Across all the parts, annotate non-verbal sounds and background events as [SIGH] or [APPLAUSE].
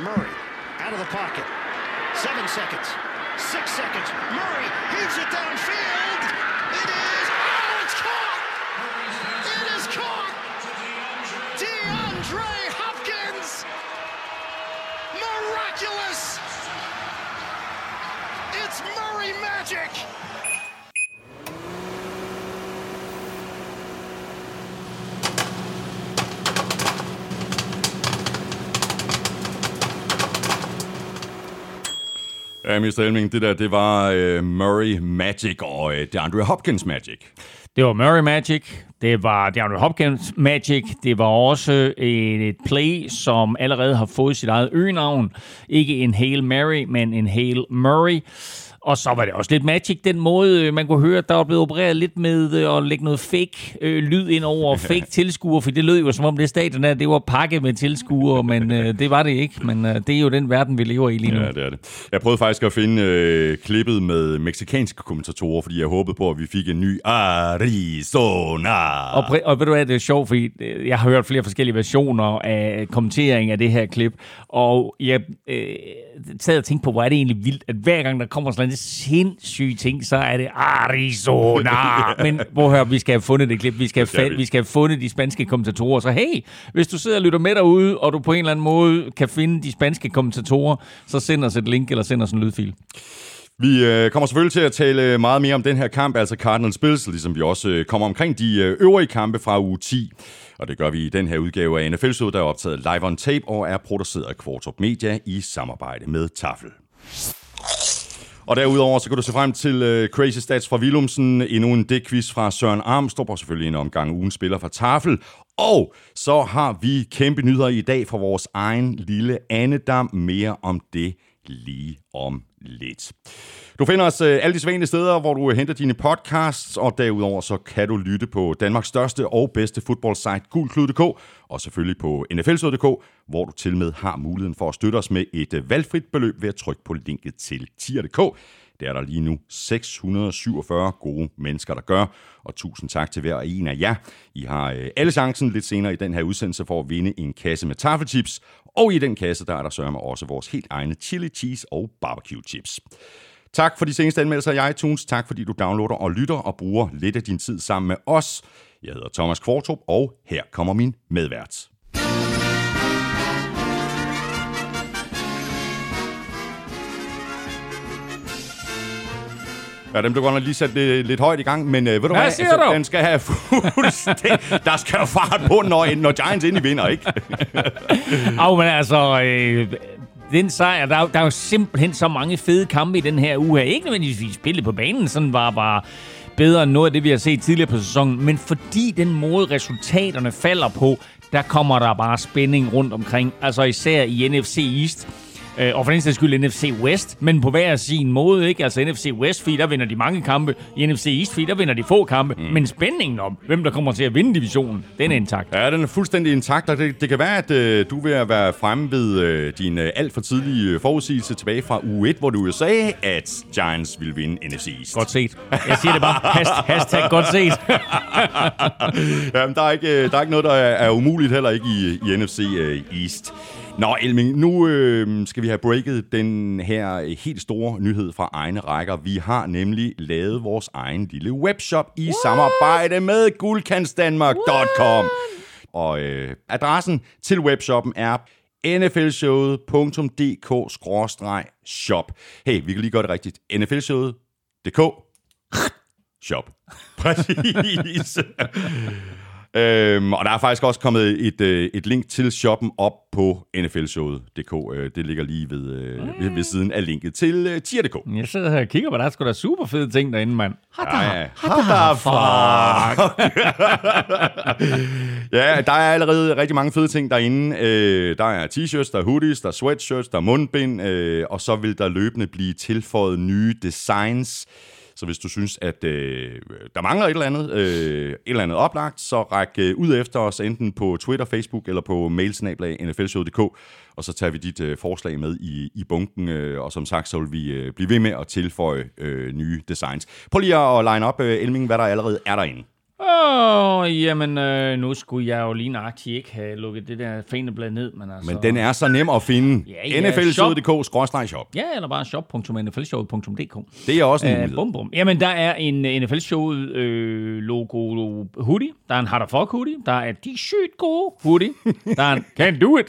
Murray out of the pocket. Seven seconds. Six seconds. Murray heaves it downfield. Ja, Mr. Elming, det der, det var øh, Murray Magic og øh, uh, DeAndre Hopkins Magic. Det var Murray Magic, det var DeAndre Hopkins Magic, det var også øh, et play, som allerede har fået sit eget øgenavn. Ikke en Hail Mary, men en Hail Murray. Og så var det også lidt magic, den måde, øh, man kunne høre, at der var blevet opereret lidt med øh, at lægge noget fake øh, lyd ind over, [LAUGHS] fake tilskuere, for det lød jo som om det stadion der, det var pakket med tilskuere, men øh, det var det ikke. Men øh, det er jo den verden, vi lever i lige nu. Ja, det er det. Jeg prøvede faktisk at finde øh, klippet med meksikanske kommentatorer, fordi jeg håbede på, at vi fik en ny Arizona. Og, præ- og ved du hvad, det er sjovt, fordi øh, jeg har hørt flere forskellige versioner af kommentering af det her klip, og jeg øh, sad og tænkte på, hvor er det egentlig vildt, at hver gang der kommer sådan en sindssyge ting, så er det Arizona. [LAUGHS] Men hvor hør, vi skal have fundet det klip, vi skal, have, vi skal have fundet de spanske kommentatorer. Så hey, hvis du sidder og lytter med derude, og du på en eller anden måde kan finde de spanske kommentatorer, så send os et link, eller send os en lydfil. Vi øh, kommer selvfølgelig til at tale meget mere om den her kamp, altså Cardinals Bills, ligesom vi også øh, kommer omkring de øh, øvrige kampe fra uge 10. Og det gør vi i den her udgave af NFL Show, der er optaget live on tape og er produceret af Kvartrup Media i samarbejde med Tafel. Og derudover så kan du se frem til øh, Crazy Stats fra Willumsen, endnu en dækquiz fra Søren Armstrong, og selvfølgelig en omgang ugen spiller fra Tafel. Og så har vi kæmpe nyheder i dag fra vores egen lille Annedam. Mere om det lige om lidt. Du finder os øh, alle de sædvanlige steder, hvor du øh, henter dine podcasts, og derudover så kan du lytte på Danmarks største og bedste fodboldsite, gulklud.dk, og selvfølgelig på nflsød.dk, hvor du til med har muligheden for at støtte os med et øh, valgfrit beløb ved at trykke på linket til tier.dk. Det er der lige nu 647 gode mennesker, der gør, og tusind tak til hver og en af jer. I har øh, alle chancen lidt senere i den her udsendelse for at vinde en kasse med taffelchips, og i den kasse, der er der sørger med også vores helt egne chili cheese og barbecue chips. Tak for de seneste anmeldelser i iTunes. Tak fordi du downloader og lytter og bruger lidt af din tid sammen med os. Jeg hedder Thomas Kvartrup, og her kommer min medvært. Ja, den blev godt nok lige sat lidt, lidt højt i gang, men øh, ved du Hvad hvad? siger du? den skal have fuldstændig... [LAUGHS] Der skal fart på, når, når Giants endelig vinder, ikke? Au, men altså, øh, den sejr, der, der er jo simpelthen så mange fede kampe i den her uge her. Ikke nødvendigvis spillet på banen, sådan var bare bedre end noget af det, vi har set tidligere på sæsonen, men fordi den måde, resultaterne falder på, der kommer der bare spænding rundt omkring. Altså især i NFC East. Øh, og for den sags skyld NFC West, men på hver sin måde, ikke? Altså NFC West, fordi der vinder de mange kampe. I NFC East, fordi der vinder de få kampe. Mm. Men spændingen om, hvem der kommer til at vinde divisionen, den er intakt. Ja, den er fuldstændig intakt, og det, det kan være, at øh, du vil være fremme ved øh, din øh, alt for tidlige øh, forudsigelse tilbage fra uge 1, hvor du jo sagde, at Giants ville vinde NFC East. Godt set. Jeg siger det bare. Hast, hashtag godt set. [LAUGHS] Jamen, der er, ikke, øh, der er ikke noget, der er, er umuligt, heller ikke i, i NFC øh, East. Nå, Elming, nu øh, skal vi have breaket den her helt store nyhed fra egne rækker. Vi har nemlig lavet vores egen lille webshop i What? samarbejde med guldkantsdanmark.com. Og øh, adressen til webshoppen er nflshowet.dk-shop. Hey, vi kan lige gøre det rigtigt. nflshowet.dk shop. [LAUGHS] Præcis. Øhm, og der er faktisk også kommet et, øh, et link til shoppen op på nflshowet.dk. Øh, det ligger lige ved, øh, ved, ved siden af linket til øh, tier.dk. Jeg sidder her og kigger, og der er sgu da super fede ting derinde, mand. Ja, ja. [LAUGHS] ja, der er allerede rigtig mange fede ting derinde. Øh, der er t-shirts, der er hoodies, der er sweatshirts, der er mundbind, øh, og så vil der løbende blive tilføjet nye designs. Så hvis du synes, at øh, der mangler et eller andet, øh, et eller andet oplagt, så ræk øh, ud efter os enten på Twitter, Facebook eller på mailsnablag nflshow.dk, og så tager vi dit øh, forslag med i, i bunken, øh, og som sagt, så vil vi øh, blive ved med at tilføje øh, nye designs. Prøv lige at line op, øh, Elming, hvad der allerede er derinde. Åh, oh, jamen, øh, nu skulle jeg jo lige nøjagtigt ikke have lukket det der faneblad ned, men altså... Men den er så nem at finde. Ja, ja, nflshowet.dk-shop. Ja, eller bare shop.nflshowet.dk. Det er også en mulighed. bum, bum. Jamen, der er en uh, NFL-showet øh, logo hoodie. Der er en the Fuck hoodie. Der er de sygt gode hoodie. Der er en [LAUGHS] Can't Do It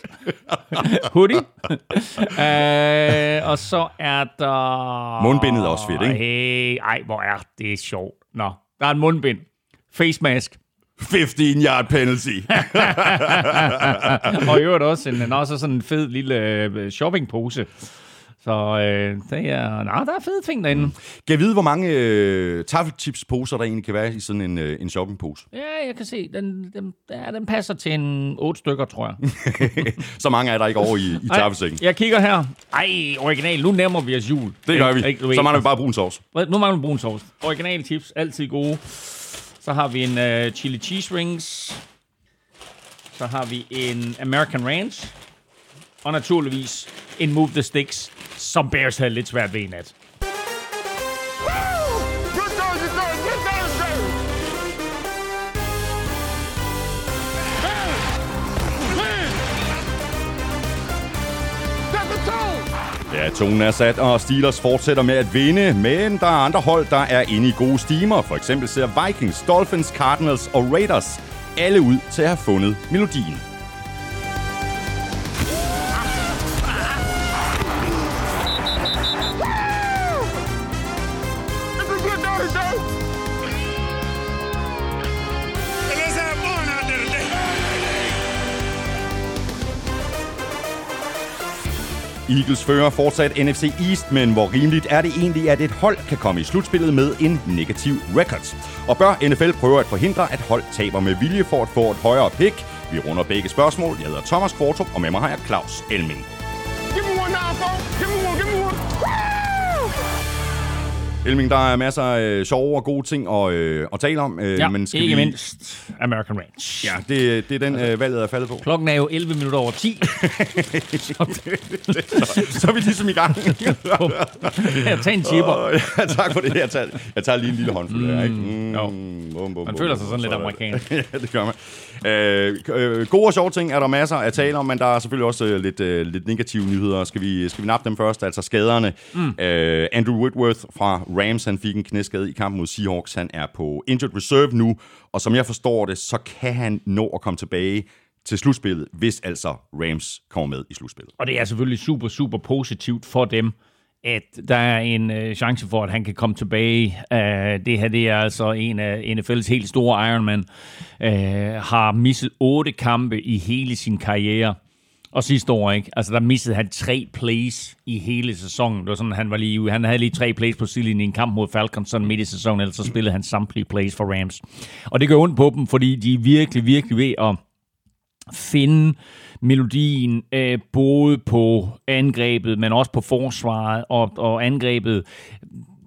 hoodie. uh, og så er der... Mundbindet også fedt, ikke? Hey, ej, hvor er det sjovt. Nå, der er en mundbind. Face mask. 15 yard penalty. [LAUGHS] og i øvrigt også en, også sådan en fed lille øh, shoppingpose. Så øh, det er, nej, der er fede ting derinde. Mm. kan jeg vide, hvor mange øh, taffelchips-poser, der egentlig kan være i sådan en, øh, en shoppingpose? Ja, jeg kan se, den, den, ja, den passer til en otte stykker, tror jeg. [LAUGHS] Så mange er der ikke over i, i taffelsækken. Jeg kigger her. Ej, original. Nu nærmer vi os jul. Det gør vi. Ikke- ikke- Så mangler vi bare brun sovs. Nu mangler vi brun sovs. Originale chips, altid gode. Så har vi en uh, chili cheese rings. Så har vi en American Ranch. Og naturligvis en Move the Sticks, som Bears havde lidt svært ved i nat. Ja, tonen er sat, og Steelers fortsætter med at vinde, men der er andre hold, der er inde i gode stimer. For eksempel ser Vikings, Dolphins, Cardinals og Raiders alle ud til at have fundet melodien. Eagles fører fortsat NFC East, men hvor rimeligt er det egentlig, at et hold kan komme i slutspillet med en negativ record? Og bør NFL prøve at forhindre, at hold taber med vilje for at få et højere pick? Vi runder begge spørgsmål. Jeg hedder Thomas Kvartrup, og med mig har jeg Claus Elming. Give me one now, folks. Give me one, give me one. Elming, der er masser af sjove og gode ting at, øh, at tale om. Øh, Ja, men skal ikke vi... mindst American Ranch. Ja, det, det er den, øh, valget er faldet på. Klokken er jo 11 minutter over 10. [LAUGHS] Så er vi ligesom i gang. Jeg tager en chipper. Ja, tak for det. Jeg tager, jeg tager lige en lille håndfuld her, ikke? Mm, jo. bum, bum, Man bum, føler sig bum, sådan lidt er amerikansk. [LAUGHS] ja, det gør man. Øh, øh, gode og sjove ting er der masser at tale om, men der er selvfølgelig også øh, lidt, øh, lidt negative nyheder. Skal vi, skal vi nappe dem først? Altså skaderne. Mm. Øh, Andrew Whitworth fra Rams, han fik en knæskade i kampen mod Seahawks. Han er på injured reserve nu, og som jeg forstår det, så kan han nå at komme tilbage til slutspillet, hvis altså Rams kommer med i slutspillet. Og det er selvfølgelig super, super positivt for dem, at der er en øh, chance for, at han kan komme tilbage. Uh, det her det er altså en af NFL's helt store Ironman. Uh, har misset otte kampe i hele sin karriere. Og sidste år, ikke? Altså, der missede han tre plays i hele sæsonen. Det var sådan, han var lige. Han havde lige tre plays på sidelinjen i en kamp mod Falcons sådan midt i sæsonen, ellers så spillede han samtlige plays for Rams. Og det gør ondt på dem, fordi de er virkelig, virkelig ved at finde melodien øh, både på angrebet, men også på forsvaret og, og angrebet.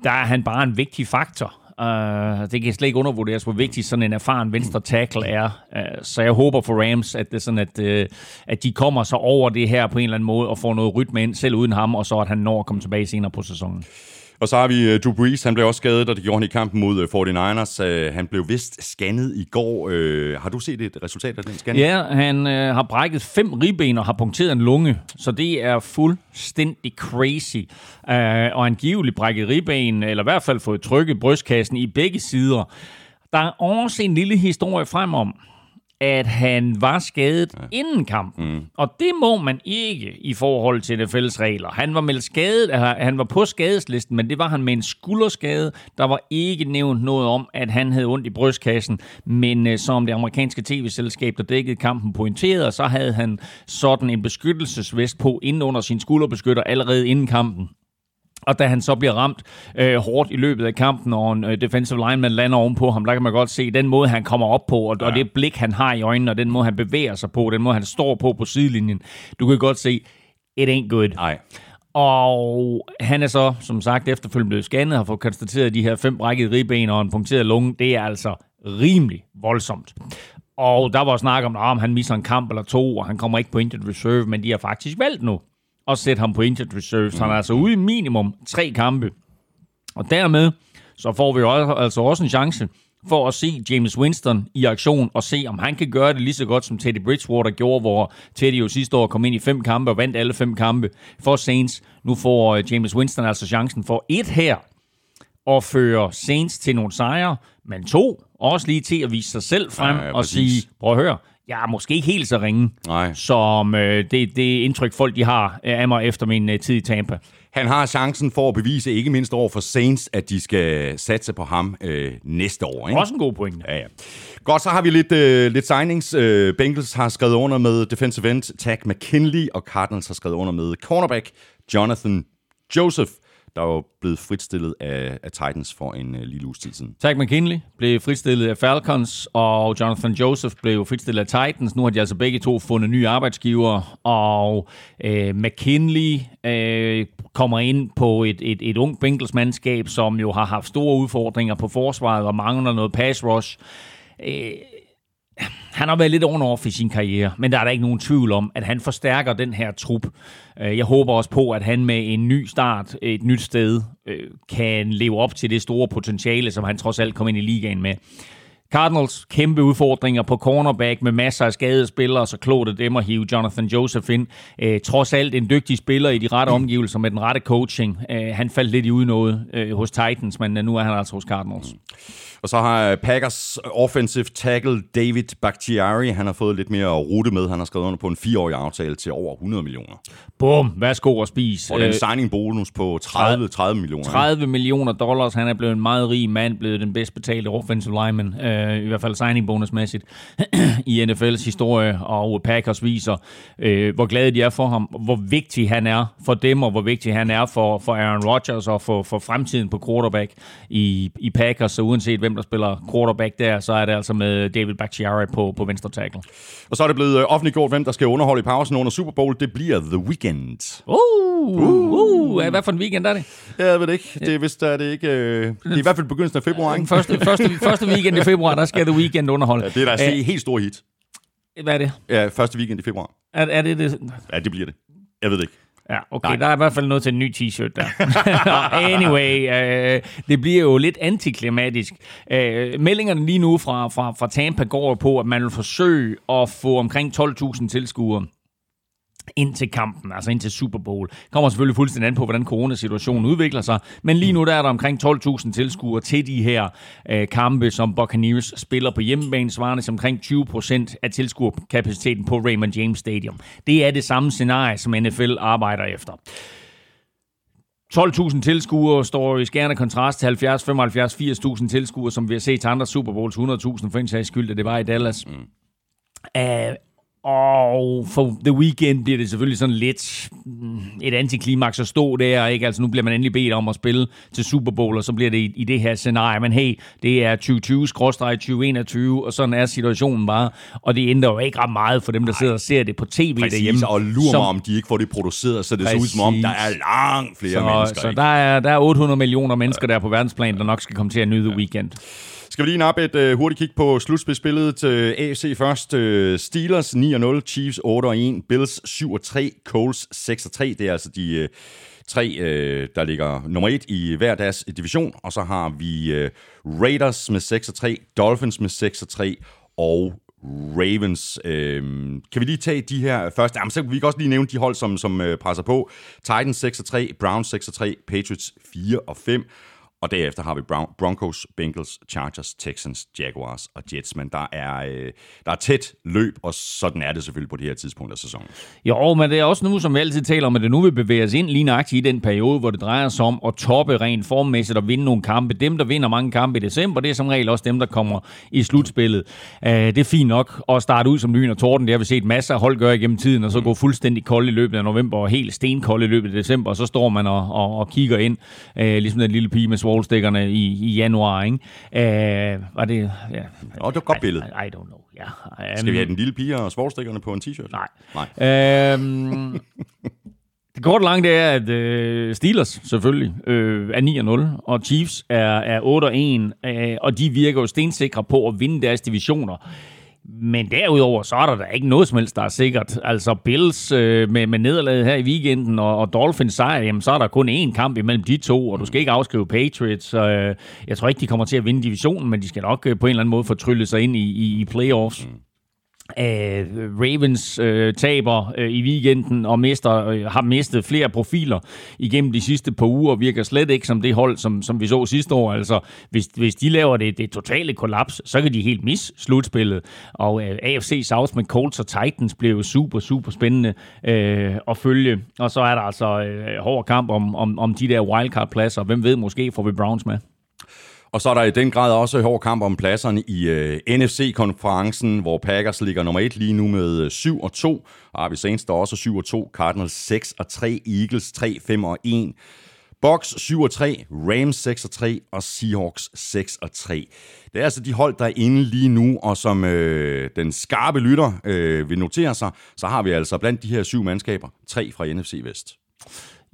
Der er han bare en vigtig faktor. Uh, det kan slet ikke undervurderes, hvor vigtig sådan en erfaren venstre tackle er. Uh, så jeg håber for Rams, at det er sådan, at, uh, at de kommer så over det her på en eller anden måde og får noget rytme ind, selv uden ham, og så at han når at komme tilbage senere på sæsonen. Og så har vi øh, Drew Brees, han blev også skadet, og det gjorde han i kampen mod øh, 49ers. Øh, han blev vist scannet i går. Har du set et resultat af den scanning? Ja, han øh, har brækket fem ribben og har punkteret en lunge, så det er fuldstændig crazy. Øh, og angiveligt brækket ribben, eller i hvert fald fået trykket brystkassen i begge sider. Der er også en lille historie frem om, at han var skadet ja. inden kampen. Mm. Og det må man ikke i forhold til NFL's regler. Han var meldt skadet, han var på skadeslisten, men det var han med en skulderskade. Der var ikke nævnt noget om, at han havde ondt i brystkassen, men øh, som det amerikanske tv-selskab, der dækkede kampen, pointerede, så havde han sådan en beskyttelsesvest på inden under sin skulderbeskytter allerede inden kampen. Og da han så bliver ramt øh, hårdt i løbet af kampen, og en øh, defensive lineman lander ovenpå ham, der kan man godt se den måde, han kommer op på, og, ja. og det blik, han har i øjnene, og den måde, han bevæger sig på, den måde, han står på på sidelinjen. Du kan godt se, it ain't good. Nej. Og han er så, som sagt, efterfølgende blevet scannet og har fået konstateret de her fem brækkede ribben og en punkteret lunge. Det er altså rimelig voldsomt. Og der var snak om, om han misser en kamp eller to, og han kommer ikke på injured reserve, men de har faktisk valgt nu at sætte ham på injured reserve. Så han er altså ude i minimum tre kampe. Og dermed, så får vi jo altså også en chance for at se James Winston i aktion og se, om han kan gøre det lige så godt, som Teddy Bridgewater gjorde, hvor Teddy jo sidste år kom ind i fem kampe og vandt alle fem kampe for Saints. Nu får øh, James Winston altså chancen for et her og føre Saints til nogle sejre, men to, også lige til at vise sig selv frem Ja, ja, og sige, prøv at høre, jeg er måske ikke helt så ringe, Nej. som øh, det, det indtryk, folk de har øh, af mig efter min øh, tid i Tampa. Han har chancen for at bevise, ikke mindst over for Saints, at de skal satse på ham øh, næste år. Ikke? Også en god pointe. Ja, ja. Godt, så har vi lidt, øh, lidt signings. Øh, Bengals har skrevet under med defensive end Tag McKinley, og Cardinals har skrevet under med cornerback Jonathan Joseph, der var blevet fritstillet af, af Titans for en øh, lille uges tid siden. Tag McKinley blev fritstillet af Falcons, og Jonathan Joseph blev fritstillet af Titans. Nu har de altså begge to fundet nye arbejdsgiver, og øh, McKinley øh, kommer ind på et, et, et ungt Bengals-mandskab, som jo har haft store udfordringer på forsvaret og mangler noget pass rush. Øh, han har været lidt on-off i sin karriere, men der er der ikke nogen tvivl om, at han forstærker den her trup. Øh, jeg håber også på, at han med en ny start et nyt sted øh, kan leve op til det store potentiale, som han trods alt kom ind i ligaen med. Cardinals kæmpe udfordringer på cornerback med masser af skadede spillere, så klogt af dem at hive Jonathan Joseph ind. Øh, trods alt en dygtig spiller i de rette omgivelser med den rette coaching. Øh, han faldt lidt i udnået øh, hos Titans, men øh, nu er han altså hos Cardinals. Og så har Packers offensive tackle David Bakhtiari, han har fået lidt mere rute med. Han har skrevet under på en fireårig aftale til over 100 millioner. Bum, værsgo og spis. Og den Øh, signing bonus på 30, 30 millioner. 30 millioner dollars. Han er blevet en meget rig mand, blevet den bedst betalte offensive lineman, øh, i hvert fald signing bonusmæssigt, [CLEARS THROAT] i NFL's historie, og Packers viser, øh, hvor glade de er for ham, hvor vigtig han er for dem, og hvor vigtig han er for, for Aaron Rodgers og for, for fremtiden på quarterback i, i Packers, så uanset hvem der spiller quarterback der, så er det altså med David Bakhtiari på, på venstre tackle. Og så er det blevet øh, offentliggjort, hvem der skal underholde i pausen under Super Bowl. Det bliver The Weeknd. Uh, uh, uh, hvad for en weekend er det? Jeg ved det ikke. Det er vist er det ikke... Øh, det er i hvert fald begyndelsen af februar, ikke? første, første, første weekend i [LAUGHS] februar, der skal The Weekend underholde. Ja, det er der er helt stor hit. Hvad er det? Ja, første weekend i februar. Er, er det det? Ja, det bliver det. Jeg ved det ikke. Ja, okay. Nej. der er i hvert fald noget til en ny t-shirt der. [LAUGHS] anyway, øh, det bliver jo lidt antiklimatisk. Øh, meldingerne lige nu fra, fra, fra Tampa går på, at man vil forsøge at få omkring 12.000 tilskuere ind til kampen, altså ind til Super Bowl. Kommer selvfølgelig fuldstændig an på, hvordan coronasituationen udvikler sig, men lige nu der er der omkring 12.000 tilskuere til de her øh, kampe, som Buccaneers spiller på hjemmebane, svarende til omkring 20% af tilskuerkapaciteten på Raymond James Stadium. Det er det samme scenarie, som NFL arbejder efter. 12.000 tilskuere står i skærende kontrast til 70, 75, 80.000 tilskuere, som vi har set til andre Super Bowls, 100.000 for en sags skyld, det var i Dallas. Mm. Uh, og for The Weekend bliver det selvfølgelig sådan lidt mm, et antiklimaks at stå der, ikke? Altså nu bliver man endelig bedt om at spille til Super Bowl, og så bliver det i, i det her scenarie. Men hey, det er 2020-2021, og sådan er situationen bare. Og det ændrer jo ikke ret meget for dem, der sidder og ser det på tv derhjemme. Præcis, og lurer som- mig, om de ikke får det produceret, så det ser ud som om, Præcis. der er langt flere så, mennesker. så ikke? der er, der er 800 millioner mennesker der på verdensplan, der nok skal komme til at nyde The Weekend. Skal vi lige nappe et uh, hurtigt kig på slutspidsbilledet til øh, AFC først. Uh, Steelers 9-0, Chiefs 8-1, Bills 7-3, Coles 6-3. Det er altså de uh, tre, uh, der ligger nummer et i hver deres division. Og så har vi uh, Raiders med 6-3, Dolphins med 6-3 og Ravens. Øh, kan vi lige tage de her først? Jamen, så kan vi kan også lige nævne de hold, som, som øh, presser på. Titans 6-3, Browns 6-3, Patriots 4 og 5. Og derefter har vi Brown, Broncos, Bengals, Chargers, Texans, Jaguars og Jets. Men der er, øh, der er tæt løb, og sådan er det selvfølgelig på det her tidspunkt af sæsonen. Jo, men det er også nu, som vi altid taler om, at det nu vil bevæge os ind lige nøjagtigt i den periode, hvor det drejer sig om at toppe rent formmæssigt og vinde nogle kampe. Dem, der vinder mange kampe i december, det er som regel også dem, der kommer i slutspillet. Uh, det er fint nok at starte ud som lyn og torden. Det har vi set masser af hold gøre igennem tiden, og så gå fuldstændig kold i løbet af november og helt stenkold i løbet af december, og så står man og, og, og kigger ind, uh, ligesom den lille pige med svovlstikkerne i, i januar. Ikke? Uh, var det... Ja, Og det er et godt billede. I, I don't know. Ja. Um, Skal vi have den lille pige og svorstikkerne på en t-shirt? Nej. Nej. Øhm, [LAUGHS] det korte lange, det er, at øh, Steelers selvfølgelig øh, er 9-0, og Chiefs er, er 8-1, øh, og de virker jo stensikre på at vinde deres divisioner. Men derudover, så er der da ikke noget som helst, der er sikkert. Altså Bills øh, med, med nederlaget her i weekenden og, og Dolphins sejr, jamen, så er der kun én kamp imellem de to, og du skal ikke afskrive Patriots. Øh, jeg tror ikke, de kommer til at vinde divisionen, men de skal nok øh, på en eller anden måde få tryllet sig ind i, i, i playoffs. Mm. Uh, Ravens uh, taber uh, i weekenden og mister, uh, har mistet flere profiler igennem de sidste par uger og virker slet ikke som det hold, som, som vi så sidste år. Altså, hvis, hvis de laver det, det totale kollaps, så kan de helt mis slutspillet. Og uh, AFC South med Colts og Titans blev super, super spændende uh, at følge. Og så er der altså uh, hård kamp om, om, om de der wildcard-pladser. Hvem ved, måske får vi Browns med. Og så er der i den grad også hård kamp om pladserne i øh, NFC-konferencen, hvor Packers ligger nummer 1 lige nu med øh, 7 og 2. Og vi senest der også 7 og 2, Cardinals 6 og 3, Eagles 3, 5 og 1. Bucks 7 og 3, Rams 6 og 3 og Seahawks 6 og 3. Det er altså de hold, der er inde lige nu, og som øh, den skarpe lytter øh, vil notere sig, så har vi altså blandt de her syv mandskaber, tre fra NFC Vest.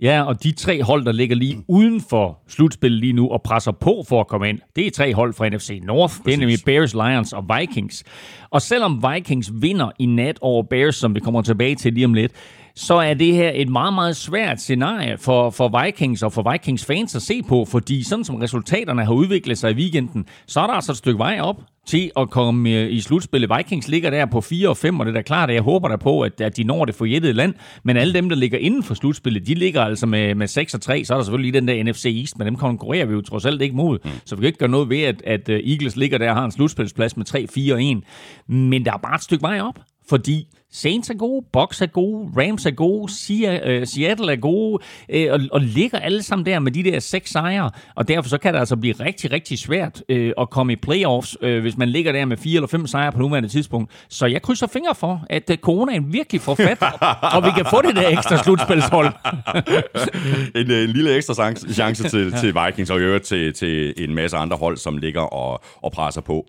Ja, og de tre hold, der ligger lige uden for slutspillet lige nu og presser på for at komme ind, det er tre hold fra NFC North. Præcis. Det er nemlig Bears, Lions og Vikings. Og selvom Vikings vinder i nat over Bears, som vi kommer tilbage til lige om lidt, så er det her et meget, meget svært scenarie for, for Vikings og for Vikings fans at se på, fordi sådan som resultaterne har udviklet sig i weekenden, så er der altså et stykke vej op til at komme øh, i slutspillet. Vikings ligger der på 4 og 5, og det er da klart, at jeg håber der på, at, at de når det forjættede land. Men alle dem, der ligger inden for slutspillet, de ligger altså med, med 6 og 3. Så er der selvfølgelig lige den der NFC East, men dem konkurrerer vi jo trods alt ikke mod. Mm. Så vi kan ikke gøre noget ved, at, at øh, Eagles ligger der og har en slutspilsplads med 3, 4 og 1. Men der er bare et stykke vej op, fordi Saints er gode, Bucks er gode, Rams er gode, Seattle er gode, øh, og, og ligger alle sammen der med de der seks sejre, og derfor så kan det altså blive rigtig, rigtig svært øh, at komme i playoffs, øh, hvis man ligger der med fire eller fem sejre på nuværende tidspunkt. Så jeg krydser fingre for, at øh, coronaen virkelig får fat, [LAUGHS] og vi kan få det der ekstra slutspilshold. [LAUGHS] en, en lille ekstra chance til, [LAUGHS] til Vikings, og øvrigt til, til en masse andre hold, som ligger og, og presser på.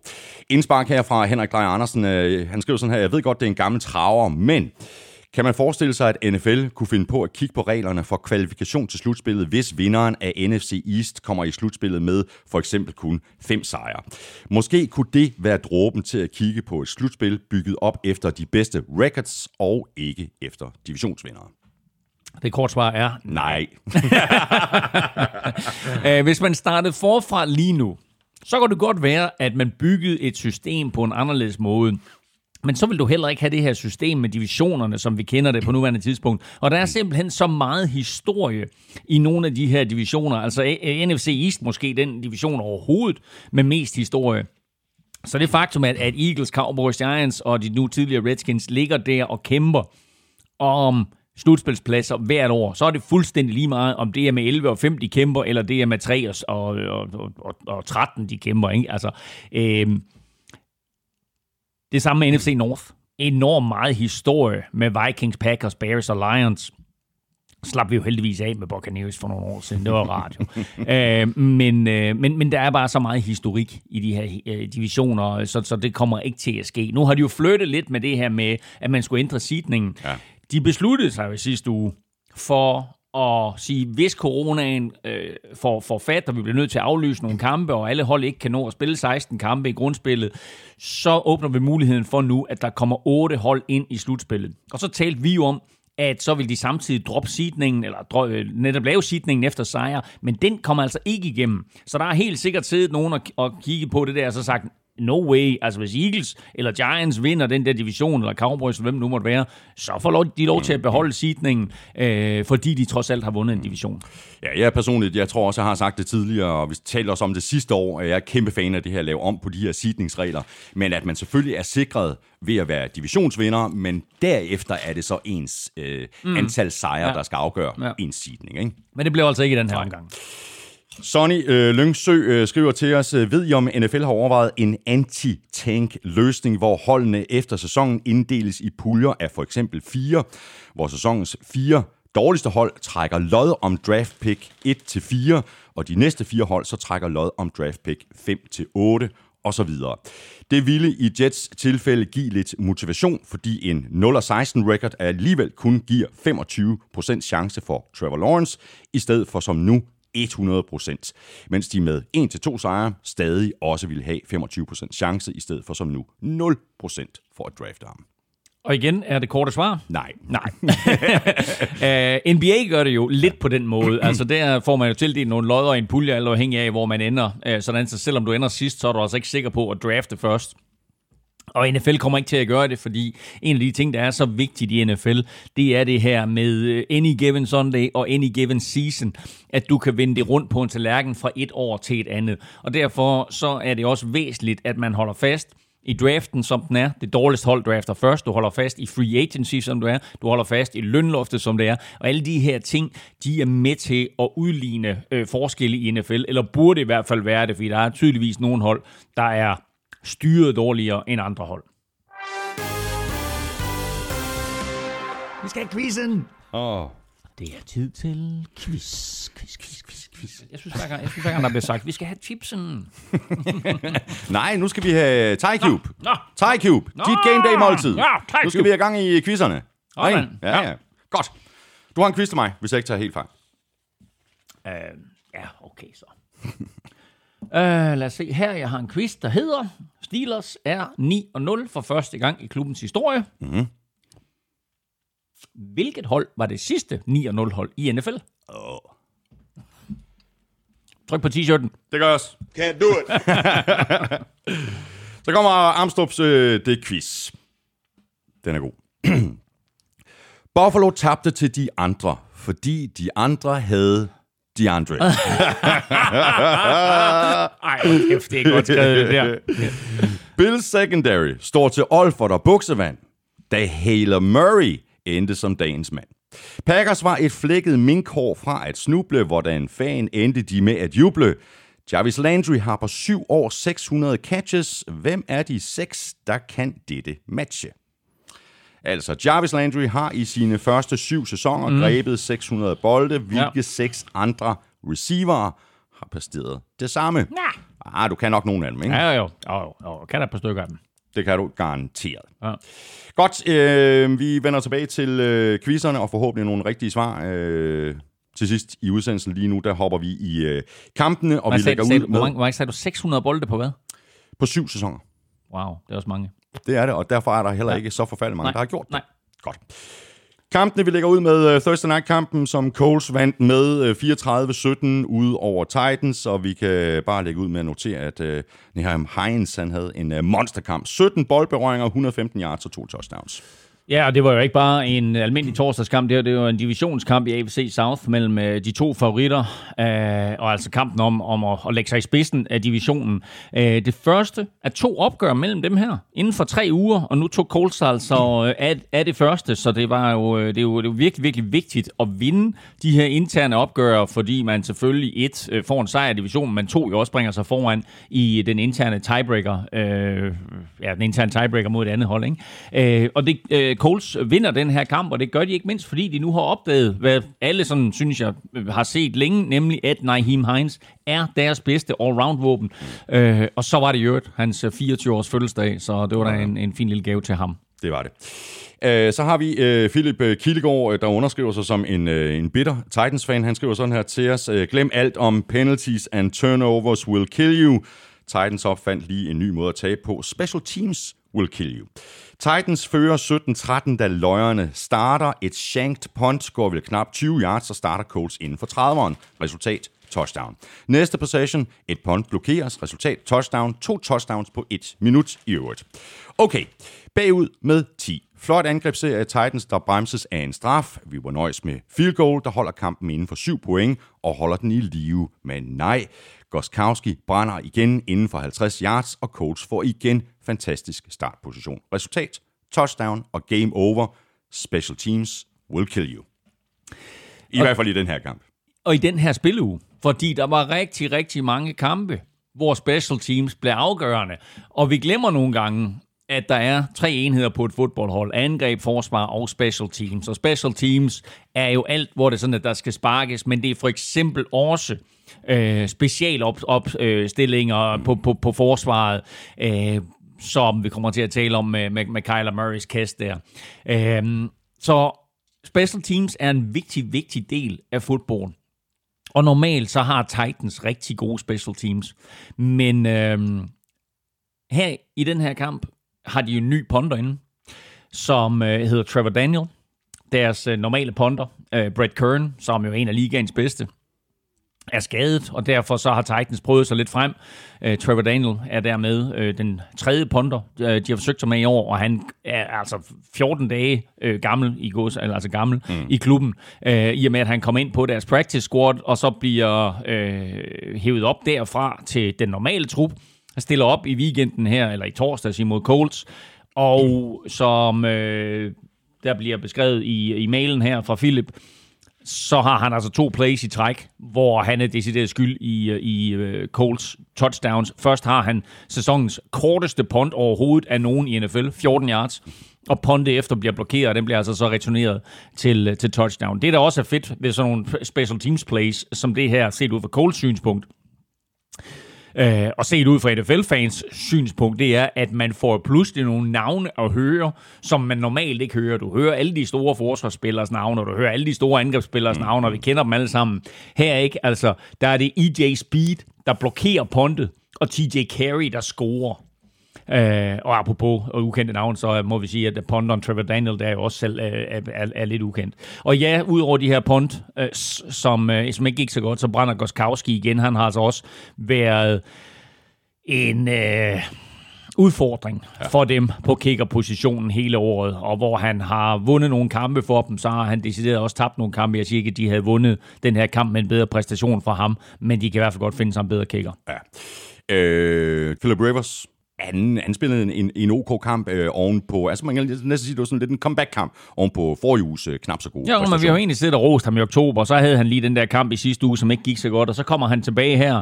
Indspark her fra Henrik Drejer Andersen, øh, han skriver sådan her, jeg ved godt, det er en gammel traver, men kan man forestille sig, at NFL kunne finde på at kigge på reglerne for kvalifikation til slutspillet, hvis vinderen af NFC East kommer i slutspillet med for eksempel kun fem sejre? Måske kunne det være dråben til at kigge på et slutspil bygget op efter de bedste records og ikke efter divisionsvindere. Det kort svar er nej. [LAUGHS] Hvis man startede forfra lige nu, så kan det godt være, at man byggede et system på en anderledes måde. Men så vil du heller ikke have det her system med divisionerne, som vi kender det på nuværende tidspunkt. Og der er simpelthen så meget historie i nogle af de her divisioner. Altså NFC East måske den division overhovedet med mest historie. Så det faktum, at, at Eagles, Cowboys, Giants og de nu tidligere Redskins ligger der og kæmper om slutspilspladser hvert år, så er det fuldstændig lige meget, om det er med 11 og 5, de kæmper, eller det er med 3 og, og, og, og 13, de kæmper. Ikke? Altså, øh, det samme med NFC North. Enormt meget historie med Vikings, Packers, Bears og Lions. Slap vi jo heldigvis af med Buccaneers for nogle år siden. Det var rart jo. [LAUGHS] øh, men, øh, men, men der er bare så meget historik i de her øh, divisioner, så, så det kommer ikke til at ske. Nu har de jo flyttet lidt med det her med, at man skulle ændre sidningen. Ja. De besluttede sig jo sidste uge for at sige, hvis coronaen øh, får, får fat, og vi bliver nødt til at aflyse nogle kampe, og alle hold ikke kan nå at spille 16 kampe i grundspillet, så åbner vi muligheden for nu, at der kommer otte hold ind i slutspillet. Og så talte vi jo om, at så vil de samtidig droppe sidningen, eller øh, netop lave sidningen efter sejr, men den kommer altså ikke igennem. Så der er helt sikkert siddet nogen og, og kigge på det der, og så sagt, no way. Altså hvis Eagles eller Giants vinder den der division, eller Cowboys, hvem nu måtte være, så får de lov til at beholde sidningen, øh, fordi de trods alt har vundet en division. Ja, jeg personligt, jeg tror også, jeg har sagt det tidligere, og vi talte også om det sidste år, at jeg er kæmpe fan af det her at lave om på de her sidningsregler, men at man selvfølgelig er sikret ved at være divisionsvinder, men derefter er det så ens øh, mm. antal sejre, ja. der skal afgøre ja. ens sidning. Ikke? Men det blev altså ikke i den her Nej. omgang. Sonny øh, Lyngsø øh, skriver til os, øh, ved I om NFL har overvejet en anti-tank løsning, hvor holdene efter sæsonen inddeles i puljer af for eksempel fire, hvor sæsonens fire dårligste hold trækker lod om draft pick 1-4, og de næste fire hold så trækker lod om draft pick 5-8 og så videre. Det ville i Jets tilfælde give lidt motivation, fordi en 0-16 record alligevel kun giver 25% chance for Trevor Lawrence, i stedet for som nu 100% mens de med 1-2 sejre stadig også vil have 25% chance, i stedet for som nu 0% for at drafte ham. Og igen er det korte svar. Nej. Nej. [LAUGHS] uh, NBA gør det jo lidt på den måde. Altså der får man jo tildelt nogle lodder i en pulje, eller afhængig af, hvor man ender. Uh, sådan så selvom du ender sidst, så er du altså ikke sikker på at drafte først. Og NFL kommer ikke til at gøre det, fordi en af de ting, der er så vigtigt i NFL, det er det her med øh, any given Sunday og any given season, at du kan vende det rundt på en tallerken fra et år til et andet. Og derfor så er det også væsentligt, at man holder fast i draften, som den er. Det dårligste hold drafter først. Du holder fast i free agency, som du er. Du holder fast i lønloftet, som det er. Og alle de her ting, de er med til at udligne øh, forskelle i NFL, eller burde i hvert fald være det, fordi der er tydeligvis nogle hold, der er styret dårligere end andre hold. Vi skal have quizzen! Åh. Oh. Det er tid til quiz, quiz, quiz, quiz, quiz. Jeg synes, hver gang, jeg synes, hver gang der bliver sagt, vi skal have chipsen. [LAUGHS] Nej, nu skal vi have Thai Cube. Nå. Thai Cube. Nå. Dit game day måltid. Ja, Thai Nu skal vi have gang i quizzerne. Ikke? Ja, Ja. ja. Godt. Du har en quiz til mig, hvis jeg ikke tager helt fejl. Uh, ja, okay så. [LAUGHS] uh, lad os se her. Jeg har en quiz, der hedder Steelers er 9-0 for første gang i klubbens historie. Mm-hmm. Hvilket hold var det sidste 9-0 hold i NFL? Oh. Tryk på t-shirten. Det gør jeg også. Can't do it. [LAUGHS] Så kommer Armstrongs øh, det quiz. Den er god. [CLEARS THROAT] Buffalo tabte til de andre, fordi de andre havde DeAndre. [LAUGHS] Ej, kæft, det er godt skrevet, det der. Bills secondary står til Olfert og buksevand, da Haler Murray endte som dagens mand. Packers var et flækket minkhår fra at snuble, hvordan fan endte de med at juble. Jarvis Landry har på syv år 600 catches. Hvem er de seks, der kan dette matche? Altså, Jarvis Landry har i sine første syv sæsoner mm. grebet 600 bolde, hvilke Ja. seks andre receiver har præsteret det samme. Ja. Ah, du kan nok nogle af dem, ikke? Ja, jo, jo, jo, jo. Kan der et par stykker af dem. Det kan du garanteret. Ja. Godt, øh, vi vender tilbage til øh, quizzerne og forhåbentlig nogle rigtige svar. Øh, til sidst i udsendelsen lige nu, der hopper vi i øh, kampene, og Hvad vi sagde, lægger sagde, ud du, hvor med mange, hvor mange sagde du? 600 bolde på hvad? på syv sæsoner. Wow, det er også mange. Det er det, og derfor er der heller Ja. ikke så forfærdeligt mange, Nej, der har gjort det. nej. Godt. Kampene, vi lægger ud med uh, Thursday Night-kampen, som Coles vandt med uh, 34-17 ude over Titans, og vi kan bare lægge ud med at notere, at uh, Neheim Heinz han havde en uh, monsterkamp. 17 boldberøringer, 115 yards og to touchdowns. Ja, og det var jo ikke bare en almindelig torsdagskamp, det var, det var en divisionskamp i AFC South mellem øh, de to favoritter, øh, og altså kampen om, om at, at lægge sig i spidsen af divisionen. Øh, det første af to opgør mellem dem her, inden for tre uger, og nu tog Colts altså øh, af, af det første, så det var jo, øh, det er jo, det er jo virkelig, virkelig vigtigt at vinde de her interne opgør, fordi man selvfølgelig et øh, får en sejr i divisionen, men to jo også bringer sig foran i den interne tiebreaker, øh, ja, den interne tiebreaker mod et andet hold, ikke? Øh, og det, øh, Colts vinder den her kamp, og det gør de ikke mindst, fordi de nu har opdaget, hvad alle sådan, synes jeg, har set længe, nemlig at Naheem Hines er deres bedste all-round-våben. Øh, og så var det jo hans øh, 24-års fødselsdag, så det var da en, en fin lille gave til ham. Det var det. Øh, så har vi øh, Philip øh, Kildegård, der underskriver sig som en, øh, en bitter Titans-fan. Han skriver sådan her til os. Glem alt om penalties and turnovers will kill you. Titans opfandt lige en ny måde at tabe på. Special teams will kill you. Titans fører 17-13, da løjerne starter. Et shanked punt går vel knap 20 yards, så starter Colts inden for 30'eren. Resultat touchdown. Næste possession, et punt blokeres. Resultat touchdown. To touchdowns på et minut i øvrigt. Okay, bagud med 10. Flot angrebsserie af Titans, der bremses af en straf. Vi var nøjes med field goal, der holder kampen inden for 7 point og holder den i live. Men nej, Goskowski brænder igen inden for 50 yards, og Colts får igen fantastisk startposition. Resultat, touchdown og game over. Special teams will kill you. I hvert fald i den her kamp. Og i den her spilleuge, fordi der var rigtig, rigtig mange kampe, hvor special teams blev afgørende. Og vi glemmer nogle gange, at der er tre enheder på et fodboldhold. Angreb, forsvar og special teams. Og special teams er jo alt, hvor det er sådan, at der skal sparkes, men det er for eksempel også øh, specialopstillinger op, øh, på, på, på forsvaret, øh, som vi kommer til at tale om med, med, med Kyler Murrays kast der. Øhm, så special teams er en vigtig, vigtig del af fodbold. Og normalt så har Titans rigtig gode special teams. Men øhm, her i den her kamp har de en ny ponder inde, som øh, hedder Trevor Daniel. Deres øh, normale ponder, øh, Brett Kern, som jo er en af ligaens bedste, er skadet, og derfor så har Titans prøvet sig lidt frem. Uh, Trevor Daniel er dermed uh, den tredje ponder, uh, de har forsøgt sig med i år, og han er altså 14 dage uh, gammel i gods, altså gammel mm. i klubben, uh, i og med at han kom ind på deres practice squad, og så bliver uh, hævet op derfra til den normale trup. Han stiller op i weekenden her, eller i torsdags imod Colts, og som øh, der bliver beskrevet i, i mailen her fra Philip, så har han altså to plays i træk, hvor han er decideret skyld i, øh, i uh, Colts touchdowns. Først har han sæsonens korteste punt overhovedet af nogen i NFL, 14 yards. Og puntet efter bliver blokeret, og den bliver altså så returneret til, øh, til touchdown. Det, der også er fedt ved sådan nogle special teams plays, som det her, set ud fra Colts synspunkt, Øh, og set ud fra NFL-fans synspunkt, det er, at man får pludselig nogle navne at høre, som man normalt ikke hører. Du hører alle de store forsvarsspillers navne, og du hører alle de store angrebsspillers navne, og vi kender dem alle sammen. Her ikke, altså, der er det EJ Speed, der blokerer pontet, og TJ Carey, der scorer. Øh, og apropos og ukendte navn, så må vi sige, at Pondon Trevor Daniel, der er jo også selv øh, er, er, lidt ukendt. Og ja, udover de her Pond, øh, som, øh, som ikke gik så godt, så brænder Goskowski igen. Han har altså også været en... Øh, udfordring ja. for dem på kickerpositionen hele året, og hvor han har vundet nogle kampe for dem, så har han decideret også tabt nogle kampe. Jeg siger ikke, at de havde vundet den her kamp med en bedre præstation for ham, men de kan i hvert fald godt finde sig en bedre kicker. Ja. Øh, Philip Rivers han, han spillede en, en, en OK-kamp øh, ovenpå, altså man kan næsten sige, det var sådan lidt en comeback-kamp ovenpå forrige uges øh, knap så gode Ja, men vi har jo egentlig siddet og rost ham i oktober, og så havde han lige den der kamp i sidste uge, som ikke gik så godt, og så kommer han tilbage her,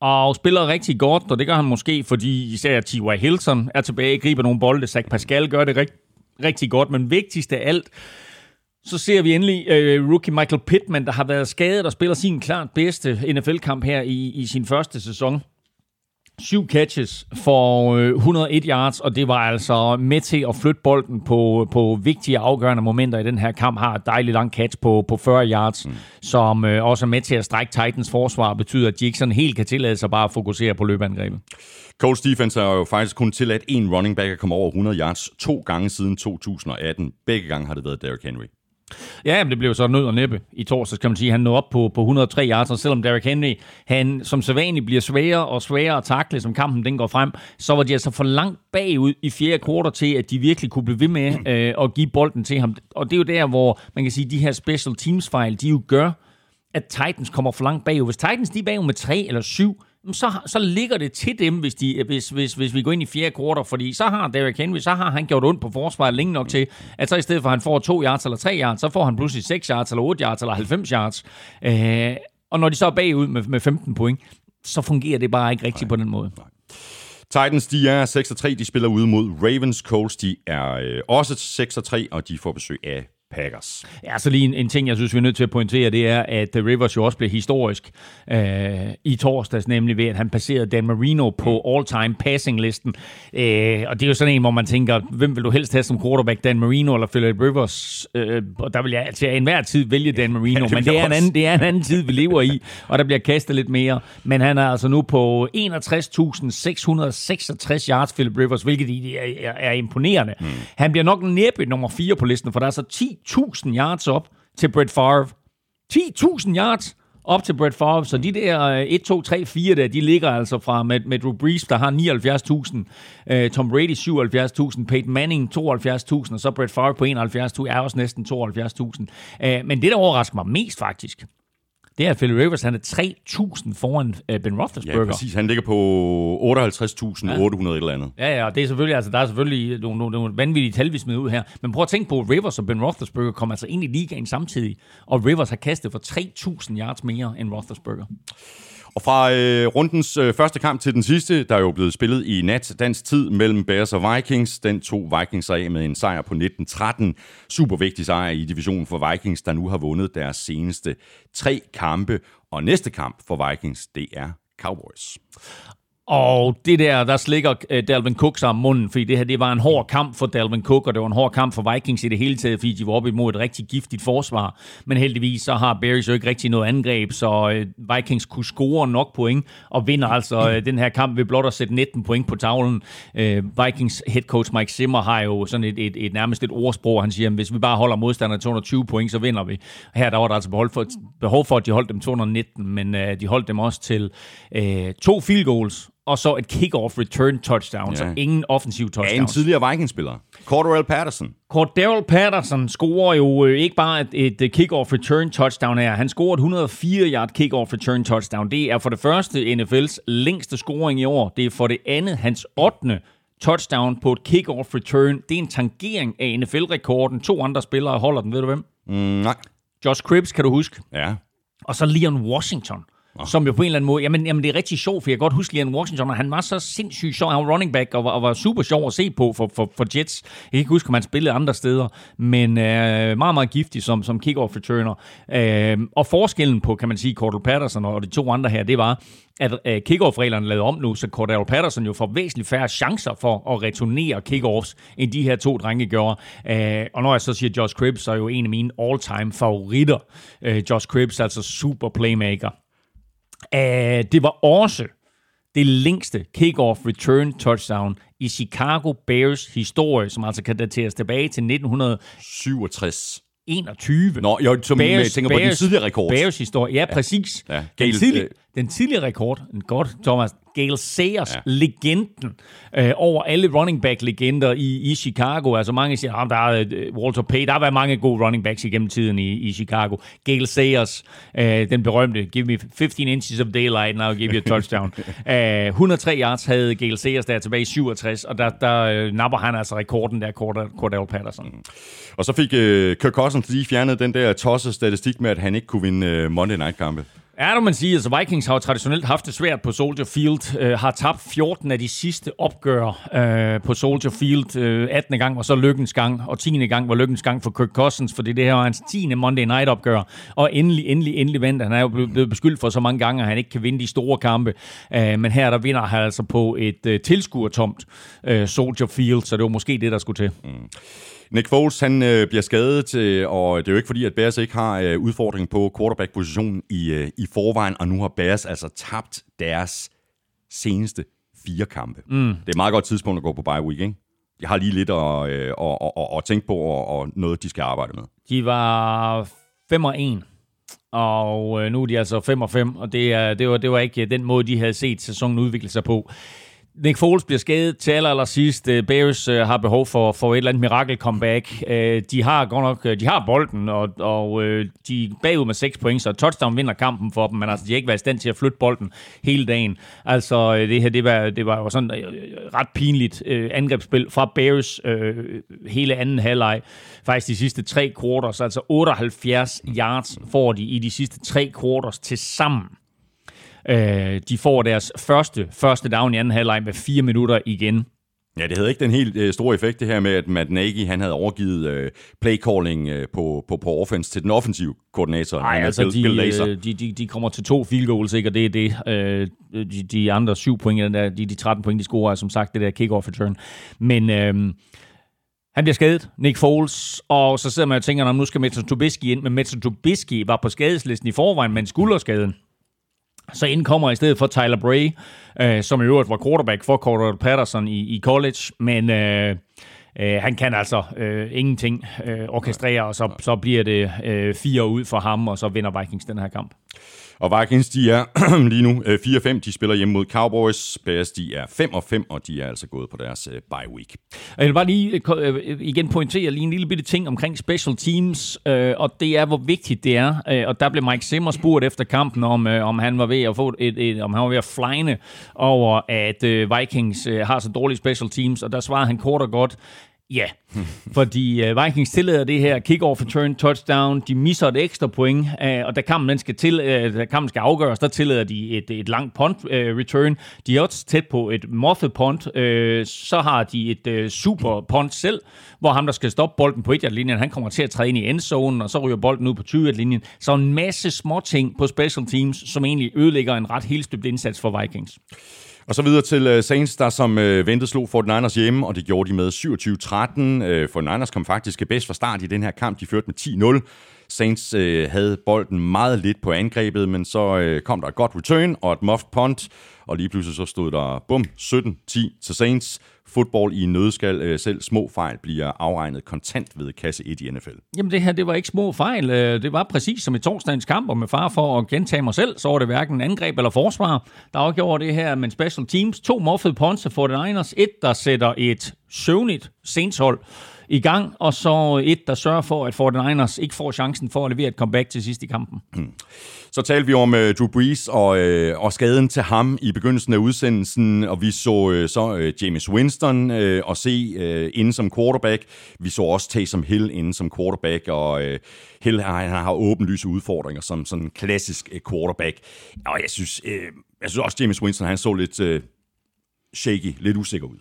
og spiller rigtig godt, og det gør han måske, fordi især T.Y. Hilton er tilbage, griber nogle bolde, Zach Pascal gør det rigt, rigtig godt, men vigtigst af alt, så ser vi endelig uh, rookie Michael Pittman, der har været skadet og spiller sin klart bedste NFL-kamp her i, i sin første sæson. Syv catches for 101 øh, yards, og det var altså med til at flytte bolden på, på vigtige afgørende momenter i den her kamp. Har et dejligt langt catch på, på 40 yards, mm. som øh, også er med til at strække Titans forsvar, betyder, at de ikke sådan helt kan tillade sig bare at fokusere på løbeangrebet. Colts defense har jo faktisk kun tilladt en running back at komme over 100 yards to gange siden 2018. Begge gange har det været Derrick Henry. Ja, men det blev så nød og næppe i torsdags, kan man sige. Han nåede op på, på 103 yards, og selvom Derrick Henry, han som sædvanligt bliver sværere og sværere at takle, som kampen den går frem, så var de altså for langt bagud i fjerde kvartal til, at de virkelig kunne blive ved med øh, at give bolden til ham. Og det er jo der, hvor man kan sige, at de her special teams fejl, de jo gør, at Titans kommer for langt bagud. Hvis Titans de er bagud med 3 eller 7, så, så ligger det til dem, hvis, de, hvis, hvis, hvis vi går ind i fjerde kvartal, fordi så har Derrick Henry, så har han gjort ondt på forsvaret længe nok til, at så i stedet for, at han får 2 yards eller 3 yards, så får han pludselig 6 yards eller 8 yards eller 90 yards. Øh, og når de så er bagud med, med 15 point, så fungerer det bare ikke rigtigt Nej. på den måde. Nej. Titans, de er 6-3, de spiller ude mod Ravens. Colts, de er øh, også 6-3, og de får besøg af Packers. Ja, så lige en, en ting, jeg synes, vi er nødt til at pointere, det er, at Rivers jo også blev historisk øh, i torsdags, nemlig ved, at han passerede Dan Marino på all-time passing-listen. Øh, og det er jo sådan en, hvor man tænker, hvem vil du helst have som quarterback, Dan Marino eller Philip Rivers? Øh, og der vil jeg til enhver tid vælge Dan Marino, ja, men det er, en anden, det er en anden tid, vi lever i, og der bliver kastet lidt mere. Men han er altså nu på 61.666 yards, Philip Rivers, hvilket er, er, er imponerende. Mm. Han bliver nok næppe nummer 4 på listen, for der er så 10 10.000 yards op til Brett Favre. 10.000 yards op til Brett Favre, så de der 1, 2, 3, 4 der, de ligger altså fra med, med Drew Brees, der har 79.000, øh, Tom Brady 77.000, Peyton Manning 72.000, og så Brett Favre på 71.000, er også næsten 72.000. Øh, men det, der overrasker mig mest faktisk, det er, at Philip Rivers han er 3.000 foran uh, Ben Roethlisberger. Ja, præcis. Han ligger på 58.800 ja. eller andet. Ja, ja, og det er selvfølgelig, altså, der er selvfølgelig nogle, nogle, nogle vanvittige tal, vi smider ud her. Men prøv at tænke på, at Rivers og Ben Roethlisberger kommer altså ind i ligaen samtidig, og Rivers har kastet for 3.000 yards mere end Roethlisberger. Og fra øh, rundens øh, første kamp til den sidste, der er jo blevet spillet i nat dansk tid mellem Bears og Vikings. Den tog Vikings af med en sejr på 19-13. Super vigtig sejr i divisionen for Vikings, der nu har vundet deres seneste tre kampe. Og næste kamp for Vikings, det er Cowboys. Og det der, der slikker øh, Dalvin Cook sig om munden, fordi det her det var en hård kamp for Dalvin Cook, og det var en hård kamp for Vikings i det hele taget, fordi de var op imod et rigtig giftigt forsvar. Men heldigvis så har Bears jo ikke rigtig noget angreb, så øh, Vikings kunne score nok point, og vinder altså øh, den her kamp ved blot at sætte 19 point på tavlen. Vikings head coach Mike Zimmer har jo sådan et, et, et nærmest et ordsprog, han siger, at hvis vi bare holder modstanderne 220 point, så vinder vi. Her der var der altså behov for, behov for at de holdt dem 219, men de holdt dem også til øh, to field goals, og så et kick-off return touchdown, ja. så ingen offensiv touchdown. Ja, en tidligere Vikings-spiller. Cordell Patterson. Cordell Patterson scorer jo øh, ikke bare et, et kick-off return touchdown her. Han scorer et 104 yard kick-off return touchdown. Det er for det første NFL's længste scoring i år. Det er for det andet hans 8. touchdown på et kick-off return. Det er en tangering af NFL-rekorden. To andre spillere holder den, ved du hvem? Mm, nej. Josh Cribbs, kan du huske? Ja. Og så Leon Washington som jo på en eller anden måde, jamen, jamen det er rigtig sjovt, for jeg kan godt huske Leon Washington, og han var så sindssygt sjov, han var running back, og var, og var super sjov at se på for, for, for Jets. Jeg kan ikke huske, om han spillede andre steder, men øh, meget, meget giftig som, som kick-off returner. Øh, og forskellen på, kan man sige, Cordell Patterson og de to andre her, det var, at øh, kick-off-reglerne lavet om nu, så Cordell Patterson jo får væsentligt færre chancer for at returnere kickoffs, end de her to drenge gjorde. Øh, og når jeg så siger Josh Cribbs, så er jo en af mine all-time favoritter. Øh, Josh Cribbs, altså super playmaker. Uh, det var også det længste kick-off return touchdown i Chicago Bears historie, som altså kan dateres tilbage til 1967. 21. Nå, jeg tænker, Bears, jeg tænker på Bears, den tidligere rekord. Bears historie, ja, præcis. Ja, den, tidlig, den tidligere rekord, en godt, Thomas, Gale Sayers, ja. legenden øh, over alle running back-legender i, i Chicago. Altså mange siger, at der er uh, Walter Payton, der har været mange gode running backs igennem tiden i, i Chicago. Gale Sayers, øh, den berømte, give me 15 inches of daylight, and I'll give you a touchdown. [LAUGHS] uh, 103 yards havde Gale Sayers der tilbage i 67, og der, der uh, napper han altså rekorden der, Cordell Patterson. Mm. Og så fik uh, Kirk Cousins lige fjernet den der tosse statistik med, at han ikke kunne vinde uh, Monday Night-kampe. Ja, det man sige. Altså, Vikings har jo traditionelt haft det svært på Soldier Field. Øh, har tabt 14 af de sidste opgør øh, på Soldier Field. Øh, 18. gang var så lykkens gang, og 10. gang var lykkens gang for Kirk Cousins, fordi det her var hans 10. Monday Night opgør. Og endelig, endelig, endelig vandt han. er jo blevet beskyldt for så mange gange, at han ikke kan vinde de store kampe. Øh, men her der vinder han altså på et øh, tilskuertomt øh, Soldier Field, så det var måske det, der skulle til. Mm. Nick Foles, han øh, bliver skadet, øh, og det er jo ikke fordi, at Bears ikke har øh, udfordring på quarterback-positionen i, øh, i forvejen, og nu har Bears altså tabt deres seneste fire kampe. Mm. Det er et meget godt tidspunkt at gå på bye week, ikke? Jeg har lige lidt at, øh, at, at, at, at tænke på, og, og noget, de skal arbejde med. De var 5 og 1 og øh, nu er de altså 5 og 5, og det, er, det, var, det var ikke den måde, de havde set sæsonen udvikle sig på. Nick Foles bliver skadet til aller, aller sidst. Øh, Bears øh, har behov for, for et eller andet mirakel comeback. Øh, de har godt nok, de har bolden, og, og de er bagud med 6 point, så touchdown vinder kampen for dem, men altså, de har ikke været i stand til at flytte bolden hele dagen. Altså, det her, det var, det var jo sådan ret pinligt angrebsspil fra Bears hele anden halvleg. Faktisk de sidste tre quarters, altså 78 yards får de i de sidste tre quarters til sammen. Øh, de får deres første, første down i anden halvleg med fire minutter igen. Ja, det havde ikke den helt øh, store effekt, det her med, at Matt Nagy, han havde overgivet øh, playcalling øh, på, på, på offense til den offensive koordinator. Nej, altså Bill, de, Bill øh, de, de, de kommer til to field goals, ikke? og det er det. Øh, de, de andre syv point, der, de, de 13 point, de scorer, er som sagt det der kick-off return. Men... Øh, han bliver skadet, Nick Foles, og så sidder man og tænker, nu skal Metro Trubisky ind, men Metro Trubisky var på skadeslisten i forvejen med en skulderskaden. Så indkommer i stedet for Tyler Bray, øh, som i øvrigt var quarterback for Cordell Patterson i, i college, men øh, øh, han kan altså øh, ingenting øh, orkestrere, og så, så bliver det øh, fire ud for ham, og så vinder Vikings den her kamp. Og Vikings, de er [CLEARS THROAT] lige nu øh, 4-5. De spiller hjemme mod Cowboys. Bears, de er 5-5, og de er altså gået på deres øh, bye week. Jeg vil bare lige øh, igen pointere lige en lille bitte ting omkring special teams, og det er, hvor vigtigt det er. Og der blev Mike Zimmer spurgt efter kampen, om, om han var ved at få et, et, om han var ved at flyne over, at Vikings har så dårlige special teams, og der svarede han kort og godt, Ja, fordi uh, Vikings tillader det her kick-off return touchdown. De misser et ekstra point, uh, og da kampen, skal, til, uh, da kampen skal afgøres, der tillader de et, et langt punt uh, return. De er også tæt på et muffet punt. Uh, så har de et uh, super punt selv, hvor ham, der skal stoppe bolden på 1 linjen han kommer til at træde ind i endzonen, og så ryger bolden ud på 20 linjen Så en masse små ting på special teams, som egentlig ødelægger en ret helt indsats for Vikings. Og så videre til øh, Saints, der som øh, ventet slog 49ers hjemme, og det gjorde de med 27-13. Uh, 49ers kom faktisk bedst fra start i den her kamp. De førte med 10-0. Saints øh, havde bolden meget lidt på angrebet, men så øh, kom der et godt return og et muffed punt, og lige pludselig så stod der, bum, 17-10 til Saints fodbold i nødskal. Øh, selv små fejl bliver afregnet kontant ved kasse 1 i NFL. Jamen det her, det var ikke små fejl. Øh, det var præcis som i torsdagens kamp, og med far for at gentage mig selv, så var det hverken angreb eller forsvar, der afgjorde det her, men special teams. To muffede punts for den Niners. Et, der sætter et søvnigt senshold i gang, og så et, der sørger for, at 49ers ikke får chancen for at levere et comeback til sidst i kampen. Hmm. Så talte vi om uh, Drew Brees og, uh, og skaden til ham i begyndelsen af udsendelsen, og vi så uh, så uh, James Winston uh, og se uh, inden som quarterback. Vi så også Taysom Hill inden som quarterback, og uh, Hill han har åbenlyse udfordringer som sådan en klassisk uh, quarterback. Og jeg synes, uh, jeg synes også, James Winston han så lidt uh, shaky, lidt usikker ud.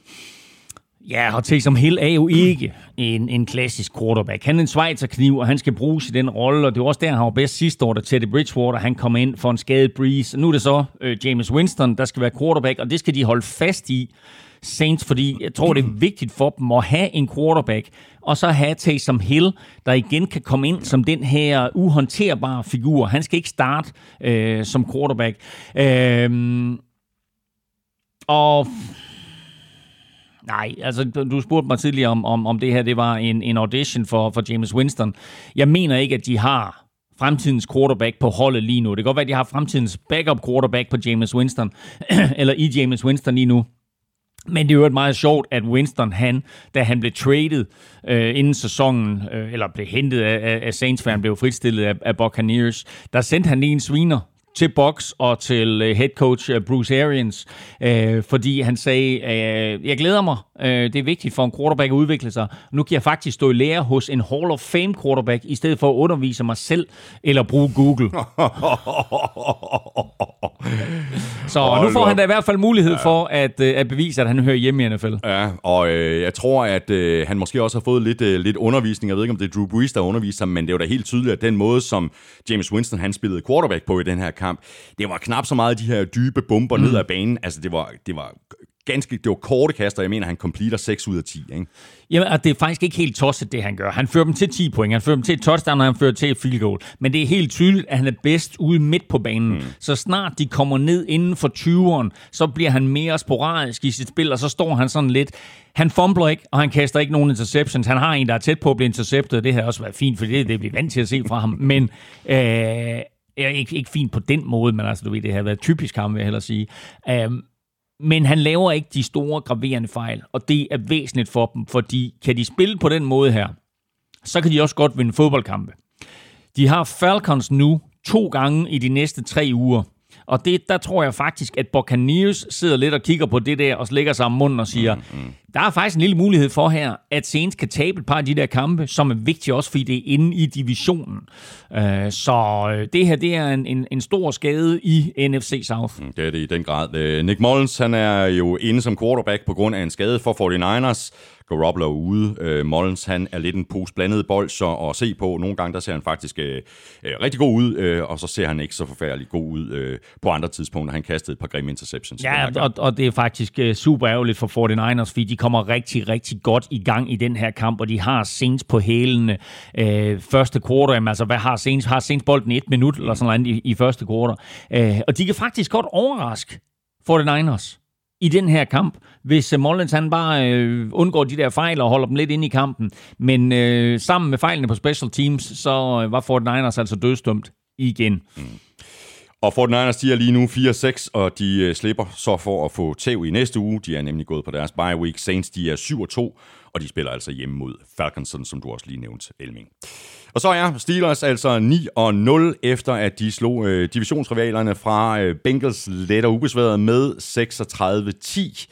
Ja, og Taysom Hill er jo ikke en, en klassisk quarterback. Han er en Schweizer-kniv, og han skal bruges i den rolle, og det var også der, han var bedst sidste år, da Teddy Bridgewater han kom ind for en skadet Breeze. Nu er det så øh, James Winston, der skal være quarterback, og det skal de holde fast i, Saints, fordi jeg tror, det er vigtigt for dem at have en quarterback, og så have Taysom Hill, der igen kan komme ind som den her uhåndterbare figur. Han skal ikke starte øh, som quarterback. Øh, og Nej, altså du spurgte mig tidligere om, om, om det her det var en, en audition for, for James Winston. Jeg mener ikke, at de har fremtidens quarterback på holdet lige nu. Det kan godt være, at de har fremtidens backup quarterback på James Winston, [CLEARS THROAT] eller i James Winston lige nu. Men det er jo meget sjovt, at Winston, han, da han blev traded øh, inden sæsonen, øh, eller blev hentet af, af Saints, for han blev fritstillet af, af Buccaneers, der sendte han lige en sviner til Box og til øh, head coach øh, Bruce Arians, uh, fordi han sagde, jeg glæder mig, uh, det er vigtigt for en quarterback at udvikle sig. Nu kan jeg faktisk stå i lære hos en Hall of Fame quarterback, i stedet for at undervise mig selv eller bruge Google. [LAUGHS] Så oh, nu får han da i hvert fald mulighed ja. for at, uh, at bevise, at han hører hjemme i NFL. Ja, og øh, jeg tror, at øh, han måske også har fået lidt, øh, lidt undervisning. Jeg ved ikke, om det er Drew Brees, der underviser ham, men det er jo da helt tydeligt, at den måde, som James Winston han spillede quarterback på i den her kamp, kamp. Det var knap så meget de her dybe bomber mm. ned ad banen. Altså, det var, det var ganske, det var korte kaster, jeg mener, han completer 6 ud af 10, ikke? Jamen, og det er faktisk ikke helt tosset, det han gør. Han fører dem til 10 point, han fører dem til et touchdown, og han fører til et field goal. Men det er helt tydeligt, at han er bedst ude midt på banen. Mm. Så snart de kommer ned inden for 20'eren, så bliver han mere sporadisk i sit spil, og så står han sådan lidt... Han fumbler ikke, og han kaster ikke nogen interceptions. Han har en, der er tæt på at blive interceptet, det har også været fint, for det er det, vi er vant til at se fra ham. Men øh, er ikke, ikke fint på den måde, men altså, du ved, det har været typisk ham, vil jeg hellere sige. Um, men han laver ikke de store graverende fejl, og det er væsentligt for dem, fordi kan de spille på den måde her, så kan de også godt vinde fodboldkampe. De har Falcons nu to gange i de næste tre uger, og det, der tror jeg faktisk, at Buccaneers sidder lidt og kigger på det der, og lægger sig om munden og siger, mm, mm. der er faktisk en lille mulighed for her, at Saints kan tabe et par af de der kampe, som er vigtige også, fordi det er inde i divisionen. Uh, så øh, det her, det er en, en, en stor skade i NFC South. Mm, det er det i den grad. Øh, Nick Mullins, han er jo inde som quarterback på grund af en skade for 49ers. Garoppolo ude. Øh, Mullins, han er lidt en pose blandet bold, så at se på. Nogle gange, der ser han faktisk øh, øh, rigtig god ud, øh, og så ser han ikke så forfærdelig god ud øh, på andre tidspunkter. Han kastede et par grimme interceptions. Ja, og, og det er faktisk øh, super ærgerligt for 49ers, fordi de kommer rigtig, rigtig godt i gang i den her kamp, og de har Saints på hælene øh, første kvartal. Altså, hvad har Saints? Har Saints bolden i et minut, eller sådan noget i, i første kvartal. Øh, og de kan faktisk godt overraske 49ers i den her kamp, hvis uh, Mullins han bare øh, undgår de der fejl og holder dem lidt inde i kampen. Men øh, sammen med fejlene på special teams, så øh, var Fort Niners altså dødstømt igen. Mm. Og Fort Niners, stiger lige nu 4-6, og de øh, slipper så for at få tæv i næste uge. De er nemlig gået på deres bye week. Saints, de er 7-2, og de spiller altså hjemme mod Falcons, som du også lige nævnte, Elming. Og så er Steelers altså 9-0, efter at de slog øh, divisionsrivalerne fra øh, Bengals let og ubesværet med 36-10.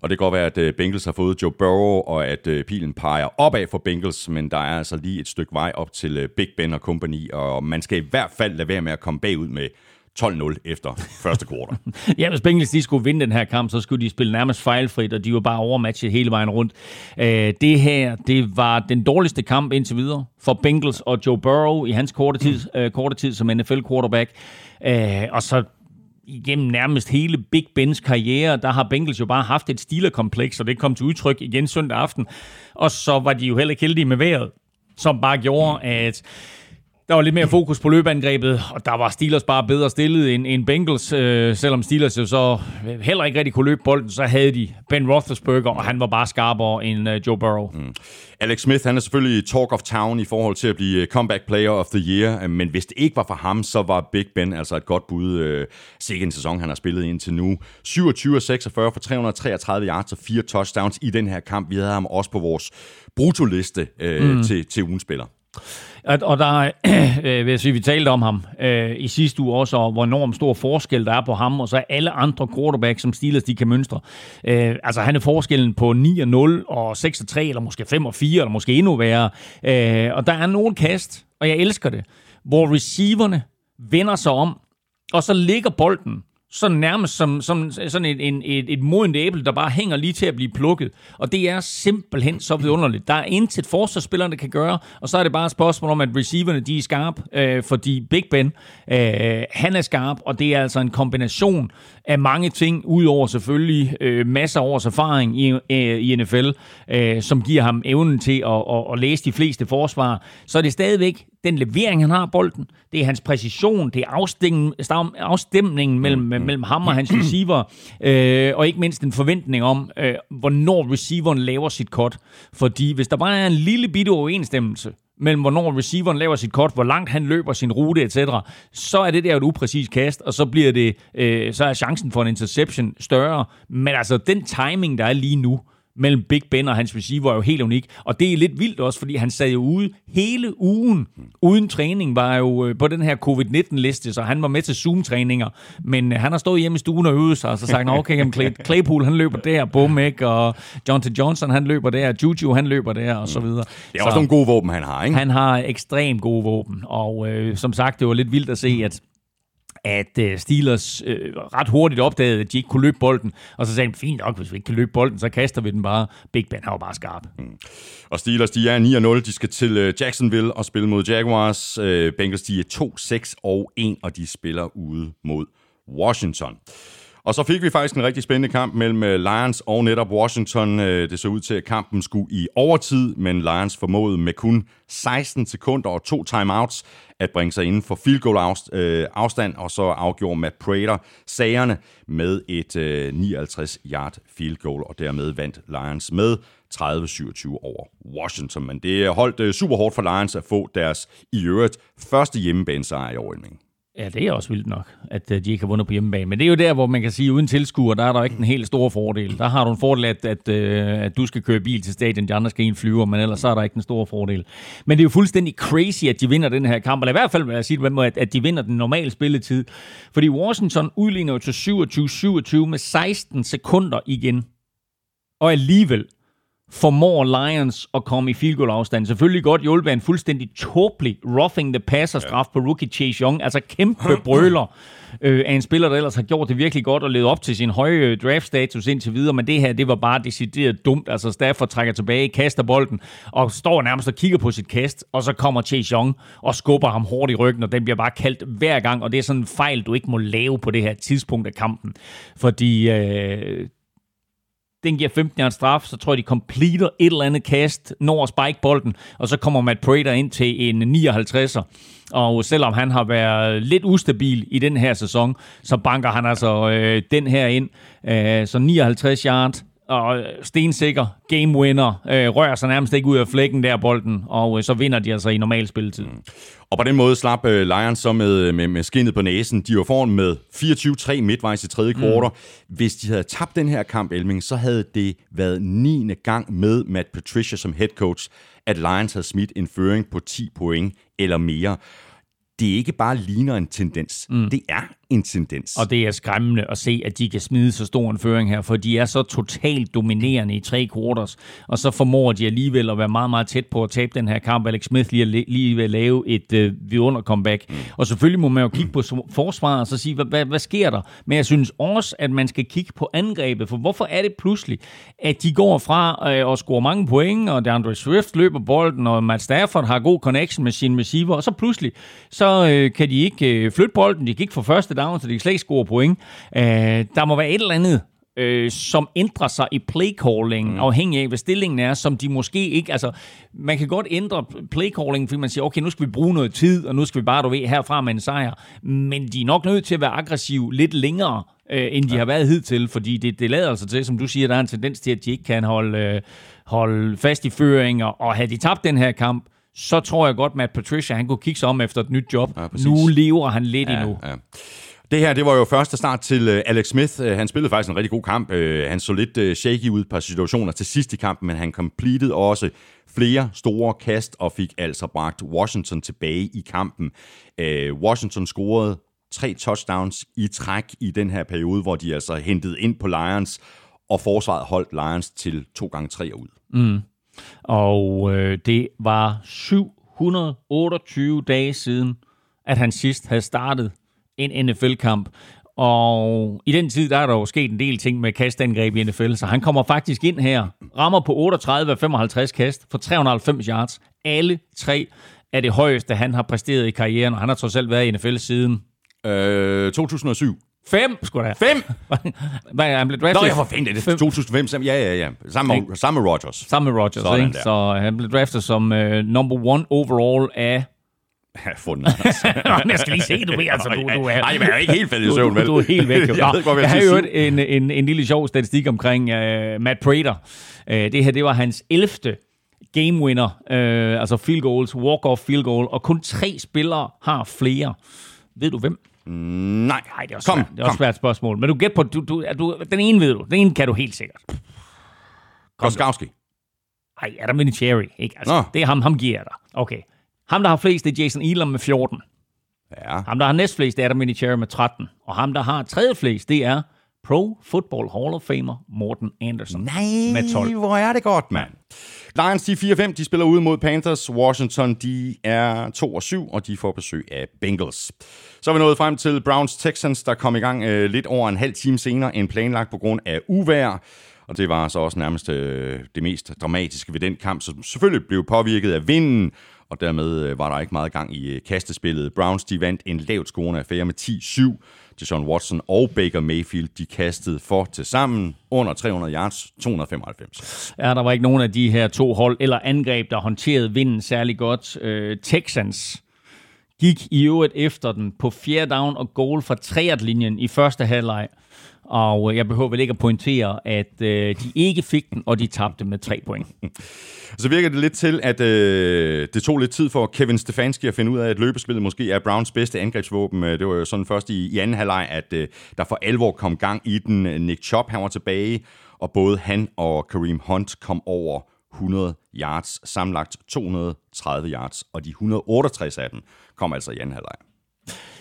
Og det kan godt være, at øh, Bengals har fået Joe Burrow, og at øh, pilen peger opad for Bengals, men der er altså lige et stykke vej op til øh, Big Ben og company, og man skal i hvert fald lade være med at komme bagud med 12-0 efter første kvartal. [LAUGHS] ja, hvis Bengals de skulle vinde den her kamp, så skulle de spille nærmest fejlfrit, og de var bare overmatchet hele vejen rundt. Øh, det her, det var den dårligste kamp indtil videre for Bengals og Joe Burrow i hans korte tid, øh, korte tid som NFL-quarterback. Øh, og så igennem nærmest hele Big Bens karriere, der har Bengals jo bare haft et stilerkompleks, og det kom til udtryk igen søndag aften. Og så var de jo heller ikke heldige med vejret, som bare gjorde, at der var lidt mere fokus på løbeangrebet, og der var Steelers bare bedre stillet end, end Bengals. Øh, selvom Steelers jo så heller ikke rigtig kunne løbe bolden, så havde de Ben Roethlisberger, og han var bare skarpere end uh, Joe Burrow. Mm. Alex Smith, han er selvfølgelig talk of town i forhold til at blive comeback player of the year, men hvis det ikke var for ham, så var Big Ben altså et godt bud. Øh, sikke en sæson, han har spillet indtil nu. 27 46 for 333 yards og fire touchdowns i den her kamp. Vi havde ham også på vores brutoliste øh, mm. til, til ugen spiller. Og, og der, [CLEARS THROAT] øh, vil jeg sige, vi talte om ham øh, i sidste uge også, og hvor enormt stor forskel der er på ham, og så alle andre quarterbacks, som Steelers de kan mønstre. Øh, altså han er forskellen på 9-0 og 6-3, eller måske 5-4, eller måske endnu værre. Øh, og der er nogle kast, og jeg elsker det, hvor receiverne vender sig om, og så ligger bolden så nærmest som, som sådan et, en, et, et modent æble, der bare hænger lige til at blive plukket. Og det er simpelthen så vidunderligt. Der er intet forsvarsspillerne kan gøre, og så er det bare et spørgsmål om, at receiverne de er skarpe, øh, fordi Big Ben, øh, han er skarp, og det er altså en kombination af mange ting, udover selvfølgelig øh, masser af års erfaring i, øh, i NFL, øh, som giver ham evnen til at, at, at læse de fleste forsvar. Så er det stadigvæk den levering, han har bolden, det er hans præcision, det er afstemningen, afstemningen mellem, mm. mellem ham og hans receiver, øh, og ikke mindst en forventning om, øh, hvornår receiveren laver sit cut. Fordi hvis der bare er en lille bitte overensstemmelse mellem hvornår receiveren laver sit kort, hvor langt han løber sin rute, etc., så er det der et upræcist kast, og så bliver det, øh, så er chancen for en interception større. Men altså, den timing, der er lige nu, mellem Big Ben og hans receiver er jo helt unik. Og det er lidt vildt også, fordi han sad jo ude hele ugen uden træning, var jo øh, på den her covid-19-liste, så han var med til Zoom-træninger. Men øh, han har stået hjemme i stuen og øvet sig, og så sagt, okay, jamen Clay, [LAUGHS] Claypool han løber der, bum ikke, og John T. Johnson han løber der, Juju han løber der, og så videre. Det er så, også nogle gode våben, han har, ikke? Han har ekstremt gode våben, og øh, som sagt, det var lidt vildt at se, at at øh, Steelers øh, ret hurtigt opdagede, at de ikke kunne løbe bolden, og så sagde de, fint nok, hvis vi ikke kan løbe bolden, så kaster vi den bare. Big Ben har jo bare skarp. Mm. Og Steelers, de er 9-0, de skal til øh, Jacksonville og spille mod Jaguars. Øh, Bengals, de er 2-6 og 1, og de spiller ude mod Washington. Og så fik vi faktisk en rigtig spændende kamp mellem øh, Lions og netop Washington. Øh, det så ud til, at kampen skulle i overtid, men Lions formåede med kun 16 sekunder og to timeouts at bringe sig inden for field goal øh, afstand, og så afgjorde Matt Prater sagerne med et 59-yard field goal, og dermed vandt Lions med 30-27 over Washington. Men det holdt super hårdt for Lions at få deres i øvrigt første hjemmebanesejr i år, Ja, det er også vildt nok, at øh, de ikke har vundet på hjemmebane. Men det er jo der, hvor man kan sige, at uden tilskuer, der er der ikke en helt stor fordel. Der har du en fordel, at, at, øh, at du skal køre bil til stadion, de andre skal en flyver, men ellers så er der ikke en stor fordel. Men det er jo fuldstændig crazy, at de vinder den her kamp, eller i hvert fald vil jeg sige at, at de vinder den normale spilletid. Fordi Washington udligner jo til 27-27 med 16 sekunder igen. Og alligevel, formår Lions at komme i field goal afstand. Selvfølgelig godt hjulpet af en fuldstændig tåbelig roughing the passer straf på rookie Chase Young. Altså kæmpe brøler øh, af en spiller, der ellers har gjort det virkelig godt og levet op til sin høje øh, draft status indtil videre. Men det her, det var bare decideret dumt. Altså Stafford trækker tilbage, kaster bolden og står nærmest og kigger på sit kast. Og så kommer Chase Young og skubber ham hårdt i ryggen, og den bliver bare kaldt hver gang. Og det er sådan en fejl, du ikke må lave på det her tidspunkt af kampen. Fordi øh, den giver 15 yards straf, så tror jeg, de completer et eller andet kast, når at spike bolden, og så kommer Matt Prater ind til en 59'er. Og selvom han har været lidt ustabil i den her sæson, så banker han altså øh, den her ind. Øh, så 59 yards, og øh, stensikker game winner, øh, rører sig nærmest ikke ud af flækken der bolden, og øh, så vinder de altså i normal spilletid. Mm. Og på den måde slap øh, Lions så med, med, med skinnet på næsen. De var foran med 24-3 midtvejs i tredje kvartal. Mm. Hvis de havde tabt den her kamp, Elming, så havde det været 9. gang med Matt Patricia som head coach, at Lions havde smidt en føring på 10 point eller mere det ikke bare ligner en tendens. Mm. Det er en tendens. Og det er skræmmende at se, at de kan smide så stor en føring her, for de er så totalt dominerende i tre quarters, og så formår de alligevel at være meget, meget tæt på at tabe den her kamp. Alex Smith lige, lige ved at lave et øh, vidunder comeback. Mm. Og selvfølgelig må man jo kigge på forsvaret og så sige, hvad, hvad, hvad sker der? Men jeg synes også, at man skal kigge på angrebet, for hvorfor er det pludselig, at de går fra øh, at score mange point, og DeAndre Swift løber bolden, og Matt Stafford har god connection med sin receiver, og så pludselig, så så øh, kan de ikke øh, flytte bolden, de kan ikke få første down, så de kan slet ikke score point. Øh, der må være et eller andet, øh, som ændrer sig i playcalling, mm. afhængig af, hvad stillingen er, som de måske ikke... Altså, man kan godt ændre playcalling, fordi man siger, okay, nu skal vi bruge noget tid, og nu skal vi bare, du ved, herfra med en sejr. Men de er nok nødt til at være aggressiv lidt længere, øh, end de ja. har været hidtil, fordi det, det lader altså til, som du siger, der er en tendens til, at de ikke kan holde, øh, holde fast i føringer, og havde de tabt den her kamp, så tror jeg godt, Matt Patricia, han kunne kigge sig om efter et nyt job. Ja, nu lever han lidt ja, endnu. Ja. Det her, det var jo første start til øh, Alex Smith. Øh, han spillede faktisk en rigtig god kamp. Øh, han så lidt shaky ud på situationer til sidst i kampen, men han completed også flere store kast og fik altså bragt Washington tilbage i kampen. Washington scorede tre touchdowns i træk i den her periode, hvor de altså hentede ind på Lions, og forsvaret holdt Lions til 2 gange 3 ud. Mm. Og øh, det var 728 dage siden, at han sidst havde startet en NFL-kamp. Og i den tid, der er der jo sket en del ting med kastangreb i NFL, så han kommer faktisk ind her, rammer på 38 af 55 kast for 390 yards. Alle tre er det højeste, han har præsteret i karrieren, og han har trods alt været i NFL siden... Øh, 2007. Fem, sgu da. Fem? [LAUGHS] Hvad, han blev draftet? Nå, jeg var fint, det er 2005. Ja, ja, ja. Sammen med, sammen med Rodgers. Sammen med Rodgers, Sådan ikke? Der. Så han blev draftet som uh, number one overall af Ja, fundet. Altså. [LAUGHS] jeg skal lige se, du ved, altså, du, du er... Nej, jeg er ikke helt faldet i søvn, vel? Du, du er helt væk. [LAUGHS] jeg, ved godt, jeg har jo en, en, en lille sjov statistik omkring uh, Matt Prater. Uh, det her, det var hans 11. game winner, uh, altså field goals, walk-off field goal, og kun tre spillere har flere. Ved du hvem? Mm, nej. Nej, det er også, kom, svært. Det er også et svært spørgsmål. Men du gæt på, du, du, du, den ene ved du. Den ene kan du helt sikkert. Koskowski. Nej, Adam Vinatieri. Ikke? Altså, det er ham, ham giver dig. Okay. Ham, der har flest, det er Jason Elam med 14. Ja. Ham, der har næstflest, det er Adam Vinatieri med 13. Og ham, der har tredje flest, det er Pro Football Hall of Famer Morten Anderson Nej, med 12. hvor er det godt, mand. Lions, de 4-5, de spiller ud mod Panthers. Washington, de er 2-7, og de får besøg af Bengals. Så er vi nået frem til Browns Texans, der kom i gang øh, lidt over en halv time senere end planlagt på grund af uvær. Og det var så også nærmest øh, det mest dramatiske ved den kamp, som selvfølgelig blev påvirket af vinden, og dermed øh, var der ikke meget gang i øh, kastespillet. Browns de vandt en lavt scorende affære med 10-7. John Watson og Baker Mayfield de kastede for til sammen under 300 yards, 295. Ja, der var ikke nogen af de her to hold eller angreb, der håndterede vinden særlig godt. Øh, Texans gik i øvrigt efter den på fjerde down og goal fra træerlinjen i første halvleg. Og øh, jeg behøver vel ikke at pointere, at øh, de ikke fik den, og de tabte med tre point. [LAUGHS] Så virker det lidt til, at øh, det tog lidt tid for Kevin Stefanski at finde ud af, at løbespillet måske er Browns bedste angrebsvåben. Øh, det var jo sådan først i, i anden halvleg, at øh, der for alvor kom gang i den. Øh, Nick Chop, han var tilbage, og både han og Kareem Hunt kom over 100 yards, samlet 230 yards, og de 168 af dem kom altså i anden halvleg.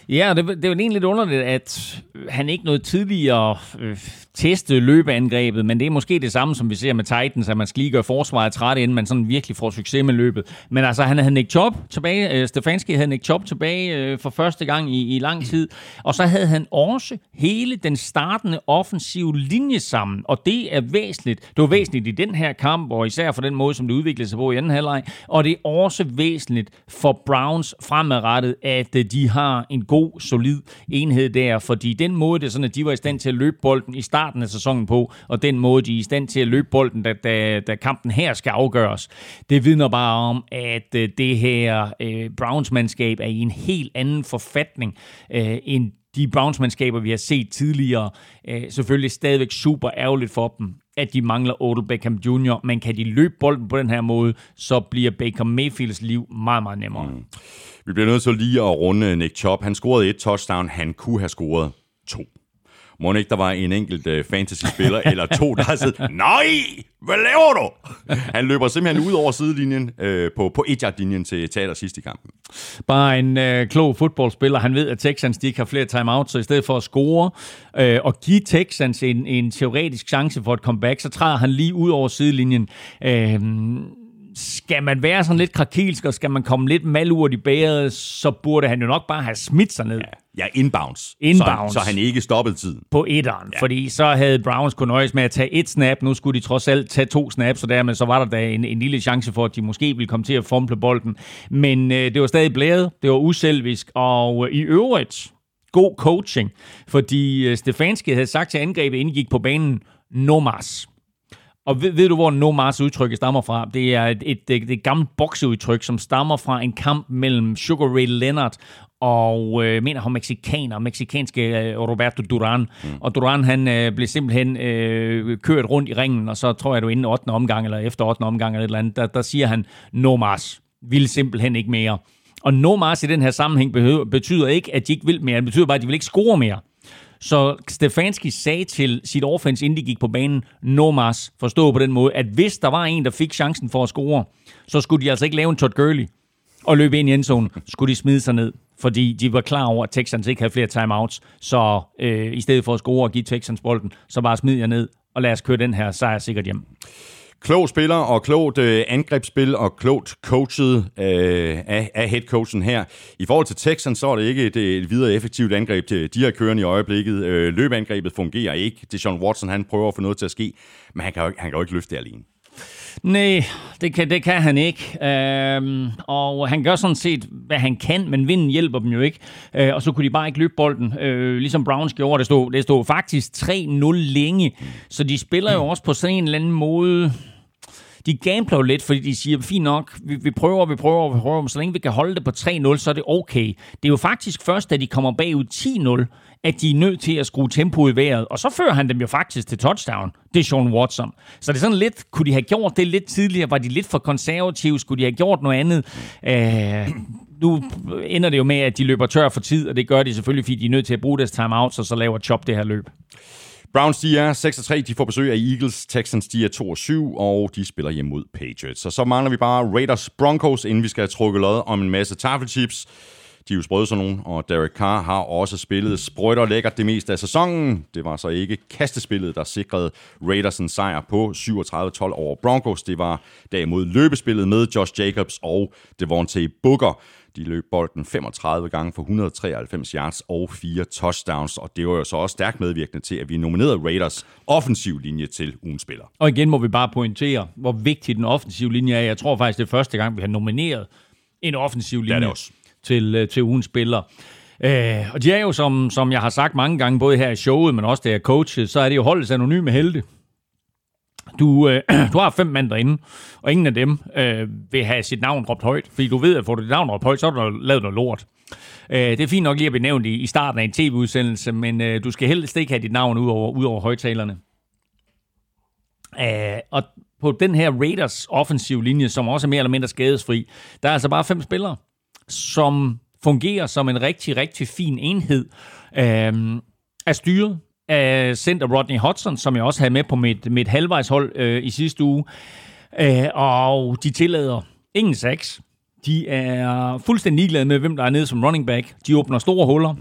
Ja, det, det var egentlig lidt underligt, at han ikke nåede tidligere øh, teste løbeangrebet, men det er måske det samme, som vi ser med Titans, at man skal lige gøre forsvaret træt, inden man sådan virkelig får succes med løbet. Men altså, han havde Nick Chop tilbage, øh, Stefanski havde Nick Chop tilbage øh, for første gang i, i lang tid, og så havde han også hele den startende offensive linje sammen, og det er væsentligt. Det var væsentligt i den her kamp, og især for den måde, som det udviklede sig på i anden halvleg, og det er også væsentligt for Browns fremadrettet, at øh, de har en god, solid enhed der, fordi den måde, det er sådan, at de var i stand til at løbe bolden i starten af sæsonen på, og den måde, de er i stand til at løbe bolden, da, da, da kampen her skal afgøres, det vidner bare om, at øh, det her øh, Browns-mandskab er i en helt anden forfatning øh, end de Browns-mandskaber, vi har set tidligere. Øh, selvfølgelig stadigvæk super ærgerligt for dem, at de mangler Odell Beckham Jr., men kan de løbe bolden på den her måde, så bliver Baker Mayfields liv meget, meget nemmere. Mm. Vi bliver nødt til lige at runde Nick Chop. Han scorede et touchdown, han kunne have scoret to. Må ikke der var en enkelt uh, fantasy-spiller [LAUGHS] eller to, der har siddet, nej, hvad laver du? Han løber simpelthen ud over sidelinjen uh, på, på linjen til teater sidst i kampen. Bare en uh, klog fodboldspiller. Han ved, at Texans de ikke har flere timeouts, så i stedet for at score uh, og give Texans en, en teoretisk chance for et comeback, så træder han lige ud over sidelinjen. Uh, skal man være sådan lidt krakilsk, og skal man komme lidt malurt i bæret, så burde han jo nok bare have smidt sig ned. Ja. Ja, inbounds. Inbounds. Så, så han ikke stoppede tiden. på etteren, ja. fordi så havde Browns kunne nøjes med at tage et snap. Nu skulle de trods alt tage to snaps, så dermed så var der da en, en lille chance for, at de måske ville komme til at fumble bolden. Men øh, det var stadig blæret, det var uselvisk, og øh, i øvrigt god coaching, fordi øh, Stefanski havde sagt til angrebet, inden gik på banen, no mas. Og ved, ved du, hvor no mas udtrykket stammer fra? Det er et, et, et, et gammelt bokseudtryk, som stammer fra en kamp mellem Sugar Ray Leonard og øh, mener han meksikaner, meksikanske øh, Roberto Duran. Mm. Og Duran, han øh, blev simpelthen øh, kørt rundt i ringen, og så tror jeg, du inden 8. omgang, eller efter 8. omgang, eller et eller andet, der, der siger han, no mas, vil simpelthen ikke mere. Og no mas i den her sammenhæng behøver, betyder ikke, at de ikke vil mere, det betyder bare, at de vil ikke score mere. Så Stefanski sagde til sit offense, inden de gik på banen, no mas, forstå på den måde, at hvis der var en, der fik chancen for at score, så skulle de altså ikke lave en Todd Gurley og løbe ind i endzonen, skulle de smide sig ned. Fordi de var klar over, at Texans ikke havde flere timeouts. Så øh, i stedet for at score og give Texans bolden, så bare smid jer ned og lad os køre den her sejr sikkert hjem. Klog spiller og klogt øh, angrebsspil og klogt coachet øh, af, af headcoachen her. I forhold til Texans, så er det ikke et, et videre effektivt angreb, til de har kørende i øjeblikket. Øh, løbeangrebet fungerer ikke. Det er Watson, han prøver at få noget til at ske, men han kan jo, han kan jo ikke løfte det alene. Nej, det kan, det kan han ikke. Øhm, og han gør sådan set, hvad han kan, men vinden hjælper dem jo ikke. Øh, og så kunne de bare ikke løbe bolden, øh, ligesom Browns gjorde. Det stod, det stod faktisk 3-0 længe. Så de spiller jo også på sådan en eller anden måde de gambler jo lidt, fordi de siger, fint nok, vi, vi prøver, vi prøver, vi prøver, men så længe vi kan holde det på 3-0, så er det okay. Det er jo faktisk først, da de kommer bagud 10-0, at de er nødt til at skrue tempoet i vejret. Og så fører han dem jo faktisk til touchdown. Det er Sean Watson. Så det er sådan lidt, kunne de have gjort det lidt tidligere? Var de lidt for konservative? Skulle de have gjort noget andet? Øh, nu ender det jo med, at de løber tør for tid, og det gør de selvfølgelig, fordi de er nødt til at bruge deres timeouts, og så laver Chop det her løb. Browns, de er 6-3, de får besøg af Eagles. Texans, de er 2-7, og de spiller hjem mod Patriots. Så så mangler vi bare Raiders Broncos, inden vi skal have trukket lod om en masse tafelchips. De er jo sprøde sådan nogen, og Derek Carr har også spillet sprødt og lækkert det meste af sæsonen. Det var så ikke kastespillet, der sikrede Raiders en sejr på 37-12 over Broncos. Det var derimod løbespillet med Josh Jacobs og Devontae Booker. De løb bolden 35 gange for 193 yards og fire touchdowns, og det var jo så også stærkt medvirkende til, at vi nominerede Raiders offensiv linje til ugens spiller. Og igen må vi bare pointere, hvor vigtig den offensive linje er. Jeg tror faktisk, det er første gang, vi har nomineret en offensiv linje det er det også til, øh, til ugens spiller. Øh, og de er jo, som, som jeg har sagt mange gange, både her i showet, men også da jeg coachet, så er det jo holdets anonyme helte. Du, øh, [CLEARS THROAT] du har fem mand derinde, og ingen af dem øh, vil have sit navn råbt højt, fordi du ved, at får du dit navn råbt højt, så har du lavet noget lort. Øh, det er fint nok lige at blive nævnt i, i starten af en tv-udsendelse, men øh, du skal helst ikke have dit navn ud over, ud over højtalerne. Øh, og på den her Raiders offensiv linje, som også er mere eller mindre skadesfri, der er altså bare fem spillere, som fungerer som en rigtig, rigtig fin enhed. Øh, er styret af center Rodney Hudson, som jeg også havde med på mit, mit halvvejshold øh, i sidste uge. Øh, og de tillader ingen sacks. De er fuldstændig ligeglade med, hvem der er nede som running back. De åbner store huller.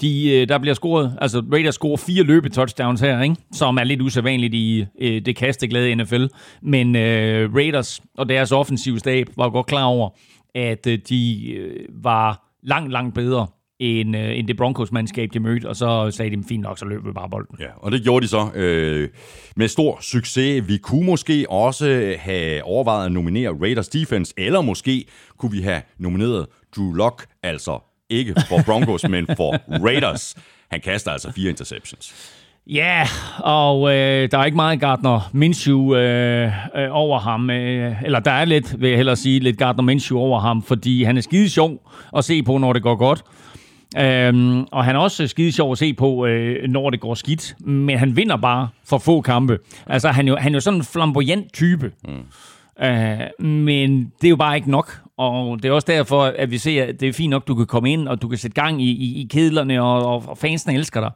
De, øh, der bliver scoret, altså Raiders scorer fire løbetouchdowns her, ikke? som er lidt usædvanligt i øh, det kasteglade NFL. Men øh, Raiders og deres offensive stab var godt klar over, at øh, de øh, var langt, langt bedre end, øh, end det Broncos-mandskab, de mødte, og så sagde de, fint nok, så løb vi bare bolden. Ja, og det gjorde de så øh, med stor succes. Vi kunne måske også have overvejet at nominere Raiders defense, eller måske kunne vi have nomineret Drew Lock, altså ikke for Broncos, [LAUGHS] men for Raiders. Han kaster altså fire interceptions. Ja, yeah, og øh, der er ikke meget Gardner Minshew øh, øh, over ham. Øh, eller der er lidt, vil jeg hellere sige, lidt Gardner Minshew over ham, fordi han er skide sjov at se på, når det går godt. Øhm, og han er også skide sjov at se på, øh, når det går skidt. Men han vinder bare for få kampe. Altså, han er jo, han er jo sådan en flamboyant type. Mm. Øh, men det er jo bare ikke nok. Og det er også derfor, at vi ser, at det er fint nok, du kan komme ind, og du kan sætte gang i, i, i kedlerne, og, og, fansene elsker dig.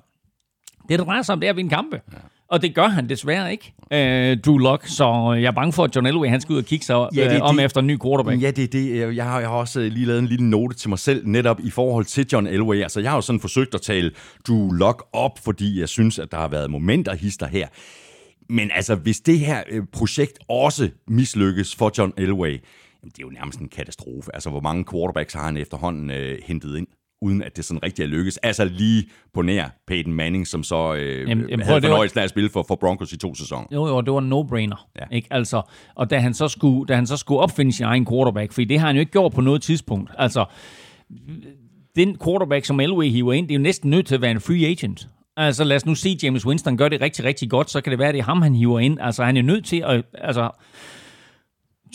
Det, der drejer sig om, det er at vinde kampe. Ja. Og det gør han desværre ikke, øh, Drew Lock. Så jeg er bange for, at John Elway han skal ud og kigge sig ja, det, øh, om det, efter en ny quarterback. Ja, det er det. Jeg har, jeg har også lige lavet en lille note til mig selv, netop i forhold til John Elway. Altså, jeg har jo sådan forsøgt at tale Drew Lock op, fordi jeg synes, at der har været momenter hister her. Men altså, hvis det her øh, projekt også mislykkes for John Elway, det er jo nærmest en katastrofe. Altså, hvor mange quarterbacks har han efterhånden øh, hentet ind? Uden at det sådan rigtig er lykkes. Altså lige på nær Peyton Manning, som så øh, jamen, jamen, havde fornøjelsen af at spille for, for Broncos i to sæsoner. Jo, jo, det var en no-brainer. Ja. Ikke? Altså, og da han, så skulle, da han så skulle opfinde sin egen quarterback, for det har han jo ikke gjort på noget tidspunkt. Altså, den quarterback, som Elway hiver ind, det er jo næsten nødt til at være en free agent. Altså lad os nu se, James Winston gør det rigtig, rigtig godt, så kan det være, det er ham, han hiver ind. Altså han er nødt til at... Altså,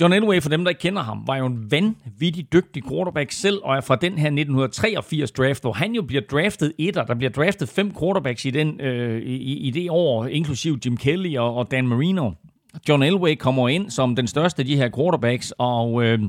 John Elway, for dem, der ikke kender ham, var jo en vanvittig dygtig quarterback selv, og er fra den her 1983 draft, hvor han jo bliver draftet etter. Der bliver draftet fem quarterbacks i, den, øh, i, i det år, inklusiv Jim Kelly og, og Dan Marino. John Elway kommer ind som den største af de her quarterbacks, og... Øh,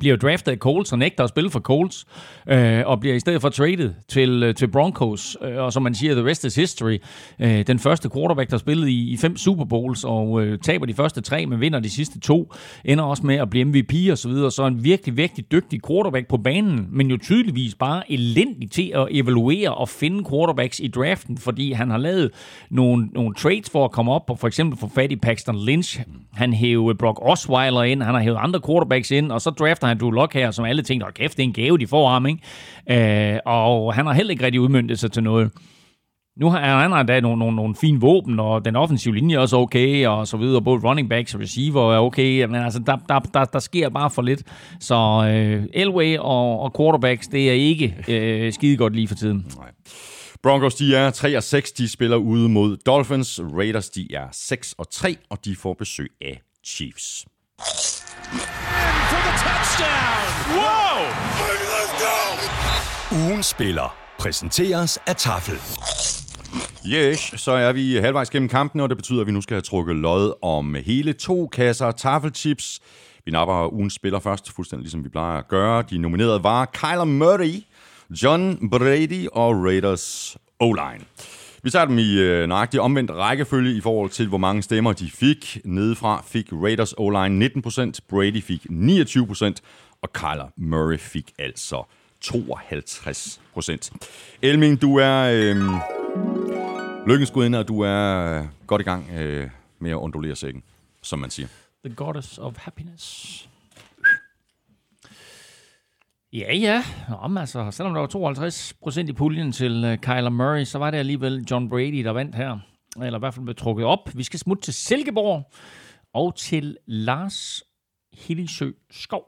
bliver draftet af Colts og nægter at spille for Colts, øh, og bliver i stedet for traded til, øh, til Broncos, øh, og som man siger, the rest is history. Øh, den første quarterback, der spillede i, i fem Super Bowls, og øh, taber de første tre, men vinder de sidste to, ender også med at blive MVP og så videre. Så en virkelig, virkelig dygtig quarterback på banen, men jo tydeligvis bare elendig til at evaluere og finde quarterbacks i draften, fordi han har lavet nogle, nogle trades for at komme op, og for eksempel få fat i Paxton Lynch. Han hævde Brock Osweiler ind, han har hævet andre quarterbacks ind, og så drafter han Drew Lock her, som alle tænkte, at kæft, det er en gave, de får ham, ikke? Øh, og han har heller ikke rigtig udmyndtet sig til noget. Nu har han endda nogle, nogle, nogle fine våben, og den offensive linje er også okay, og så videre. Både running backs og receiver er okay, men altså, der, der, der, der sker bare for lidt. Så øh, Elway og, og quarterbacks, det er ikke øh, skide godt lige for tiden. Nej. Broncos, de er 3 og 6, de spiller ude mod Dolphins. Raiders, de er 6 og 3, og de får besøg af Chiefs. Wow! Ugen spiller præsenteres af Tafel. Yes, så er vi halvvejs gennem kampen, og det betyder, at vi nu skal have trukket lod om hele to kasser taffelchips. Vi napper ugens spiller først, fuldstændig ligesom vi plejer at gøre. De nominerede var Kyler Murray, John Brady og Raiders O-line. Vi tager dem i øh, nøjagtig omvendt rækkefølge i forhold til, hvor mange stemmer de fik. Nedefra fik Raiders O-line 19%, Brady fik 29%, og Kyler Murray fik altså 52%. Elming, du er øh, lykkens gudinde, og du er øh, godt i gang øh, med at undulere sækken, som man siger. The goddess of happiness. Ja, ja. Nå, altså, selvom der var 52 procent i puljen til uh, Kyler Murray, så var det alligevel John Brady, der vandt her. Eller i hvert fald blev trukket op. Vi skal smutte til Silkeborg og til Lars Hillingsø Skov.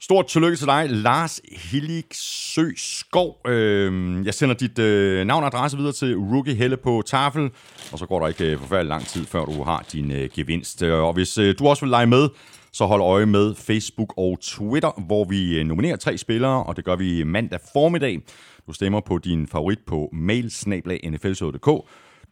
Stort tillykke til dig, Lars Hillingsø Skov. Øhm, jeg sender dit øh, navn og adresse videre til Rookie Helle på tafel, og så går der ikke øh, forfærdelig lang tid, før du har din gevinst. Og hvis du også vil lege med, så hold øje med Facebook og Twitter, hvor vi øh, nominerer tre spillere, og det gør vi mandag formiddag. Du stemmer på din favorit på mail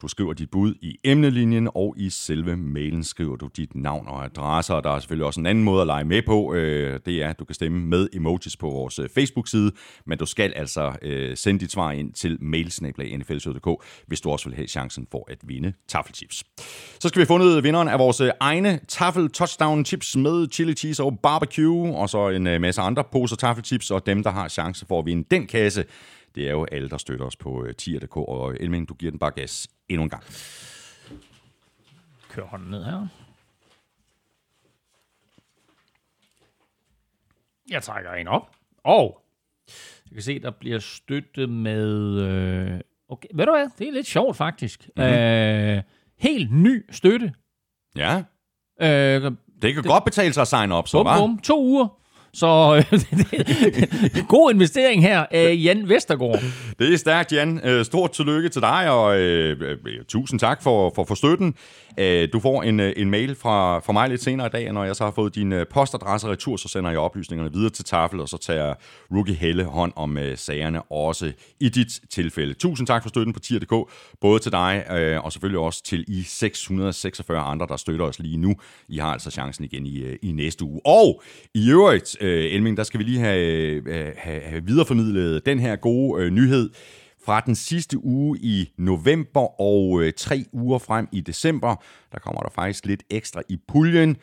du skriver dit bud i emnelinjen, og i selve mailen skriver du dit navn og adresse. Og der er selvfølgelig også en anden måde at lege med på. Øh, det er, at du kan stemme med emojis på vores øh, Facebook-side, men du skal altså øh, sende dit svar ind til mailsnablag.nfl.dk, hvis du også vil have chancen for at vinde taffelchips. Så skal vi have fundet vinderen af vores egne taffel touchdown chips med chili cheese og barbecue, og så en masse andre poser taffelchips, og dem, der har chance for at vinde den kasse, det er jo alle, der støtter os på tier.dk, og Elming, du giver den bare gas endnu en gang. Kør hånden ned her. Jeg trækker en op. Og jeg kan se, der bliver støttet med... Øh, okay, ved du hvad? Det er lidt sjovt, faktisk. Mm-hmm. Øh, helt ny støtte. Ja. Øh, det kan det, godt betale sig at signe op, så bum, bum, To uger. Så øh, [LAUGHS] god investering her af Jan Vestergaard. Det er stærkt, Jan. Øh, stort tillykke til dig, og øh, øh tusind tak for, for, for støtten. Øh, du får en, øh, en mail fra, fra mig lidt senere i dag, når jeg så har fået din postadresse retur, så sender jeg oplysningerne videre til Tafel, og så tager Rookie Helle hånd om sagerne også i dit tilfælde. Tusind tak for støtten på tier.dk, både til dig og selvfølgelig også til I 646 andre, der støtter os lige nu. I har altså chancen igen i, i næste uge. Og i øvrigt, øh, Elming, der skal vi lige have, have, have videreformidlet den her gode øh, nyhed fra den sidste uge i november og øh, tre uger frem i december. Der kommer der faktisk lidt ekstra i puljen.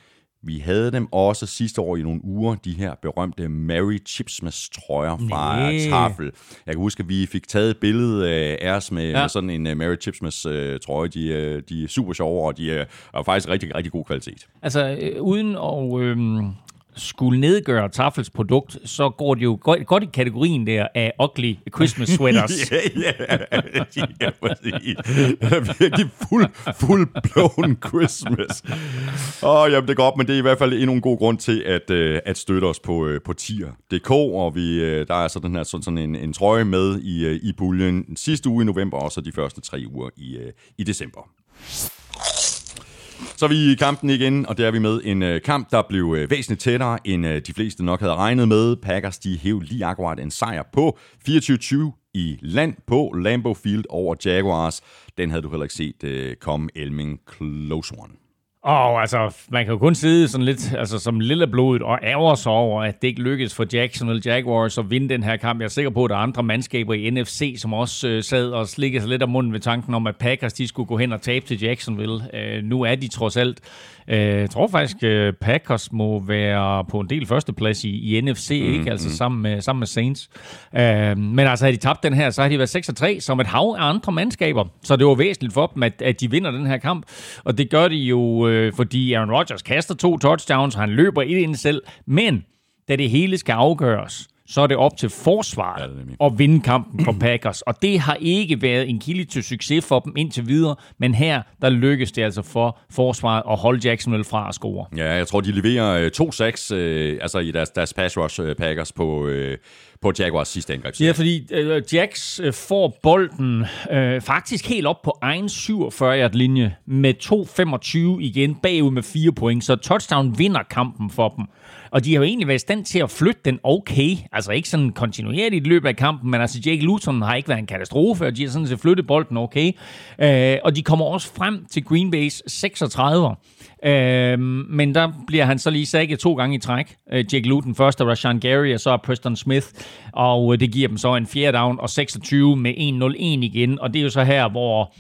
Vi havde dem også sidste år i nogle uger, de her berømte Mary Chipsmas trøjer fra Næh. Tafel. Jeg kan huske, at vi fik taget et billede af os med, Ja. med sådan en uh, Mary Chipsmas uh, trøje. De, uh, de er super sjove, og de uh, er faktisk rigtig, rigtig god kvalitet. Altså, øh, uden at øh, skulle nedgøre Tafels produkt, så går det jo godt, godt i kategorien der af ugly Christmas [LAUGHS] sweaters. ja, ja, ja, præcis. Det er virkelig fuld, fuld blown Christmas. Åh, jamen det går op, men det er i hvert fald endnu en god grund til at, øh, at støtte os på, øh, på tier.dk, og vi, øh, der er så den her sådan, sådan en, en trøje med i, i puljen sidste uge i november, og så de første tre uger i, i december. Så er vi i kampen igen, og der er vi med en øh, kamp, der blev øh, væsentligt tættere, end øh, de fleste nok havde regnet med. Packers, de hæv lige akkurat en sejr på 24-20 i land på Lambeau Field over Jaguars. Den havde du heller ikke set øh, komme Elming close one. Og altså, man kan jo kun sidde sådan lidt altså, som lille blodet og ærger sig over, at det ikke lykkedes for Jacksonville Jaguars at vinde den her kamp. Jeg er sikker på, at der er andre mandskaber i NFC, som også øh, sad og slikkede sig lidt af munden ved tanken om, at Packers de skulle gå hen og tabe til Jacksonville. Øh, nu er de trods alt. Øh, jeg tror faktisk, øh, Packers må være på en del førsteplads i, i NFC, mm, ikke? Altså sammen med, sammen med Saints. Øh, men altså, havde de tabt den her, så har de været 6-3 som et hav af andre mandskaber. Så det var væsentligt for dem, at, at de vinder den her kamp. Og det gør de jo, øh, fordi Aaron Rodgers kaster to touchdowns, han løber et ind selv. Men da det hele skal afgøres, så er det op til forsvaret Ja, at vinde kampen for Packers. Og det har ikke været en kilde til succes for dem indtil videre, men her, der lykkes det altså for forsvaret at holde Jacksonville fra at score. Ja, jeg tror, de leverer øh, to sacks øh, altså i deres, deres pass rush øh, Packers på, øh, på Jaguars sidste angreb. Ja, fordi øh, Jax øh, får bolden øh, faktisk helt op på egen 47-yard-linje med 2-25 igen bagud med 4 point, så touchdown vinder kampen for dem. Og de har jo egentlig været i stand til at flytte den okay. Altså ikke sådan kontinuerligt i løbet af kampen, men altså Jake Luton har ikke været en katastrofe, og de har sådan set flyttet bolden okay. Øh, og de kommer også frem til Green Bay's 36. Øh, men der bliver han så lige sækket to gange i træk. Øh, Jake Luton først, og Rashan Gary, og så Preston Smith. Og øh, det giver dem så en fjerde down og 26 med 1-0-1 igen. Og det er jo så her, hvor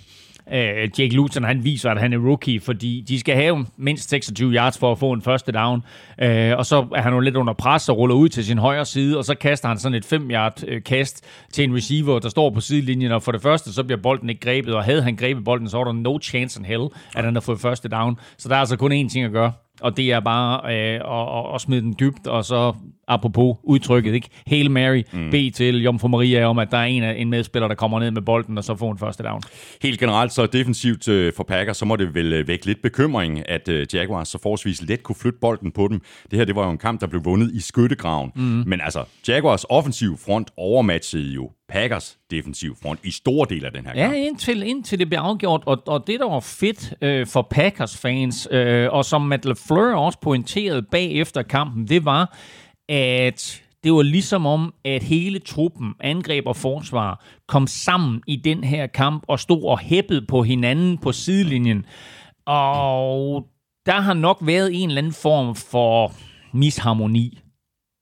øh, Jake Luton han viser, at han er rookie, fordi de skal have mindst 26 yards for at få en første down. Øh, og så er han jo lidt under pres og ruller ud til sin højre side, og så kaster han sådan et 5 yard øh, kast til en receiver, der står på sidelinjen, og for det første, så bliver bolden ikke grebet, og havde han grebet bolden, så var der no chance in hell, at han har fået første down. Så der er altså kun én ting at gøre, og det er bare øh, at, at, smide den dybt, og så apropos udtrykket, ikke? Hail Mary, mm. bed til Jomfru Maria om, at der er en, en medspiller, der kommer ned med bolden, og så får en første down. Helt generelt så defensivt øh, for Packers, så må det vel øh, vække lidt bekymring, at øh, Jaguars så forholdsvis let kunne flytte bolden på dem. Det her, det var jo en kamp, der blev vundet i skyttegraven. Mm. Men altså, Jaguars offensiv front overmatchede jo Packers defensiv front i store dele af den her Ja, kamp. indtil, indtil det blev afgjort, og, og det, der var fedt øh, for Packers-fans, øh, og som Matt LaFleur også pointerede bagefter kampen, det var, at det var ligesom om, at hele truppen, angreb og forsvar, kom sammen i den her kamp og stod og hæppede på hinanden på sidelinjen. Og der har nok været en eller anden form for misharmoni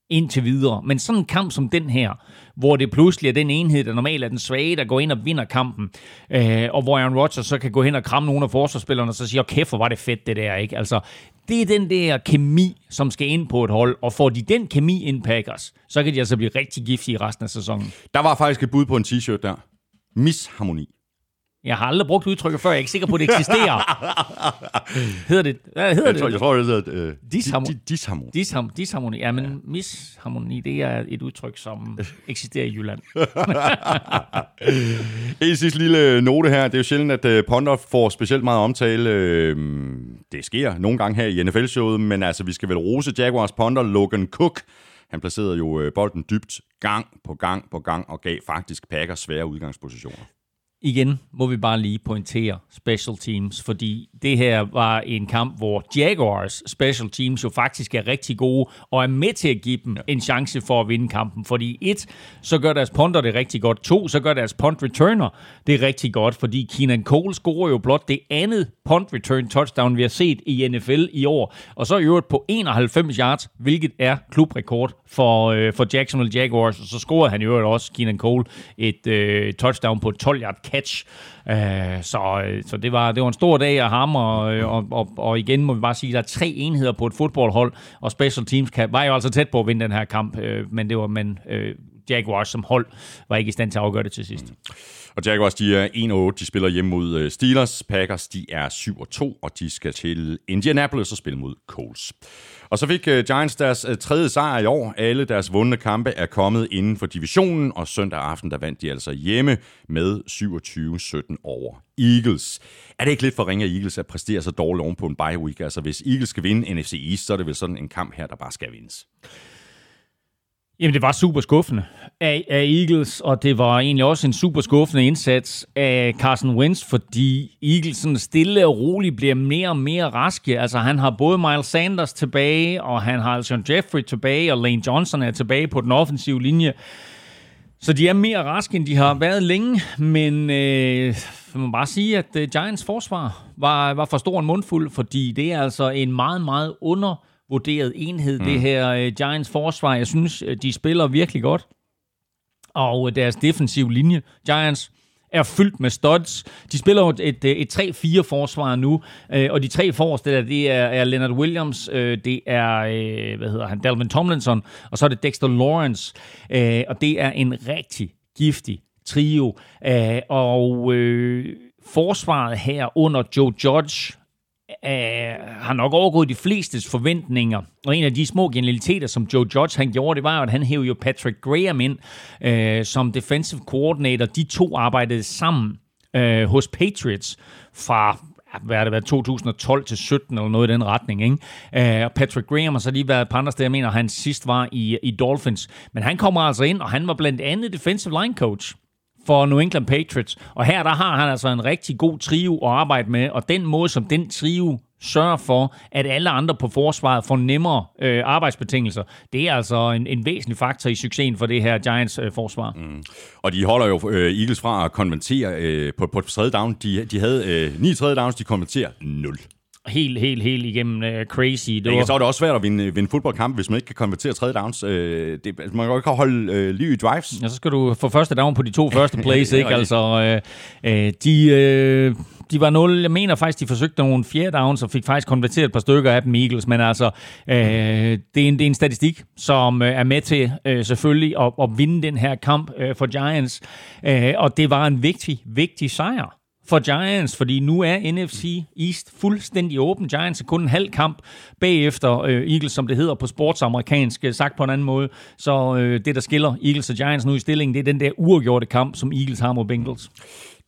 indtil videre. Men sådan en kamp som den her, hvor det pludselig er den enhed, der normalt er den svage, der går ind og vinder kampen, øh, og hvor Aaron Rodgers så kan gå hen og kramme nogle af forsvarsspillerne, og så sige, kæft, hvor var det fedt det der, ikke? Altså, det er den der kemi, som skal ind på et hold, og får de den kemi ind Packers, så kan de altså blive rigtig giftige resten af sæsonen. Der var faktisk et bud på en t-shirt der. Misharmoni. Jeg har aldrig brugt udtrykket før, jeg er ikke sikker på, at det eksisterer. [LAUGHS] hedder det? Hvad hedder Jeg det? tror, jeg tror det hedder øh, Disharmoni. di- di- disharmoni. Disham, disharmoni. Ja, men ja. misharmoni, det er et udtryk, som [LAUGHS] eksisterer i Jylland. [LAUGHS] En sidste lille note her. Det er jo sjældent, at øh, Ponder får specielt meget omtale. Øh, Det sker nogle gange her i NFL-showet, men altså, vi skal vel rose Jaguars Ponder, Logan Cook. Han placerede jo øh, bolden dybt gang på gang på gang og gav faktisk Packers svære udgangspositioner. Igen må vi bare lige pointere special teams, fordi det her var en kamp, hvor Jaguars special teams jo faktisk er rigtig gode, og er med til at give dem ja. en chance for at vinde kampen. Fordi et, så gør deres punter det rigtig godt. To, så gør deres punt returner det rigtig godt, fordi Keenan Cole scorer jo blot det andet punt return touchdown, vi har set i NFL i år. Og så i øvrigt på 91 yards, hvilket er klubrekord for, øh, for Jacksonville Jaguars. Og så scorede han i øvrigt også, Keenan Cole, et øh, touchdown på 12-yard catch. Øh, så øh, så det, var, det var en stor dag af ham, og, øh, og, og, og igen må vi bare sige, at der er tre enheder på et fodboldhold, og special teams kan, var jo altså tæt på at vinde den her kamp, men det var men, Jaguars som hold var ikke i stand til at afgøre det til sidst. Mm. Og Jaguars, de er 1-8, de spiller hjemme mod øh, Steelers. Packers, de er 7-2, og de skal til Indianapolis og spille mod Colts. Og så fik øh, Giants deres øh, tredje sejr i år. Alle deres vundne kampe er kommet inden for divisionen, og søndag aften der vandt de altså hjemme med 27-17 over Eagles. Er det ikke lidt for ringe af Eagles at præstere så dårligt oven på en bye week? Altså hvis Eagles skal vinde NFC East, så er det vel sådan en kamp her, der bare skal vindes. Jamen, det var super skuffende af, af Eagles, og det var egentlig også en super skuffende indsats af Carson Wentz, fordi Eagles sådan stille og roligt bliver mere og mere raske. Altså, han har både Miles Sanders tilbage, og han har Alshon Jeffrey tilbage, og Lane Johnson er tilbage på den offensive linje. Så de er mere raske, end de har været længe, men øh, man må bare sige, at øh, Giants forsvar var, var for stor en mundfuld, fordi det er altså en meget, meget under vurderet enhed, mm. det her uh, Giants forsvar. Jeg synes, øh, de spiller virkelig godt. Og uh, deres defensiv linje, Giants, er fyldt med studs. De spiller jo et, et, et 3-4 forsvar nu, øh, og de tre forreste der, det er, er Leonard Williams, øh, det er, øh, hvad hedder han, Dalvin Tomlinson, og så er det Dexter Lawrence, øh, og det er en rigtig giftig trio. Øh, og øh, forsvaret her under Joe Judge øh, har nok overgået de flestes forventninger. Og en af de små genialiteter, som Joe Judge han gjorde, det var jo, at han hævde jo Patrick Graham ind øh, som defensive coordinator. De to arbejdede sammen øh, hos Patriots fra hvad er det været, 2012 til 17 eller noget i den retning. Ikke? Øh, Patrick Graham har så lige været på andre steder, jeg mener, han sidst var i, i Dolphins. Men han kommer altså ind, og han var blandt andet defensive line coach for New England Patriots. Og her der har han altså en rigtig god trio at arbejde med, og den måde, som den trio sørger for, at alle andre på forsvaret får nemmere øh, arbejdsbetingelser. Det er altså en, en væsentlig faktor i succesen for det her Giants-forsvar. Øh, mm. Og de holder jo øh, Eagles fra at konvertere øh, på, på tredje down. De, de havde øh, ni tredje downs, de konverterer 0 helt, helt, helt igennem uh, crazy. Det var... Så er det også svært at vinde, vinde fodboldkamp, hvis man ikke kan konvertere tredje downs. Uh, det, altså, man kan jo ikke holde uh, liv i drives. Ja, så skal du få første down på de to første [LAUGHS] plays, ikke? Altså, uh, uh, de... Uh, de var 0. Jeg mener faktisk, de forsøgte nogle fjerde downs og fik faktisk konverteret et par stykker af dem Eagles, men altså, øh, det, er en, det er en statistik, som øh, er med til øh, selvfølgelig at, at vinde den her kamp øh, for Giants, øh, og det var en vigtig, vigtig sejr for Giants, fordi nu er NFC East fuldstændig åben. Giants er kun en halv kamp bagefter øh, Eagles, som det hedder på sportsamerikansk, øh, sagt på en anden måde. Så øh, det, der skiller Eagles og Giants nu i stillingen, det er den der uafgjorte kamp, som Eagles har mod Bengals.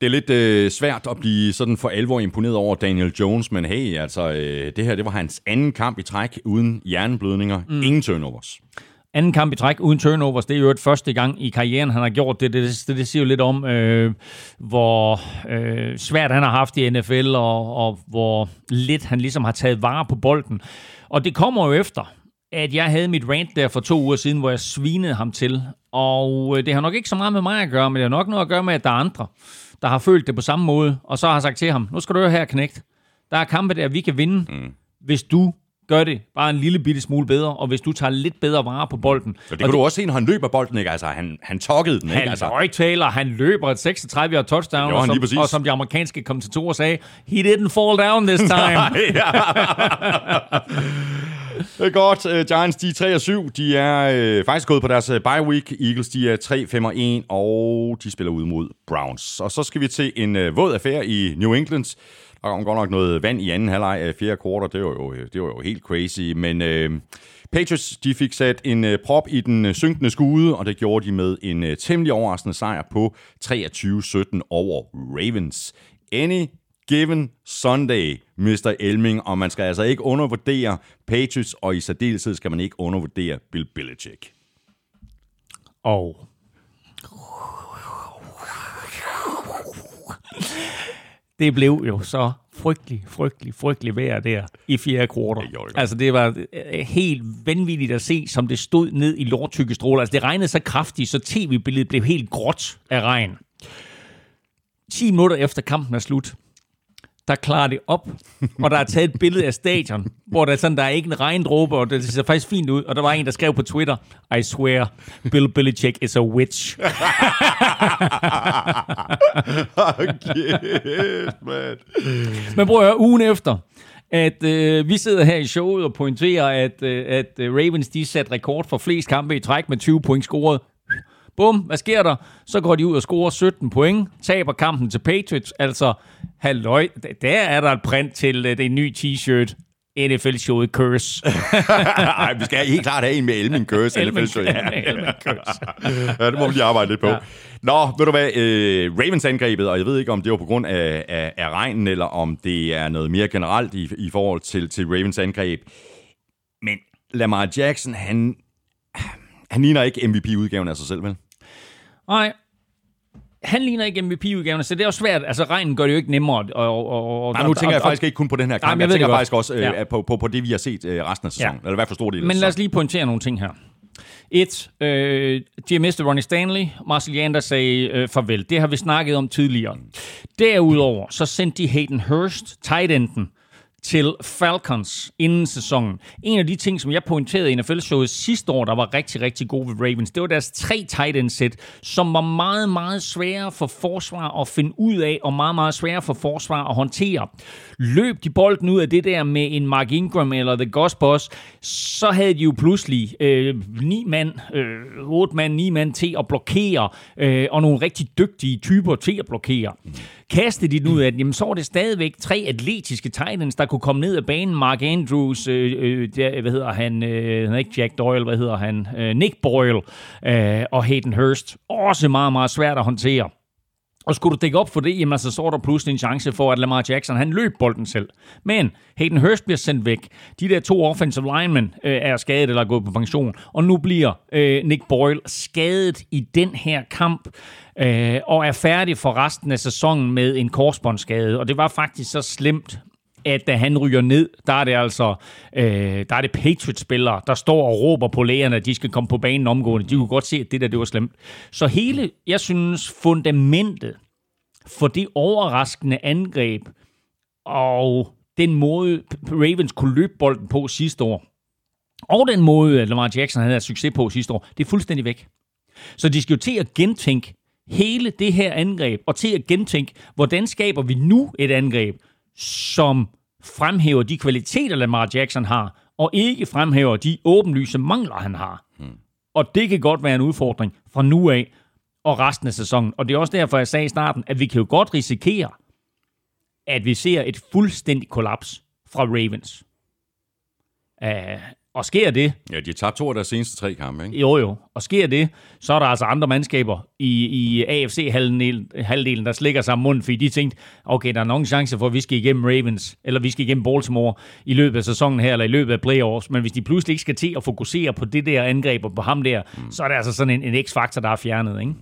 Det er lidt øh, svært at blive sådan for alvor imponeret over Daniel Jones, men hey, altså, øh, det her det var hans anden kamp i træk uden hjerneblødninger. Mm. Ingen turnovers. Anden kamp i træk uden turnovers, det er jo et første gang i karrieren, han har gjort det. Det, det, det siger jo lidt om, øh, hvor øh, svært han har haft i NFL, og, og hvor lidt han ligesom har taget vare på bolden. Og det kommer jo efter, at jeg havde mit rant der for to uger siden, hvor jeg svinede ham til. Og øh, det har nok ikke så meget med mig at gøre, men det har nok noget at gøre med, at der er andre, der har følt det på samme måde, og så har sagt til ham, nu skal du høre her, knægt. Der er kampe der, vi kan vinde, mm. hvis du gør det bare en lille bitte smule bedre, og hvis du tager lidt bedre vare på bolden. Så det det, du også se, når han løber bolden, ikke? Altså, han, han tokkede den, ikke? Han altså. højtaler, han løber et 36 yard touchdown, og som, og som de amerikanske kommentatorer sagde, he didn't fall down this [LAUGHS] time. Det er godt. Uh, Giants, de er 3 og 7. De er uh, faktisk gået på deres uh, bye week. Eagles, de er 3, 5 og 1, og de spiller ud mod Browns. Og så skal vi til en uh, våd affære i New England. Der kom godt nok noget vand i anden halvleg af fjerde kvartal. Det var jo, det var jo helt crazy. Men øh, Patriots de fik sat en øh, prop i den øh, synkende skude, og det gjorde de med en øh, temmelig overraskende sejr på 23-17 over Ravens. Any given Sunday, Mr. Elming, og man skal altså ikke undervurdere Patriots, og i særdeleshed skal man ikke undervurdere Bill Belichick. Og det blev jo så frygtelig, frygtelig, frygtelig vejr der i fjerde kvartal. Altså, det var øh, helt vanvittigt at se, som det stod ned i lortykke stråler. Altså, det regnede så kraftigt, så tv-billedet blev helt gråt af regn. 10 minutter efter kampen er slut, der klarer det op, og der er taget et billede af stadion, hvor der er sådan, der er ikke en regndråbe, og det ser faktisk fint ud. Og der var en, der skrev på Twitter, I swear, Bill Belichick is a witch. [LAUGHS] okay, man. Men prøv at høre, ugen efter, at øh, vi sidder her i showet og pointerer, at, øh, at øh, Ravens de satte rekord for flest kampe i træk med 20 point scoret. Bum, hvad sker der? Så går de ud og scorer 17 point, taber kampen til Patriots. Altså, halløj, der er der et print til uh, det nye t-shirt. NFL-showet Curse. [LAUGHS] Ej, vi skal helt klart have en med Elmin Curse. Elmin- NFL-show. Ja. Elmin Curse. ja, det må vi lige arbejde lidt på. Ja. Nå, ved du hvad, øh, Ravens angrebet, og jeg ved ikke, om det var på grund af, af, af regnen, eller om det er noget mere generelt i, i forhold til, til Ravens angreb. Men Lamar Jackson, han, han ligner ikke MVP-udgaven af sig selv, vel? Nej, han ligner ikke MVP-udgaven, så det er jo svært. Altså, regnen gør det jo ikke nemmere. Og, og, og, Nej, nu tænker jeg faktisk ikke kun på den her kamp. jeg, jeg tænker det faktisk også øh, Ja. på, på, på det, vi har set øh, resten af sæsonen. Ja. Eller hvad for stor del Men lad os lige pointere nogle ting her. Et, øh, de har mistet Ronnie Stanley. Marcel Jander sagde øh, farvel. Det har vi snakket om tidligere. Derudover, så sendte de Hayden Hurst, tight enden, til Falcons inden sæsonen. En af de ting, som jeg pointerede i NFL-showet sidste år, der var rigtig, rigtig god ved Ravens, det var deres tre tight end sæt, som var meget, meget svære for forsvar at finde ud af, og meget, meget svære for forsvar at håndtere. Løb de bolden ud af det der med en Mark Ingram eller The Ghost Boss, så havde de jo pludselig øh, ni mand, øh, otte mand, ni mand til at blokere, øh, og nogle rigtig dygtige typer til at blokere. Kastede de den ud af den, jamen så var det stadigvæk tre atletiske Titans, der kunne komme ned af banen. Mark Andrews, øh, øh, der, hvad hedder han, øh, han er ikke Jack Doyle, hvad hedder han, øh, Nick Boyle øh, og Hayden Hurst. Også meget, meget svært at håndtere. Og skulle du dække op for det, jamen altså, så er der pludselig en chance for, at Lamar Jackson, han løb bolden selv. Men Hayden Hurst bliver sendt væk. De der to offensive linemen øh, er skadet eller er gået på pension. Og nu bliver øh, Nick Boyle skadet i den her kamp, øh, og er færdig for resten af sæsonen med en korsbåndsskade. Og det var faktisk så slemt, at da han ryger ned, der er det altså øh, der er det Patriots-spillere, der står og råber på lægerne, at de skal komme på banen omgående. De kunne godt se, at det der det var slemt. Så hele, jeg synes, fundamentet for det overraskende angreb og den måde, Ravens kunne løbe bolden på sidste år, og den måde, at Lamar Jackson havde succes på sidste år, det er fuldstændig væk. Så de skal jo til at gentænke hele det her angreb, og til at gentænke, hvordan skaber vi nu et angreb, som fremhæver de kvaliteter, Lamar Jackson har, og ikke fremhæver de åbenlyse mangler, han har. Hmm. Og det kan godt være en udfordring fra nu af og resten af sæsonen. Og det er også derfor, jeg sagde i starten, at vi kan jo godt risikere, at vi ser et fuldstændigt kollaps fra Ravens. Uh, og sker det, Ja, de har tabt to af deres seneste tre kampe, ikke? jo, jo. Og sker det, så er der altså andre mandskaber i, i AFC-halvdelen, der slikker sig om munden, fordi de tænkte, okay, der er nogen chance for, at vi skal igennem Ravens, eller vi skal igennem Baltimore i løbet af sæsonen her, eller i løbet af playoffs. Men hvis de pludselig ikke skal til at fokusere på det der angreb og på ham der, mm. så er det altså sådan en, en x-faktor, der er fjernet, ikke?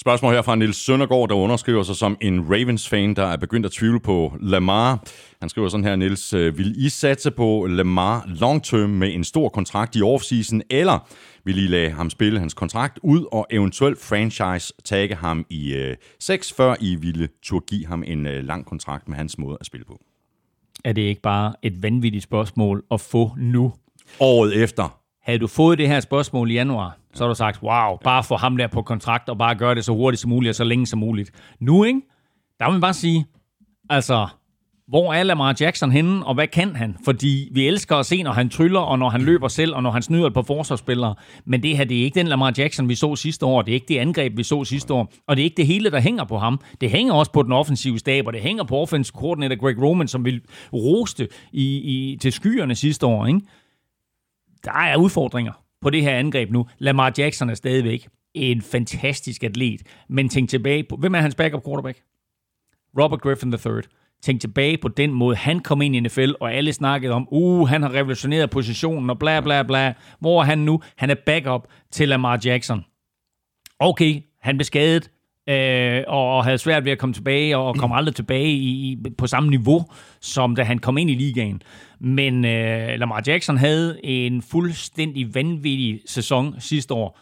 Spørgsmål her fra Nils Søndergaard, der underskriver sig som en Ravens-fan, der er begyndt at tvivle på Lamar. Han skriver sådan her, Nils, øh, vil I satse på Lamar long-term med en stor kontrakt i offseason, eller vil I lade ham spille hans kontrakt ud og eventuelt franchise-tagge ham i øh, 6, før I ville turde give ham en øh, lang kontrakt med hans måde at spille på? Er det ikke bare et vanvittigt spørgsmål at få nu? Året efter. Havde du fået det her spørgsmål i januar, så har du sagt, wow, bare få ham der på kontrakt, og bare gøre det så hurtigt som muligt, og så længe som muligt. Nu, ikke? Der må man bare sige, altså, hvor er Lamar Jackson henne, og hvad kan han? Fordi vi elsker at se, når han tryller, og når han løber selv, og når han snyder på forsvarsspillere. Men det her, det er ikke den Lamar Jackson, vi så sidste år. Det er ikke det angreb, vi så sidste år. Og det er ikke det hele, der hænger på ham. Det hænger også på den offensive stab, og det hænger på offensive koordinator Greg Roman, som vil roste i, i, til skyerne sidste år. Ikke? Der er udfordringer på det her angreb nu. Lamar Jackson er stadigvæk en fantastisk atlet. Men tænk tilbage på, hvem er hans backup quarterback? Robert Griffin III. Tænk tilbage på den måde, han kom ind i NFL, og alle snakkede om, uh, han har revolutioneret positionen, og bla bla bla. Hvor er han nu? Han er backup til Lamar Jackson. Okay, han blev skadet, øh, og havde svært ved at komme tilbage, og kom aldrig tilbage i, på samme niveau, som da han kom ind i ligaen. Men øh, Lamar Jackson havde en fuldstændig vanvittig sæson sidste år.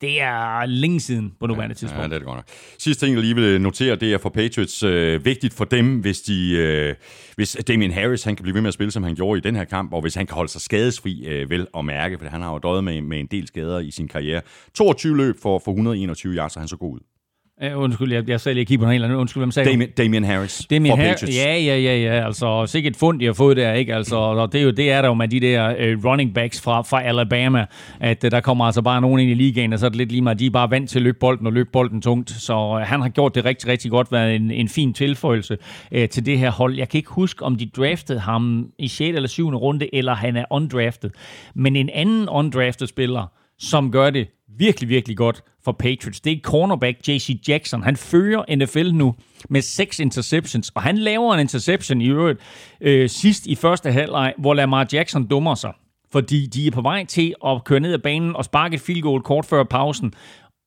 det er længe siden på nuværende tidspunkt. Ja, det er det godt nok. Sidste ting, jeg lige vil notere, det er for Patriots øh, vigtigt for dem, hvis, de, øh, hvis Damien Harris han kan blive ved med at spille, som han gjorde i den her kamp, og hvis han kan holde sig skadesfri, øh, vel at mærke, for han har jo døjet med, med en del skader i sin karriere. 22 løb for, for 121 yards, så han så god ud. Uh, undskyld, jeg, jeg sad lige og kiggede på en eller anden. Undskyld, hvem sagde Damien, Damien Harris Damien for Har- Patriots. Ja, ja, ja, ja. Altså, sikkert fund, de har fået der, ikke? Altså, og det er jo det er der jo med de der uh, running backs fra, fra Alabama, at uh, der kommer altså bare nogen ind i ligaen, og så er det lidt lige meget, de er bare vant til at løbe bolden og løbe bolden tungt. Så uh, han har gjort det rigtig, rigtig godt, været en, en fin tilføjelse uh, til det her hold. Jeg kan ikke huske, om de draftede ham i 6. eller 7. runde, eller han er undrafted. Men en anden undrafted spiller, som gør det virkelig, virkelig godt for Patriots. Det er cornerback J.C. Jackson. Han fører NFL nu med seks interceptions, og han laver en interception i øvrigt øh, sidst i første halvleg, hvor Lamar Jackson dummer sig. Fordi de er på vej til at køre ned ad banen og sparke et field goal kort før pausen.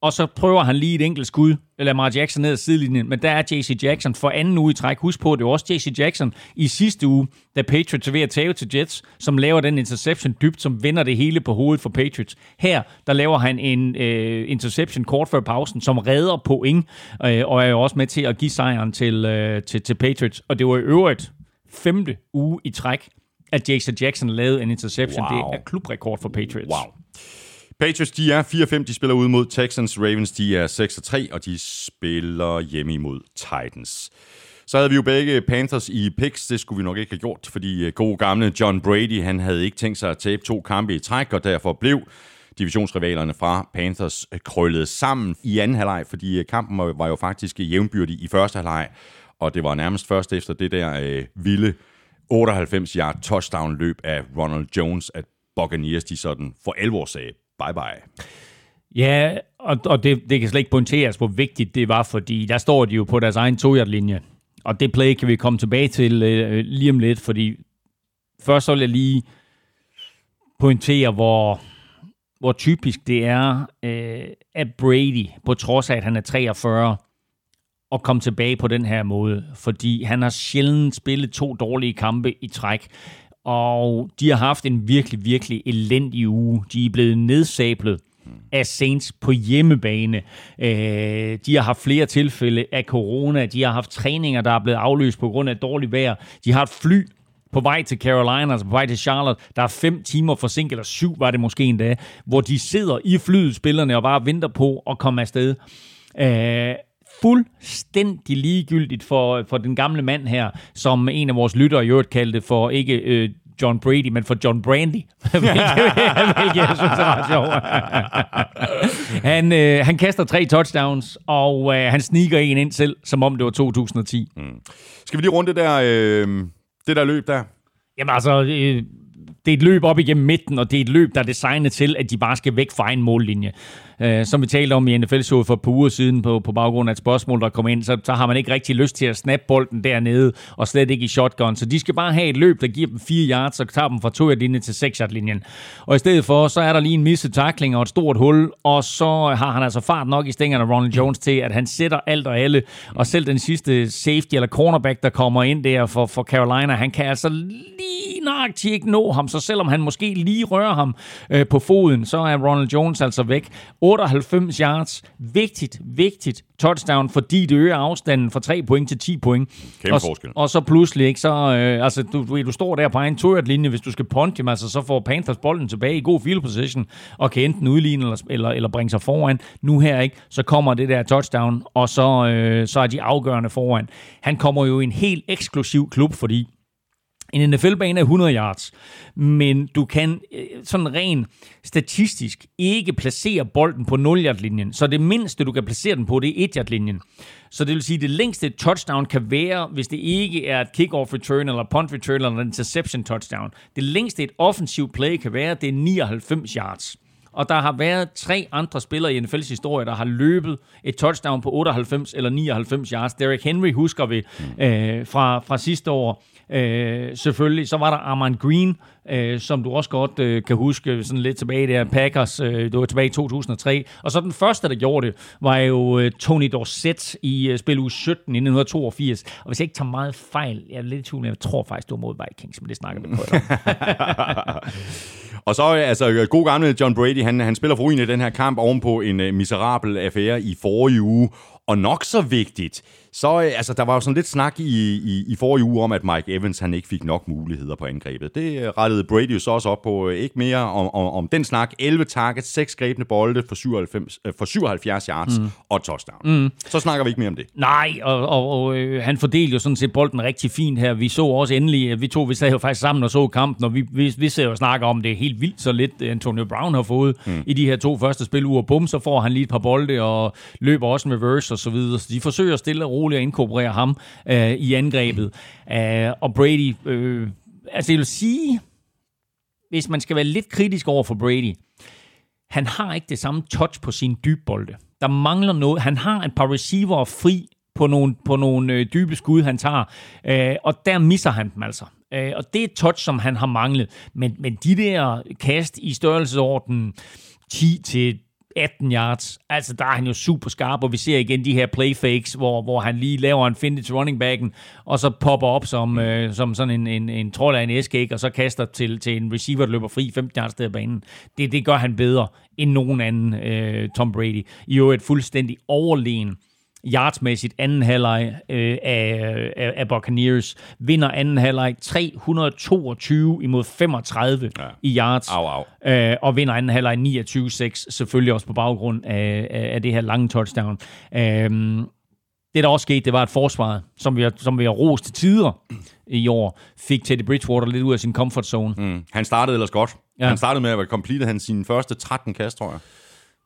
Og så prøver han lige et enkelt skud, Lamar Jackson ned ad sidelinjen, men der er J.C. Jackson for anden uge i træk. Husk på, det var også J.C. Jackson i sidste uge, da Patriots er ved at tage til Jets, som laver den interception dybt, som vender det hele på hovedet for Patriots. Her, der laver han en øh, interception kort før pausen, som redder point, øh, og er jo også med til at give sejren til, øh, til, til Patriots. Og det var i øvrigt femte uge i træk, at J.C. Jackson lavede en interception. Wow. Det er klubrekord for Patriots. Wow. Patriots, de er 4-5, de spiller ud mod Texans. Ravens, de er 6-3, og de spiller hjemme imod Titans. Så havde vi jo begge Panthers i picks. Det skulle vi nok ikke have gjort, fordi øh, god gamle John Brady, han havde ikke tænkt sig at tabe to kampe i træk, og derfor blev divisionsrivalerne fra Panthers øh, krøllet sammen i anden halvleg, fordi øh, kampen var var jo faktisk jævnbyrdig i første halvleg, og det var nærmest først efter det der øh, vilde 98-yard touchdown-løb af Ronald Jones, at Buccaneers de sådan for alvor sagde bye-bye. Ja, og, og det, det kan slet ikke pointeres, hvor vigtigt det var, fordi der står de jo på deres egen to linje Og det play kan vi komme tilbage til øh, lige om lidt, fordi først så vil jeg lige pointere, hvor, hvor typisk det er, øh, at Brady, på trods af, at han er 43, at komme tilbage på den her måde, fordi han har sjældent spillet to dårlige kampe i træk, og de har haft en virkelig, virkelig elendig uge. De er blevet nedsablet af Saints på hjemmebane. Øh, de har haft flere tilfælde af corona. De har haft træninger, der er blevet aflyst på grund af dårligt vejr. De har et fly på vej til Carolina, altså på vej til Charlotte. Der er fem timer forsinket, eller syv var det måske endda, hvor de sidder i flyet, spillerne, og bare venter på at komme afsted. Øh, fuldstændig ligegyldigt for, for den gamle mand her, som en af vores lyttere i øvrigt kaldte for ikke øh, John Brady, men for John Brandy. [LAUGHS] hvilket, jeg synes er ret sjovt. [LAUGHS] han, øh, han kaster tre touchdowns, og øh, han sniger en ind selv, som om det var 2010. Mm. Skal vi lige runde det der, øh, det der løb der? Jamen altså, øh, det er et løb op igennem midten, og det er et løb, der er designet til, at de bare skal væk fra egen mållinje øh, som vi talte om i NFL-showet for et par uger siden på, på baggrund af et spørgsmål, der kom ind, så, så har man ikke rigtig lyst til at snappe bolden dernede, og slet ikke i shotgun. Så de skal bare have et løb, der giver dem 4 yards, og tager dem fra 2 linje til 6 linjen Og i stedet for, så er der lige en misset tackling og et stort hul, og så har han altså fart nok i stængerne af Ronald Jones til, at han sætter alt og alle, og selv den sidste safety eller cornerback, der kommer ind der for, for Carolina, han kan altså lige nøjagtigt ikke nå ham, så selvom han måske lige rører ham øh, på foden, så er Ronald Jones altså væk. 98 yards. Vigtigt, vigtigt touchdown, fordi det øger afstanden fra 3 point til 10 point. Kæmpe og, forskel. og så pludselig, ikke, så, øh, altså, du, du, står der på en to linje hvis du skal punte dem, altså, så får Panthers bolden tilbage i god field position, og kan enten udligne eller, eller, eller bringe sig foran. Nu her, ikke, så kommer det der touchdown, og så, øh, så er de afgørende foran. Han kommer jo i en helt eksklusiv klub, fordi en NFL-bane er 100 yards, men du kan øh, sådan rent statistisk ikke placere bolden på 0 yard linjen så det mindste, du kan placere den på, det er 1 yard linjen Så det vil sige, at det længste touchdown kan være, hvis det ikke er et kickoff return, eller punt return, eller en interception touchdown. Det længste et offensivt play kan være, det er 99 yards. Og der har været tre andre spillere i NFL's historie, der har løbet et touchdown på 98 eller 99 yards. Derrick Henry husker vi øh, fra, fra sidste år. Øh, selvfølgelig. Så var der Armand Green, øh, som du også godt øh, kan huske sådan lidt tilbage der. Packers, øh, det var tilbage i 2003. Og så den første, der gjorde det, var jo øh, Tony Dorsett i øh, spil uge 17 i 1982. Og hvis jeg ikke tager meget fejl, jeg er lidt i tvivl, jeg tror faktisk, det var mod Vikings, men det snakker vi på. [LAUGHS] [LAUGHS] Og så altså, god gamle John Brady, han, han spiller for i den her kamp ovenpå en uh, miserabel affære i forrige uge. Og nok så vigtigt, så øh, altså, der var jo sådan lidt snak i, i, i forrige uge om, at Mike Evans han ikke fik nok muligheder på angrebet. Det øh, rettede Brady jo så også op på. Øh, ikke mere om, om, om den snak. 11 targets, 6 grebne bolde for, 97, øh, for 77 yards mm. og touchdown. Mm. Så snakker vi ikke mere om det. Nej, og, og, og øh, han fordelte jo sådan set bolden rigtig fint her. Vi så også endelig, vi to vi sad jo faktisk sammen og så kampen, og vi, vi, vi ser jo snakker om det helt vildt så lidt Antonio Brown har fået mm. i de her to første spil uger. Bum, så får han lige et par bolde og løber også med reverse og så videre. Så de forsøger stille og roligt at inkorporere ham øh, i angrebet. Øh, og Brady, øh, altså jeg vil sige, hvis man skal være lidt kritisk over for Brady, han har ikke det samme touch på sin dybbolde. Der mangler noget. Han har et par receiver fri på nogle, på nogle øh, dybe skud, han tager, øh, og der misser han dem altså. Øh, og det er et touch, som han har manglet. Men, men de der kast i størrelsesordenen 10 til 18 yards. Altså, der er han jo super skarp, og vi ser igen de her playfakes, hvor, hvor han lige laver en finte til running backen, og så popper op som, øh, som sådan en, en, en trold af en escake, og så kaster til, til en receiver, der løber fri 15 yards af banen. Det, det gør han bedre end nogen anden, øh, Tom Brady. I øvrigt fuldstændig overlegen yardsmæssigt anden halvleg øh, af, af, af Buccaneers. Vinder anden halvleg 322 imod 35 ja. i yards. Au, au. Øh, og vinder anden halvleg 29-6, selvfølgelig også på baggrund af, af, det her lange touchdown. Øh, det, der også skete, det var, at forsvaret, som vi har, som vi har rost til tider i år, fik Teddy Bridgewater lidt ud af sin comfort zone. Mm. Han startede ellers godt. Ja. Han startede med at complete han sine første 13 kast, tror jeg.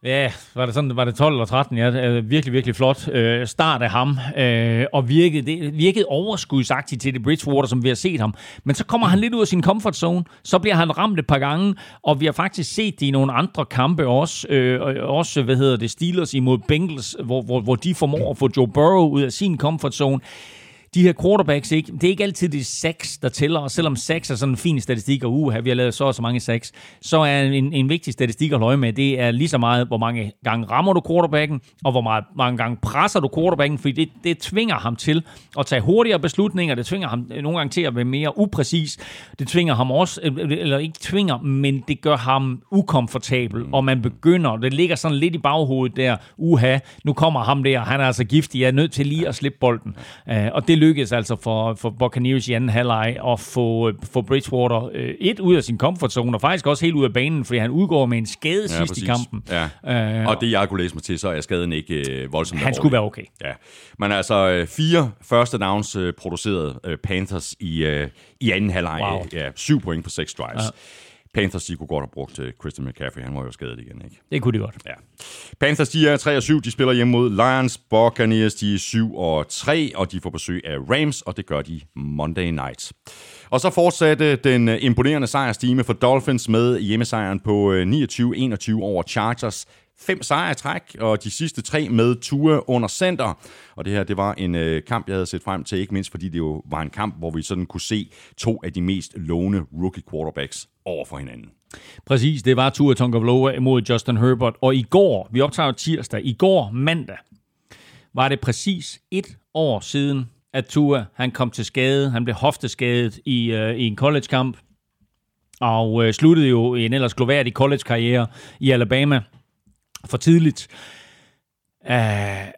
Ja, var det, sådan, var det 12 og 13? Ja, virkelig, virkelig flot øh, start af ham. Øh, og virkede, det virkede overskudsagtigt til det Bridgewater, som vi har set ham. Men så kommer han lidt ud af sin comfort zone. Så bliver han ramt et par gange. Og vi har faktisk set det i nogle andre kampe også. Øh, også, hvad hedder det, Steelers imod Bengals, hvor, hvor, hvor de formår at få Joe Burrow ud af sin comfort zone de her quarterbacks, ikke, det er ikke altid det seks, der tæller, og selvom seks er sådan en fin statistik, og uha, vi har lavet så og så mange seks, så er en, en vigtig statistik at holde med, det er lige så meget, hvor mange gange rammer du quarterbacken, og hvor meget, mange gange presser du quarterbacken, fordi det, det tvinger ham til at tage hurtigere beslutninger, det tvinger ham øh, nogle gange til at være mere upræcis, det tvinger ham også, øh, øh, eller ikke tvinger, men det gør ham ukomfortabel, og man begynder, det ligger sådan lidt i baghovedet der, uha, nu kommer ham der, han er altså giftig, jeg er nødt til lige at slippe bolden, og det lykkedes altså for, for Buccaneers i anden halvleg at få, få Bridgewater øh, et ud af sin comfort zone, og faktisk også helt ud af banen, fordi han udgår med en skade ja, sidst præcis. i kampen. Ja. Øh, og det, jeg kunne læse mig til, så er skaden ikke øh, voldsomt Han skulle være okay. Ja. Men altså, øh, fire første downs øh, produceret øh, Panthers i, øh, i anden halvleg. Wow. Ja, syv point på seks drives. Ja. Panthers, de kunne godt have brugt uh, Christian McCaffrey. Han var jo skadet igen, ikke? Det kunne de godt. Ja. Panthers, de er 3 og 7. De spiller hjemme mod Lions. Buccaneers, de er 7 og 3, og de får besøg af Rams, og det gør de Monday night. Og så fortsatte den øh, imponerende sejrstime for Dolphins med hjemmesejren på 29-21 øh, over Chargers fem sejre i træk, og de sidste tre med Ture under center. Og det her, det var en øh, kamp, jeg havde set frem til, ikke mindst fordi det jo var en kamp, hvor vi sådan kunne se to af de mest lovende rookie quarterbacks over for hinanden. Præcis, det var Tua Tagovailoa mod Justin Herbert. Og i går, vi optager tirsdag, i går mandag, var det præcis et år siden, at Tua han kom til skade. Han blev hofteskadet i, øh, i en college-kamp, og øh, sluttede jo en ellers gloværdig college-karriere i Alabama for tidligt. øh,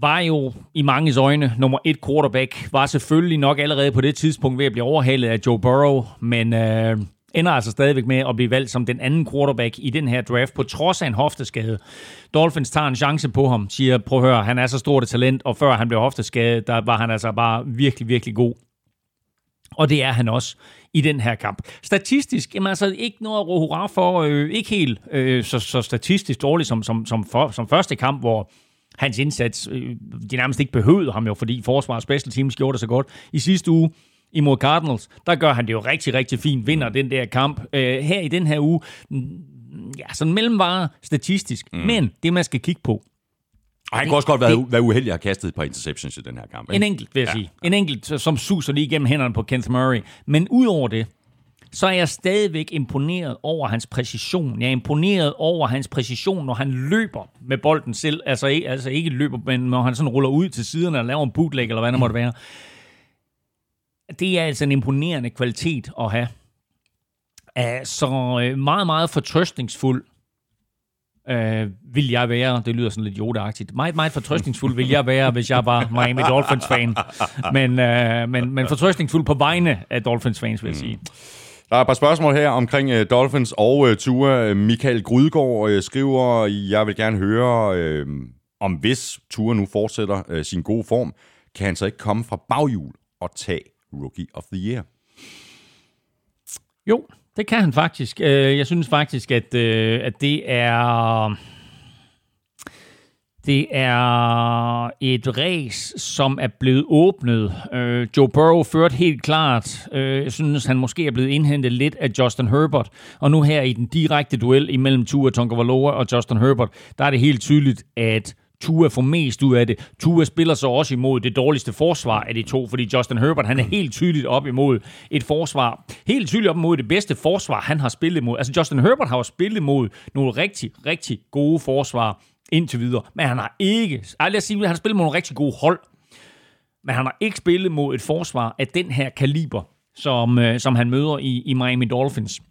var jo i mange øjne nummer et quarterback, var selvfølgelig nok allerede på det tidspunkt ved at blive overhalet af Joe Burrow, men øh, ender altså stadigvæk med at blive valgt som den anden quarterback i den her draft, på trods af en hofteskade. Dolphins tager en chance på ham, siger, prøv at høre, han er så stort et talent, og før han blev hofteskadet, der var han altså bare virkelig, virkelig god. Og det er han også i den her kamp. Statistisk, jamen altså ikke noget at hurra for, øh, ikke helt øh, så, så statistisk dårligt som, som, som, for, som første kamp, hvor hans indsats, øh, de nærmest ikke behøvede ham jo, fordi forsvar og special teams gjorde det så godt. I sidste uge, imod Cardinals, der gør han det jo rigtig, rigtig fint, vinder den der kamp. Øh, her i den her uge, mm, ja, sådan mellemvare statistisk, mm. men det man skal kigge på, og han kan også godt være, være uheldig at have kastet et par interceptions i den her kamp. Ikke? En enkelt, vil jeg ja. sige. En enkelt, som suser lige igennem hænderne på Kenneth Murray. Men udover det, så er jeg stadigvæk imponeret over hans præcision. Jeg er imponeret over hans præcision, når han løber med bolden selv. Altså, altså ikke løber, men når han sådan ruller ud til siderne og laver en bootleg, eller hvad det måtte være. Det er altså en imponerende kvalitet at have. Så uh, meget, meget fortrøstningsfuld uh, vil jeg være. Det lyder sådan lidt jodeagtigt. Meget, meget fortrøstningsfuld vil jeg være, hvis jeg var Miami Dolphins-fan. Men, uh, men, men fortrøstningsfuld på vegne af Dolphins-fans, vil jeg sige. Der er et par spørgsmål her omkring uh, Dolphins og uh, Tua. Michael Grydgaard uh, skriver, jeg vil gerne høre, uh, om hvis Tua nu fortsætter uh, sin gode form, kan han så ikke komme fra baghjul og tage Rookie of the Year? Jo, det kan han faktisk. Øh, jeg synes faktisk, at, øh, at det er... Det er et race, som er blevet åbnet. Øh, Joe Burrow førte helt klart. Øh, jeg synes, han måske er blevet indhentet lidt af Justin Herbert. Og nu her i den direkte duel imellem Tua Tagovailoa og Justin Herbert, der er det helt tydeligt, at Tua får mest ud af det. Tua spiller så også imod det dårligste forsvar af de to, fordi Justin Herbert han er helt tydeligt op imod et forsvar. Helt tydeligt op imod det bedste forsvar, han har spillet imod. Altså Justin Herbert har jo spillet imod nogle rigtig, rigtig gode forsvar indtil videre. Men han har ikke, ej, lad os sige, han har spillet mod nogle rigtig gode hold, men han har ikke spillet mod et forsvar af den her kaliber, som, øh, som han møder i, i Miami Dolphins.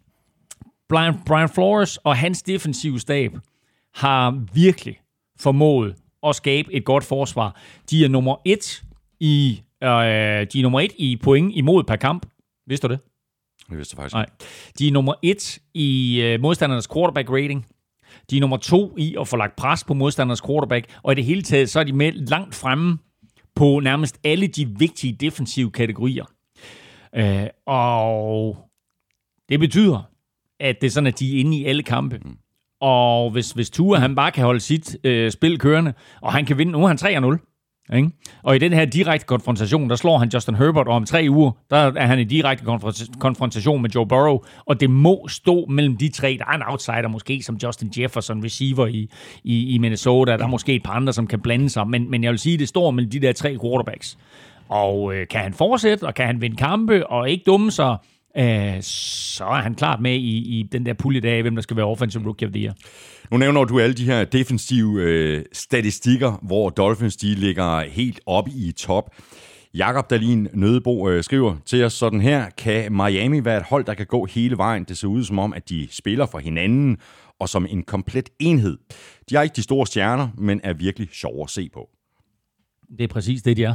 Brian, Brian Flores og hans defensive stab har virkelig formået at skabe et godt forsvar. De er nummer et i, øh, de er nummer et i point imod per kamp. Vidste du det? Det vidste faktisk Nej. De er nummer et i øh, modstandernes quarterback rating. De er nummer to i at få lagt pres på modstanders quarterback, og i det hele taget, så er de med langt fremme på nærmest alle de vigtige defensive kategorier. Øh, og det betyder, at det er sådan, at de er inde i alle kampe. Mm. Og hvis, hvis Tua han bare kan holde sit øh, spil kørende, og han kan vinde, nu er han 3-0, ikke? Og i den her direkte konfrontation, der slår han Justin Herbert, og om tre uger, der er han i direkte konfrontation med Joe Burrow, og det må stå mellem de tre. Der er en outsider måske, som Justin Jefferson, receiver i, i, i Minnesota. Der er måske et par andre, som kan blande sig, men, men jeg vil sige, det står mellem de der tre quarterbacks. Og øh, kan han fortsætte, og kan han vinde kampe, og ikke dumme sig, øh, så er han klart med i, i den der pulje der, hvem der skal være offensive rookie of the year. Nu nævner du alle de her defensive øh, statistikker, hvor Dolphins de ligger helt oppe i top. Jakob Dalin Nødebo øh, skriver til os sådan her, kan Miami være et hold, der kan gå hele vejen? Det ser ud som om, at de spiller for hinanden og som en komplet enhed. De har ikke de store stjerner, men er virkelig sjove at se på. Det er præcis det, de er.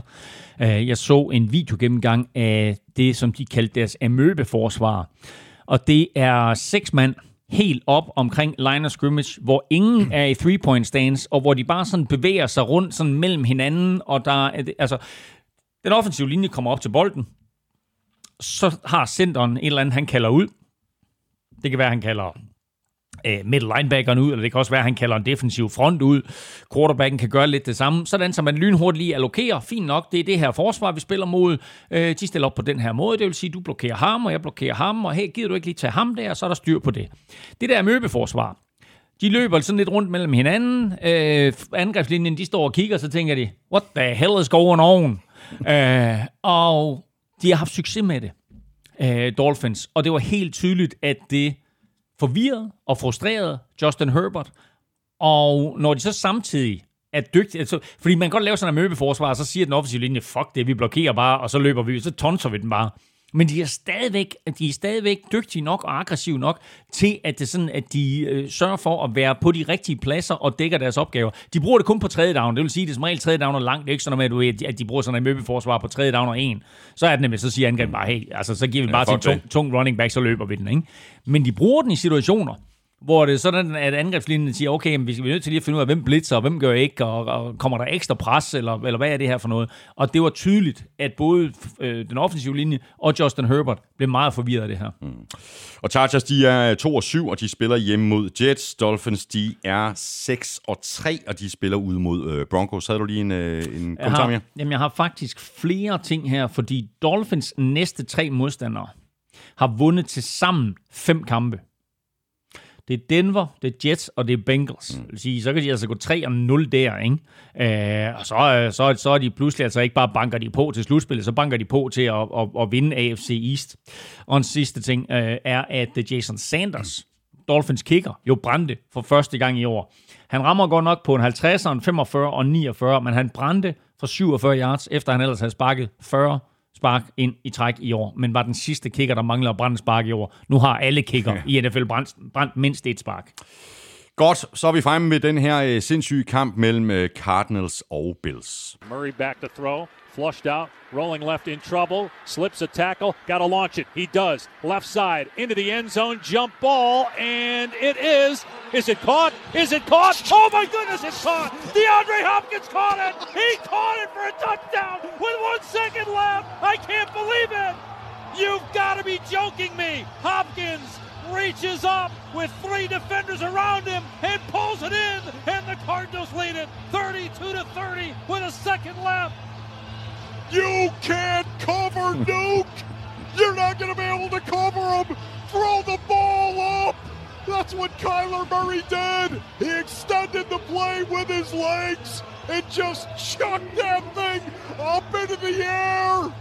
Øh, jeg så en video gennemgang af det, som de kaldte deres amøbeforsvar. Og det er seks mand, helt op omkring line of scrimmage, hvor ingen er i three-point stance, og hvor de bare sådan bevæger sig rundt sådan mellem hinanden, og der er, altså, den offensive linje kommer op til bolden, så har centeren en eller anden, han kalder ud. Det kan være, han kalder øh, middle linebackeren ud, eller det kan også være, at han kalder en defensiv front ud. Quarterbacken kan gøre lidt det samme. Sådan, så man lynhurtigt lige allokerer. Fint nok, det er det her forsvar, vi spiller mod. Øh, de stiller op på den her måde. Det vil sige, du blokerer ham, og jeg blokerer ham, og hey, gider du ikke lige tage ham der, så er der styr på det. Det der møbeforsvar, de løber altså sådan lidt rundt mellem hinanden. Øh, angrebslinjen, de står og kigger, så tænker de, what the hell is going on? [LAUGHS] øh, og de har haft succes med det, øh, Dolphins. Og det var helt tydeligt, at det forvirret og frustreret Justin Herbert. Og når de så samtidig er dygtige, altså, fordi man kan godt lave sådan en møbeforsvar, og så siger den offensive linje, fuck det, vi blokerer bare, og så løber vi, så tonser vi den bare. Men de er stadigvæk, de er stadigvæk dygtige nok og aggressive nok til, at, det sådan, at de øh, sørger for at være på de rigtige pladser og dækker deres opgaver. De bruger det kun på tredje down. Det vil sige, at det er som regel tredje down og langt. Det er ikke sådan med, at de bruger sådan en møbeforsvar på tredje down og en. Så er det nemlig, så siger angrebet bare, hey, altså, så giver vi bare ja, til en tung, tung running back, så løber vi den. Ikke? Men de bruger den i situationer, hvor det er sådan, at angrebslinjen siger, okay, men vi skal nødt til lige at finde ud af, hvem blitzer, og hvem gør ikke, og, og kommer der ekstra pres, eller, eller hvad er det her for noget? Og det var tydeligt, at både øh, den offensive linje og Justin Herbert blev meget forvirret af det her. Mm. Og Chargers, de er 2 og 7, og de spiller hjemme mod Jets. Dolphins, de er 6 og 3, og de spiller ud mod øh, Broncos. Havde du lige en, øh, en kommentar mere? Jamen, jeg har faktisk flere ting her, fordi Dolphins næste tre modstandere har vundet til sammen fem kampe. Det er Denver, det er Jets, og det er Bengals. Mm. vil sige, så kan de altså gå 3 og 0 der, ikke? Øh, og så, øh, så, så er de pludselig altså ikke bare banker de på til slutspillet, så banker de på til at, at, at vinde AFC East. Og en sidste ting øh, er, at Jason Sanders, Dolphins kicker, jo brændte for første gang i år. Han rammer godt nok på en 50'er, en 45 og 49, men han brændte for 47 yards, efter han ellers havde sparket 40 spark ind i træk i år, men var den sidste kicker, der mangler at brænde spark i år. Nu har alle kicker i NFL brændt, brændt mindst et spark. Godt, så er vi fremme med den her øh, sindssyge kamp mellem øh, Cardinals og Bills. Murray back to throw. Flushed out, rolling left in trouble, slips a tackle, gotta launch it. He does. Left side, into the end zone, jump ball, and it is. Is it caught? Is it caught? Oh my goodness, it's caught! DeAndre Hopkins caught it! He caught it for a touchdown with one second left! I can't believe it! You've gotta be joking me! Hopkins reaches up with three defenders around him and pulls it in, and the Cardinals lead it 32 to 30 with a second left. You can't cover Nuke. You're not going to be able to cover him. Throw the ball up. That's what Kyler Murray did. He extended the play with his legs and just chucked that thing up into the air.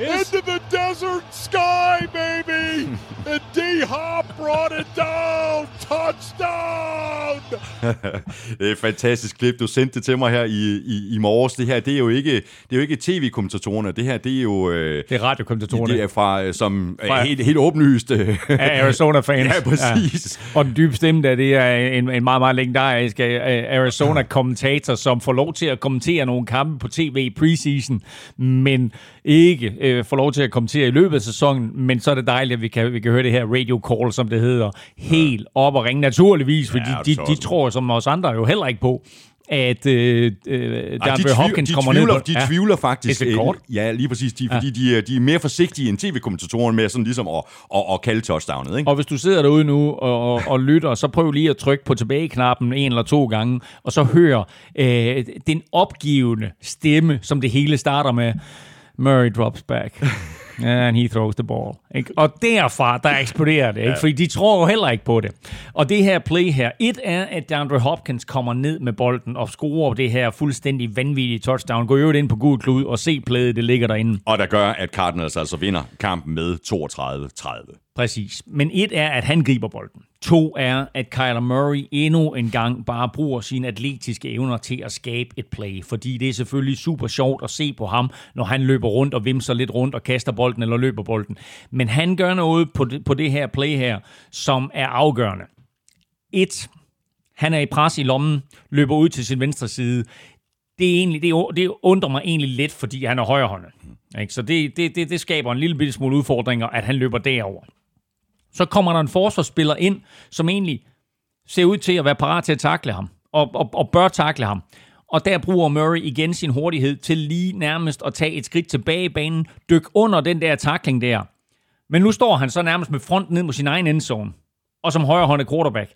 Into the desert sky, baby! [LAUGHS] and D Hop brought it down! Touchdown! [LAUGHS] det er et fantastisk klip. Du sendte det til mig her i, i, i morges. Det her, det er jo ikke, det er jo ikke tv-kommentatorerne. Det her, det er jo... Øh, Det er radiokommentatorerne. det er fra, øh, som Fra- helt, helt åbenlyst. øh, af Arizona-fans. [LAUGHS] Ja, præcis. Ja. Og den dybe stemme der, det er en, en meget, meget legendarisk øh, Arizona-kommentator, som får lov til at kommentere nogle kampe på tv i preseason, men ikke øh, får lov til at kommentere i løbet af sæsonen. Men så er det dejligt, at vi kan, vi kan høre det her radio call, som det hedder, helt op og ringe. Naturligvis, fordi Ja, de, de, de tror som os andre jo heller ikke på, at øh, øh, Ej, DeAndre Hopkins de kommer tvivler, ned på... De tvivler faktisk. Is it øh, caught? Ja, lige præcis. De, fordi de, er- de er mere forsigtige end tv-kommentatorerne med sådan ligesom at, at, at kalde touchdownet. Ikke? Og hvis du sidder derude nu og, og, og lytter, så prøv lige at trykke på tilbage-knappen en eller to gange, og så hør øh, den opgivende stemme, som det hele starter med. Murray drops back. [LAUGHS] And he throws the ball. Ikke? Og derfra, der eksploderer det. Ikke? Fordi de tror jo heller ikke på det. Og det her play her, et er, at DeAndre Hopkins kommer ned med bolden og scorer det her fuldstændig vanvittige touchdown. Gå øvrigt ind på Gud Klud og se playet, det ligger derinde. Og der gør, at Cardinals altså vinder kampen med 32-30. Præcis. Men et er, at han griber bolden. To er, at Kyler Murray endnu en gang bare bruger sine atletiske evner til at skabe et play. Fordi det er selvfølgelig super sjovt at se på ham, når han løber rundt og vimser lidt rundt og kaster bolden eller løber bolden. Men han gør noget på det, på det her play her, som er afgørende. Et, han er i pres i lommen, løber ud til sin venstre side. Det, er egentlig, det, det undrer mig egentlig lidt, fordi han er højrehåndet. Ikke? Så det, det, det, det skaber en lille bitte smule udfordringer, at han løber derover. Så kommer der en forsvarsspiller ind, som egentlig ser ud til at være parat til at takle ham, og, og, og bør takle ham. Og der bruger Murray igen sin hurtighed til lige nærmest at tage et skridt tilbage i banen, dykke under den der takling der. Men nu står han så nærmest med front ned mod sin egen endzone, og som højrehåndet quarterback.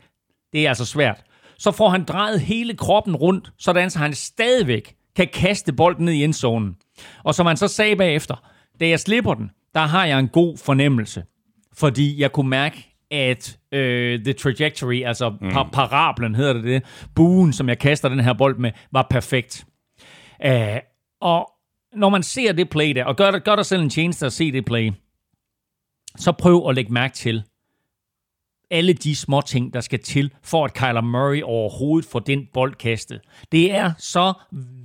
Det er altså svært. Så får han drejet hele kroppen rundt, sådan så han stadigvæk kan kaste bolden ned i endzonen. Og som han så sagde bagefter, da jeg slipper den, der har jeg en god fornemmelse. Fordi jeg kunne mærke, at øh, the trajectory, altså mm. par- parablen hedder det det, buen, som jeg kaster den her bold med, var perfekt. Uh, og når man ser det play der, og gør, gør dig selv en tjeneste at se det play, så prøv at lægge mærke til alle de små ting, der skal til, for at Kyler Murray overhovedet får den bold kastet. Det er så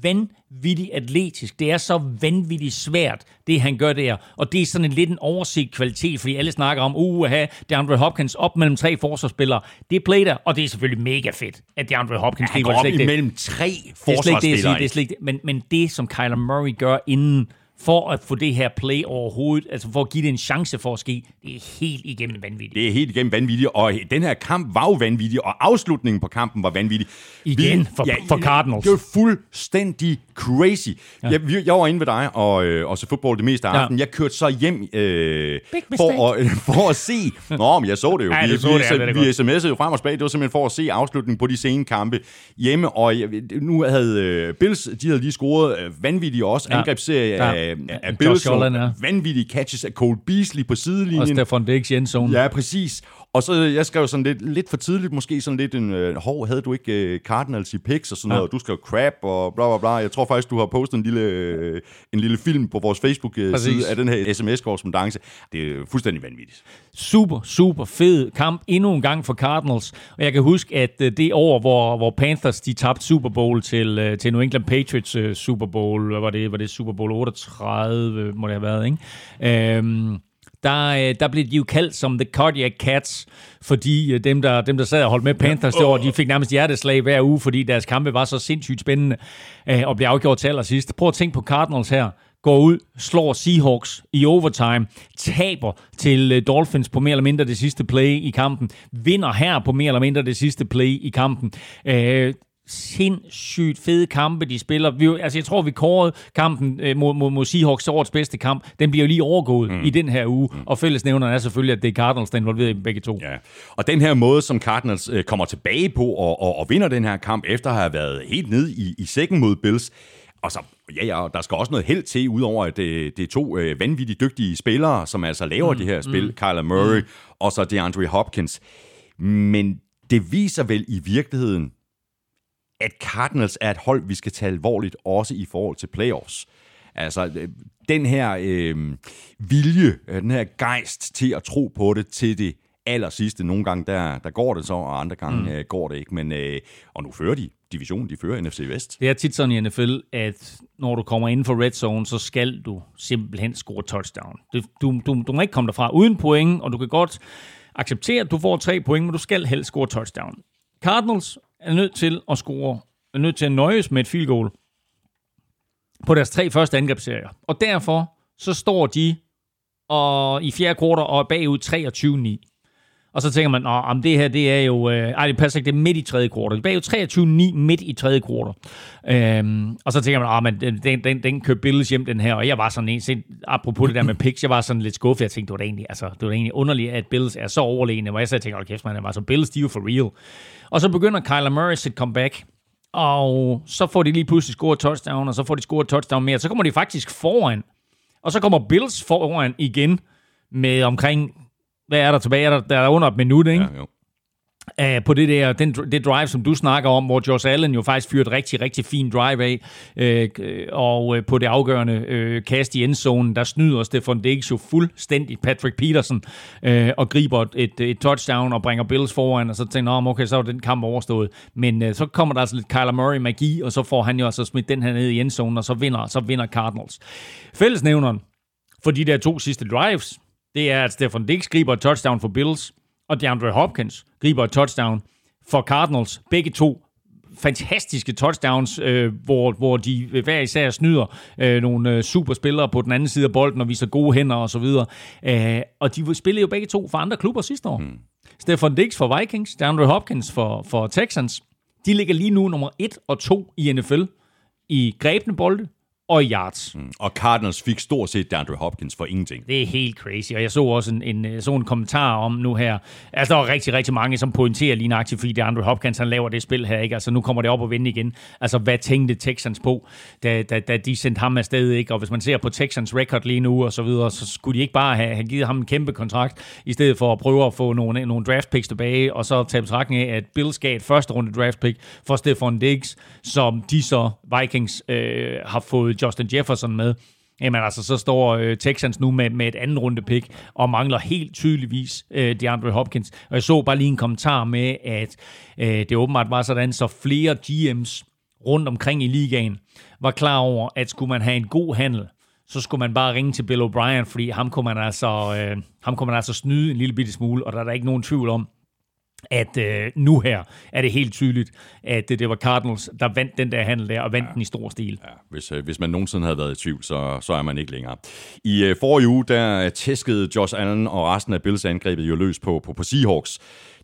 vanvittigt atletisk. Det er så vanvittigt svært, det han gør der. Og det er sådan en lidt en oversigt kvalitet, fordi alle snakker om, uh, have DeAndre Hopkins op mellem tre forsvarsspillere. Det er play der, og det er selvfølgelig mega fedt, at DeAndre Hopkins Han griber går op imellem tre Det er slet ikke det, jeg siger. forsvarsspillere. Det er slet ikke det. Men, men det, som Kyler Murray gør inden, for at få det her play overhovedet, altså for at give det en chance for at ske, det er helt igennem vanvittigt. Det er helt igennem vanvittigt, og den her kamp var jo vanvittig, og afslutningen på kampen var vanvittig. Igen for- for Cardinals. Det var fuldstændig crazy. Ja. Jeg, vi- jeg var inde ved dig og, øh, og så fodbold det meste af Ja. aftenen. Jeg kørte så hjem øh, for, at, [LAUGHS] for at se... Nå, men jeg så det jo. [LAUGHS] Ja, vi, så vi, det, det vi sms'ede jo frem og tilbage. Det var simpelthen for at se afslutningen på de sene kampe hjemme. Og jeg, nu havde øh, Bills, de havde lige scoret øh, vanvittigt også. Ja. Angrebsserie Ja. af, af. Allen, og ja. Vanvittige catches af Cole Beasley på Og sidelinjen. Stefan Diggs i endzone. Ja, præcis. Og så jeg skrev sådan lidt, lidt for tidligt, måske sådan lidt en, øh, hov, havde du ikke øh, Cardinals i picks og sådan noget, og du skrev crap og bla bla bla. Jeg tror faktisk, du har postet en lille, øh, en lille film på vores Facebook-side af den her sms-korrespondence. Det er fuldstændig vanvittigt. super, super fed kamp endnu en gang for Cardinals. Og jeg kan huske, at øh, det år, hvor, hvor Panthers de tabte Super Bowl til, øh, til New England Patriots Super Bowl, hvad var det, var det Super Bowl 38, må det have været, ikke? Øhm, der, øh, der blev de jo kaldt som The Cardiac Cats, fordi øh, dem, der, dem, der sad og holdt med Panthers det år, de fik nærmest hjerteslag hver uge, fordi deres kampe var så sindssygt spændende øh, og blev afgjort til allersidst. Prøv at tænke på Cardinals her går ud, slår Seahawks i overtime, taber til Dolphins på mere eller mindre det sidste play i kampen, vinder her på mere eller mindre det sidste play i kampen. Øh, sindssygt fede kampe, de spiller. Vi, altså, jeg tror, vi kårede kampen øh, mod, mod, mod Seahawks årets bedste kamp. Den bliver jo lige overgået mm. i den her uge, mm. og fællesnævneren er selvfølgelig, at det er Cardinals, der er involveret i begge to. Ja. Og den her måde, som Cardinals øh, kommer tilbage på og, og, og vinder den her kamp, efter at have været helt nede i, i sækken mod Bills, og så, ja, ja, der skal også noget held til, udover at det, det er to øh, vanvittigt dygtige spillere, som altså laver mm, det her spil, mm, Kyler Murray mm. og så DeAndre Hopkins. Men det viser vel i virkeligheden, at Cardinals er et hold, vi skal tage alvorligt, også i forhold til playoffs. Altså, øh, den her øh, vilje, øh, den her gejst til at tro på det til det aller sidste. Nogle gange, der, der går det så, og andre gange mm. øh, går det ikke. Men, øh, og nu fører de divisionen, de fører NFC Vest. Det er tit sådan i NFL, at når du kommer inden for red zone, så skal du simpelthen score touchdown. Du, du, du, du må ikke komme derfra uden point, og du kan godt acceptere, at du får tre point, men du skal helst score touchdown. Cardinals er nødt til at score, er nødt til at nøjes med et field goal på deres tre første angrebsserier. Og derfor så står de og i fjerde kvartal og er bagud 23-9. Og så tænker man, om det her, det er jo... Øh, ej, det passer ikke, det er midt i tredje kvartal. Det er jo 23-9 midt i tredje kvartal. Øhm, og så tænker man, at men den, den, den kører Bills hjem, den her. Og jeg var sådan en, set, apropos det der med picks, jeg var sådan lidt skuffet. Jeg tænkte, det var da egentlig, altså, det var da egentlig underligt, at Bills er så overlegne. Hvor jeg så tænkte, hold kæft, man, var så Bills, de er jo for real. Og så begynder Kyler Murray sit comeback. Og så får de lige pludselig scoret touchdown, og så får de scoret touchdown mere. Så kommer de faktisk foran. Og så kommer Bills foran igen med omkring hvad er der tilbage? Er der, der er under et minut, ikke? Ja, jo. Uh, på det der, den, det drive, som du snakker om, hvor Josh Allen jo faktisk fyrede et rigtig, rigtig fint drive af, uh, og uh, på det afgørende uh, kast i endzonen, der snyder Stefan Diggs jo fuldstændig Patrick Peterson uh, og griber et, et touchdown og bringer Bills foran, og så tænker jeg, okay, så er den kamp overstået. Men uh, så kommer der altså lidt Kyler Murray-magi, og så får han jo altså smidt den her ned i endzonen, og så vinder, så vinder Cardinals. Fællesnævneren for de der to sidste drives, det er, at Stefan Diggs griber et touchdown for Bills, og DeAndre Hopkins griber et touchdown for Cardinals. Begge to fantastiske touchdowns, øh, hvor, hvor de hver især snyder øh, nogle øh, superspillere på den anden side af bolden og viser gode hænder og så videre. Øh, og de spillede jo begge to for andre klubber sidste år. Hmm. Stefan Diggs for Vikings, DeAndre Hopkins for, for Texans. De ligger lige nu nummer 1 og 2 i NFL i grebne bolde, og yards. Mm. Og Cardinals fik stort set DeAndre Hopkins for ingenting. Det er helt crazy, og jeg så også en, en, så en kommentar om nu her. Altså, der er rigtig, rigtig mange, som pointerer lige nøjagtigt, fordi DeAndre Hopkins han laver det spil her, ikke? Altså, nu kommer det op og vende igen. Altså, hvad tænkte Texans på, da, da, da de sendte ham afsted, ikke? Og hvis man ser på Texans record lige nu og så videre, så skulle de ikke bare have, have givet ham en kæmpe kontrakt, i stedet for at prøve at få nogle, nogle draft picks tilbage, og så tage betragtning af, at Bills gav et første runde draft pick for Stefan Diggs, som de så Vikings øh, har fået Justin Jefferson med, jamen altså, så står øh, Texans nu med, med et anden runde pick, og mangler helt tydeligvis øh, DeAndre Hopkins. Og jeg så bare lige en kommentar med, at øh, det åbenbart var sådan, så flere GM's rundt omkring i ligaen var klar over, at skulle man have en god handel, så skulle man bare ringe til Bill O'Brien, fordi ham kunne man altså, øh, ham kunne man altså snyde en lille bitte smule, og der er der ikke nogen tvivl om, at øh, nu her er det helt tydeligt, at det, det var Cardinals, der vandt den der handel der, og vandt ja. den i stor stil. Ja, hvis, øh, hvis man nogensinde havde været i tvivl, så, så er man ikke længere. I øh, forrige uge, der tæskede Josh Allen og resten af Bills angrebet jo løs på, på, på Seahawks.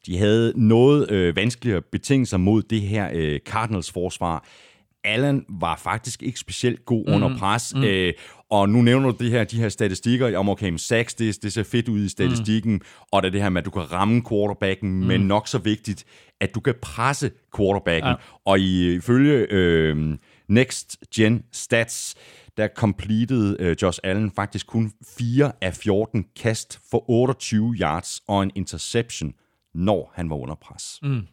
De havde noget øh, vanskeligere betingelser mod det her øh, Cardinals forsvar. Allen var faktisk ikke specielt god mm. under pres, mm. øh, og nu nævner du det her, de her statistikker om, okay, Sachs, det, det ser fedt ud i statistikken, mm. og det er det her med, at du kan ramme quarterbacken, mm. men nok så vigtigt, at du kan presse quarterbacken. Ja. Og ifølge øh, Next Gen Stats, der completed øh, Josh Allen faktisk kun 4 af 14 kast for 28 yards og en interception, når han var under pres. Mm.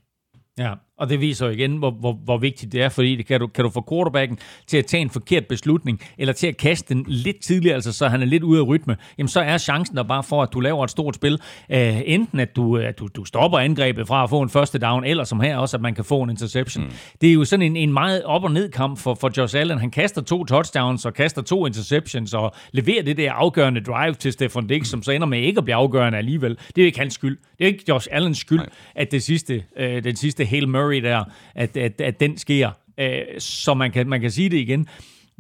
Ja, og det viser jo igen, hvor, hvor, hvor vigtigt det er, fordi det kan, du, kan du få quarterbacken til at tage en forkert beslutning, eller til at kaste den lidt tidligere, altså så han er lidt ude af rytme, jamen så er chancen der bare for, at du laver et stort spil. Uh, enten at du, at du, du stopper angrebet fra at få en første down, eller som her også, at man kan få en interception. Mm. Det er jo sådan en, en meget op- og ned kamp for, for Josh Allen. Han kaster to touchdowns og kaster to interceptions og leverer det der afgørende drive til Stefan Diggs, mm. som så ender med ikke at blive afgørende alligevel. Det er jo ikke hans skyld. Det er ikke Josh Allens skyld, Nej. at det sidste, uh, den sidste Hail Murray Murray der, at, at, at den sker. Øh, så man kan, man kan sige det igen.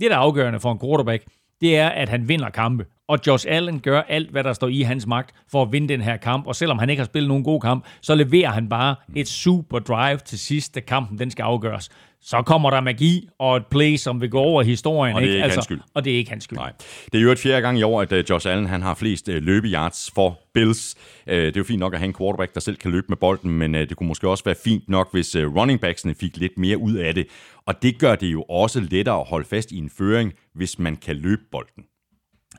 Det, der er afgørende for en quarterback, det er, at han vinder kampe. Og Josh Allen gør alt, hvad der står i hans magt for at vinde den her kamp. Og selvom han ikke har spillet nogen god kamp, så leverer han bare et super drive til sidst, da kampen den skal afgøres så kommer der magi og et play, som vil gå over historien. Og det er ikke, ikke? Altså, hans skyld. Og det er ikke hans skyld. Nej. Det er jo et fjerde gang i år, at uh, Josh Allen han har flest uh, løbeyards for Bills. Uh, det er jo fint nok at have en quarterback, der selv kan løbe med bolden, men det kunne måske også være fint nok, hvis running backsene fik lidt mere ud af det. Og det gør det jo også lettere at holde fast i en føring, hvis man kan løbe bolden.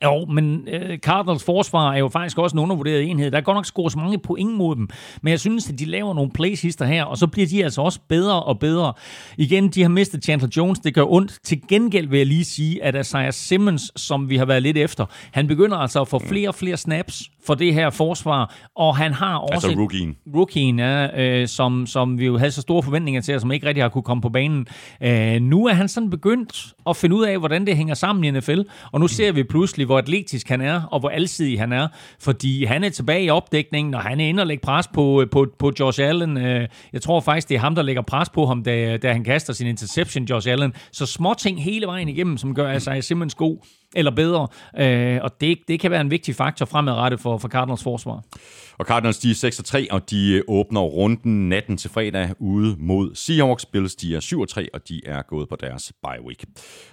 Jo, men øh, Cardinals forsvar er jo faktisk også en undervurderet enhed. Der er godt nok scoret så mange point mod dem, men jeg synes, at de laver nogle plays her, og så bliver de altså også bedre og bedre. Igen, de har mistet Chandler Jones, det gør ondt. Til gengæld vil jeg lige sige, at Isaiah Simmons, som vi har været lidt efter, han begynder altså at få flere og flere snaps for det her forsvar, og han har også... Altså rookien. Rookien, ja, øh, som, som vi jo havde så store forventninger til, og som ikke rigtig har kunne komme på banen. Øh, nu er han sådan begyndt at finde ud af, hvordan det hænger sammen i NFL, og nu ser vi pludselig, hvor atletisk han er, og hvor alsidig han er, fordi han er tilbage i opdækningen, og han er inde og lægge pres på, øh, på, på Josh Allen. Øh, jeg tror faktisk, det er ham, der lægger pres på ham, da, da han kaster sin interception, Josh Allen. Så små ting hele vejen igennem, som gør Isaiah Simmons god eller bedre. Øh, og det, det kan være en vigtig faktor fremadrettet for, for Cardinals forsvar. Og Cardinals de er 6-3, og de øh, åbner runden natten til fredag ude mod Seahawks. Bills de er 7-3, og de er gået på deres bye week.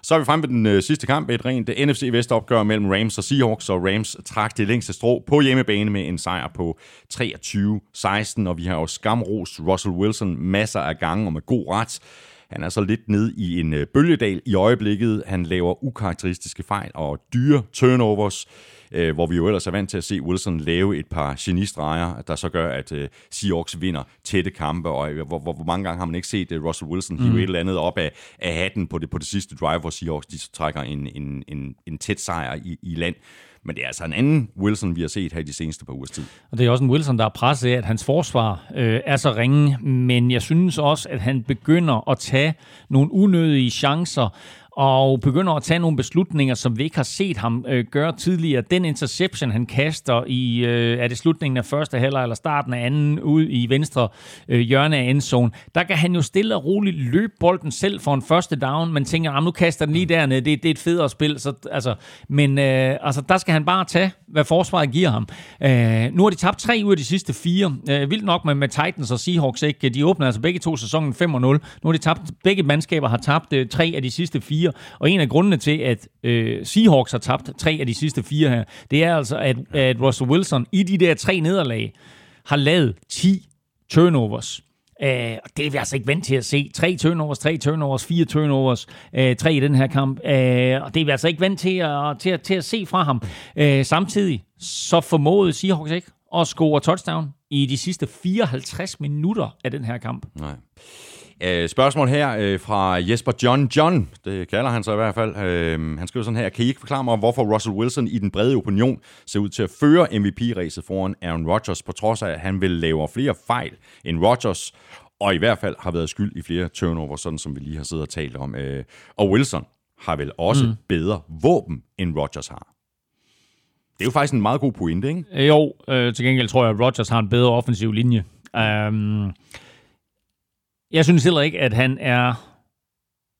Så er vi fremme ved den øh, sidste kamp, et rent øh, NFC Vest opgør mellem Rams og Seahawks, og Rams trak det længste strå på hjemmebane med en sejr på 23-16, og vi har jo skamros Russell Wilson masser af gange og med god ret. Han er så lidt ned i en øh, bølgedal i øjeblikket. Han laver ukarakteristiske fejl og dyre turnovers, øh, hvor vi jo ellers er vant til at se Wilson lave et par genistreger, der så gør, at øh, Seahawks vinder tætte kampe. Og hvor, hvor, hvor mange gange har man ikke set Russell Wilson hive mm. et eller andet op af, af hatten på det, på det sidste drive, hvor Seahawks de trækker en, en, en, en tæt sejr i, i land. Men det er altså en anden Wilson, vi har set her i de seneste par ugers tid. Og det er også en Wilson, der er presset af, at hans forsvar øh, er så ringe. Men jeg synes også, at han begynder at tage nogle unødige chancer og begynder at tage nogle beslutninger, som vi ikke har set ham øh, gøre tidligere. Den interception, han kaster i, øh, er det slutningen af første halvleg eller starten af anden, ud i venstre øh, hjørne af endzone, der kan han jo stille og roligt løbe bolden selv for en første down, men tænker, ah, nu kaster den lige dernede, det, det er et federe spil. Så, altså, men øh, altså, der skal han bare tage, hvad forsvaret giver ham. Øh, nu har de tabt tre ud af de sidste fire. Øh, vildt nok med, med Titans og Seahawks, ikke? de åbner altså begge to sæsonen 5-0. Nu har de tabt, begge mandskaber har tabt øh, tre af de sidste fire fire. Og en af grundene til, at øh, Seahawks har tabt tre af de sidste fire her, det er altså, at, at Russell Wilson i de der tre nederlag har lavet 10 turnovers. Uh, det er vi altså ikke vant til at se. Tre turnovers, tre turnovers, fire turnovers, uh, tre i den her kamp. Uh, og det er vi altså ikke vant til at, til at, til at se fra ham. Uh, samtidig så formåede Seahawks ikke at score touchdown i de sidste 54 minutter af den her kamp. Nej. Uh, spørgsmål her uh, fra Jesper John John, det kalder han sig i hvert fald. Uh, han skriver sådan her, kan I ikke forklare mig, hvorfor Russell Wilson i den brede opinion ser ud til at føre MVP-ræset foran Aaron Rodgers, på trods af, at han vil lave flere fejl end Rodgers, og i hvert fald har været skyld i flere turnovers, sådan som vi lige har siddet og talt om. Uh, og Wilson har vel også mm. bedre våben, end Rodgers har. Det er jo faktisk en meget god pointe, ikke? Jo, øh, til gengæld tror jeg, at Rodgers har en bedre offensiv linje. Um, jeg synes heller ikke, at han er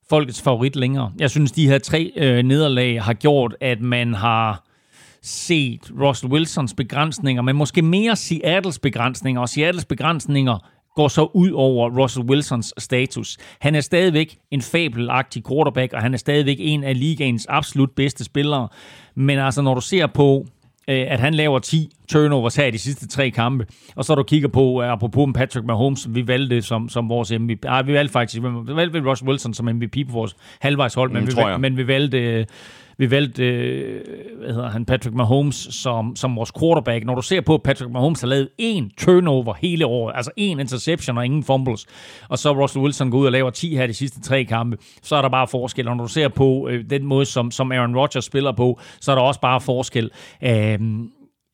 folkets favorit længere. Jeg synes, de her tre øh, nederlag har gjort, at man har set Russell Wilsons begrænsninger, men måske mere Seattles begrænsninger, og Seattles begrænsninger går så ud over Russell Wilsons status. Han er stadigvæk en fabelagtig quarterback, og han er stadigvæk en af ligaens absolut bedste spillere. Men altså, når du ser på at han laver 10 turnovers her i de sidste tre kampe. Og så du kigger på, øh, apropos Patrick Mahomes, som vi valgte som, som vores MVP. Ah, vi valgte faktisk, vi valgte Russell Wilson som MVP på vores halvvejshold, men, Mm, vi, valgte, men vi valgte... Vi valgte, øh, hvad hedder han, Patrick Mahomes som, som vores quarterback. Når du ser på, at Patrick Mahomes har lavet én turnover hele året, altså én interception og ingen fumbles, og så Russell Wilson går ud og laver 10 her de sidste tre kampe, så er der bare forskel. Og når du ser på øh, den måde, som, som Aaron Rodgers spiller på, så er der også bare forskel. Øh,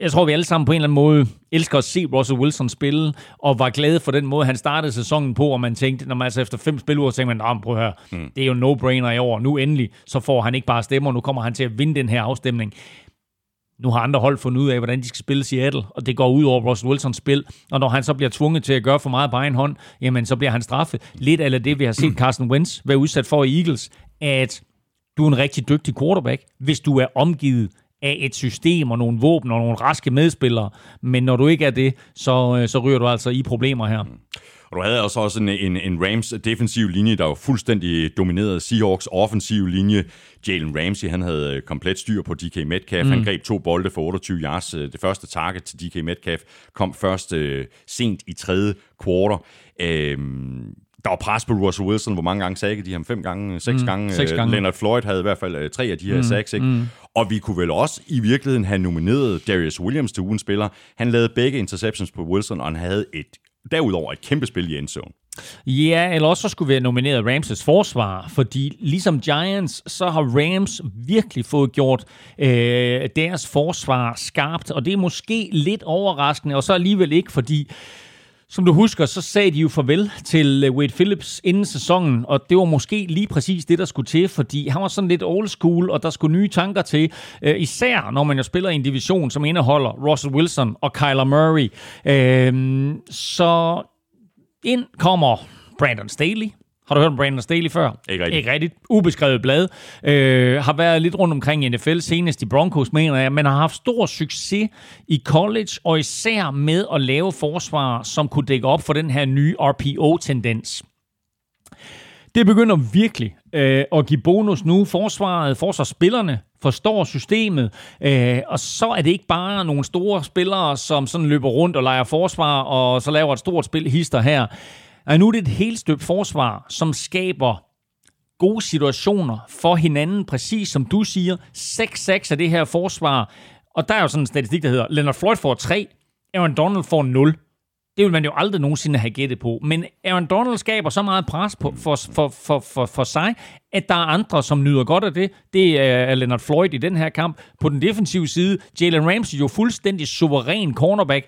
jeg tror, vi alle sammen på en eller anden måde elsker at se Russell Wilson spille, og var glade for den måde, han startede sæsonen på, og man tænkte, når man altså efter fem spilure, tænkte man, prøv at høre, mm. det er jo no-brainer i år, nu endelig, så får han ikke bare stemmer, nu kommer han til at vinde den her afstemning. Nu har andre hold fundet ud af, hvordan de skal spille Seattle, og det går ud over Russell Wilsons spil. Og når han så bliver tvunget til at gøre for meget på egen hånd, jamen så bliver han straffet. Lidt af det, vi har set Carson Wentz være udsat for i Eagles, at du er en rigtig dygtig quarterback, hvis du er omgivet af et system og nogle våben og nogle raske medspillere. Men når du ikke er det, så, øh, så ryger du altså i problemer her. Og du havde også, også en, en, en Rams defensiv linje, der var fuldstændig domineret Seahawks offensiv linje. Jalen Ramsey, han havde øh, komplet styr på DK Metcalf. Mm. Han greb to bolde for 28 yards. Øh, Det første target til DK Metcalf kom først øh, sent i tredje kvartal. Øhm, der var pres på Russell Wilson. Hvor mange gange sagde de ham? Fem gange? Seks mm, gange? seks Øh, gange. Leonard Floyd havde i hvert fald øh, tre af de her mm, sacks. Ikke? Mm. Og vi kunne vel også i virkeligheden have nomineret Darius Williams til ugens spiller. Han lavede begge interceptions på Wilson, og han havde et derudover et kæmpe spil i endzone. Ja, eller også så skulle vi have nomineret Rams' forsvar, fordi ligesom Giants, så har Rams virkelig fået gjort øh, deres forsvar skarpt, og det er måske lidt overraskende, og så alligevel ikke, fordi som du husker, så sagde de jo farvel til øh, Wade Phillips inden sæsonen, og det var måske lige præcis det, der skulle til, fordi han var sådan lidt old school, og der skulle nye tanker til, øh, især når man jo spiller i en division, som indeholder Russell Wilson og Kyler Murray. Øh, så ind kommer Brandon Staley. Har du hørt om Brandon Staley før? Ikke rigtigt. Ikke rigtigt. Ubeskrevet blad. Øh, har været lidt rundt omkring i NFL, senest i Broncos, mener jeg, men har haft stor succes i college, og især med at lave forsvar, som kunne dække op for den her nye RPO-tendens. Det begynder virkelig øh, at give bonus nu. Forsvaret, forsvarsspillerne forstår systemet, øh, og så er det ikke bare nogle store spillere, som sådan løber rundt og leger forsvar, og så laver et stort spil hister her. Og nu er det et helt støbt forsvar, som skaber gode situationer for hinanden, præcis som du siger. 6-6 af det her forsvar, og der er jo sådan en statistik, der hedder, Leonard Floyd får 3, Aaron Donald får 0. Det vil man jo aldrig nogensinde have gættet på. Men Aaron Donald skaber så meget pres på, for, for, for, for, for sig, at der er andre, som nyder godt af det. Det er Leonard Floyd i den her kamp. På den defensive side, Jalen Ramsey jo fuldstændig suveræn cornerback,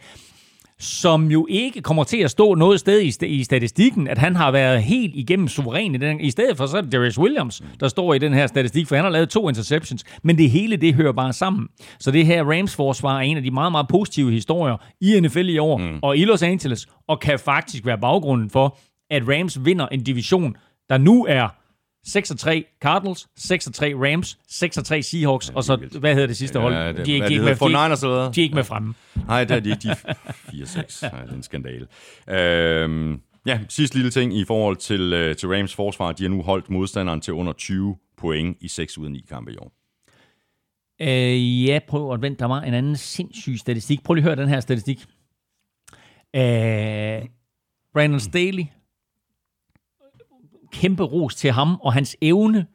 som jo ikke kommer til at stå noget sted i, st- i statistikken, at han har været helt igennem suveræn i den. I stedet for så er det Darius Williams, der står i den her statistik, for han har lavet to interceptions, men det hele det hører bare sammen. Så det her Rams-forsvar er en af de meget, meget positive historier i NFL i år, mm. og i Los Angeles, og kan faktisk være baggrunden for, at Rams vinder en division, der nu er 6-3 Cardinals, 6-3 Rams, 6-3 Seahawks, og så, hvad hedder det sidste hold? Ja, det- de, hvad de, det de, hedder, de, 49ers eller de er ikke med fremme. Nej, det er de ikke. De er 4-6. [LAUGHS] Nej, det er en skandale. Øhm, ja, sidste lille ting i forhold til, øh, til Rams forsvar. De har nu holdt modstanderen til under 20 point i 6 ud af 9 kampe i år. Øh, ja, prøv at vente. Der var en anden sindssyg statistik. Prøv lige at høre den her statistik. Øh, Brandon Staley. Kæmpe ros til ham og hans evne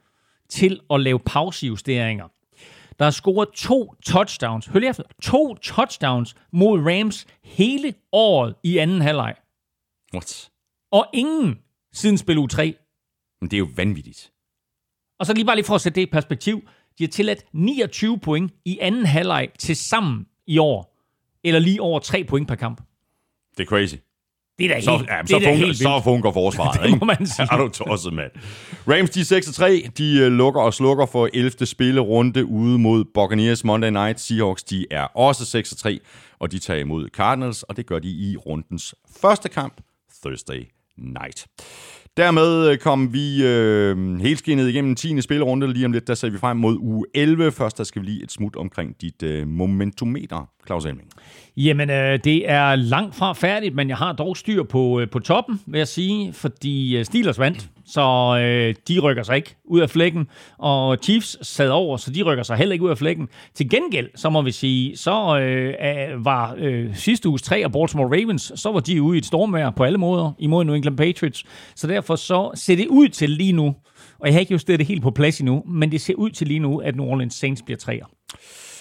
til at lave pausejusteringer. Der er scoret to touchdowns. Hør lige efter. To touchdowns mod Rams hele året i anden halvleg. What? Og ingen siden spil u 3. Men det er jo vanvittigt. Og så lige bare lige for at sætte det i perspektiv. De har tilladt 29 point i anden halvleg til sammen i år. Eller lige over 3 point per kamp. Det er crazy. Det er da Så, helt, ja, det så, er fungerer, helt så fungerer forsvaret, [LAUGHS] Det må man sige. [LAUGHS] Er du tosset, mand. Rams, de er 6-3. De øh, lukker og slukker for 11. spillerunde ude mod Buccaneers Monday Night. Seahawks, de er også 6-3, og de tager imod Cardinals, og det gør de i rundens første kamp, Thursday Night. Dermed øh, kom vi øh, helskinnet igennem 10. spillerunde. Lige om lidt, der ser vi frem mod uge 11. Først der skal vi lige et smut omkring dit øh, momentometer, Claus Elming. Jamen, øh, det er langt fra færdigt, men jeg har dog styr på, øh, på toppen, vil jeg sige, fordi øh, Steelers vandt så øh, de rykker sig ikke ud af flækken. Og Chiefs sad over, så de rykker sig heller ikke ud af flækken. Til gengæld, så må vi sige, så øh, var øh, sidste uges tre af Baltimore Ravens, så var de ude i et stormvær på alle måder imod New England Patriots. Så derfor så ser det ud til lige nu, og jeg har ikke justeret det helt på plads endnu, men det ser ud til lige nu, at New Orleans Saints bliver træer.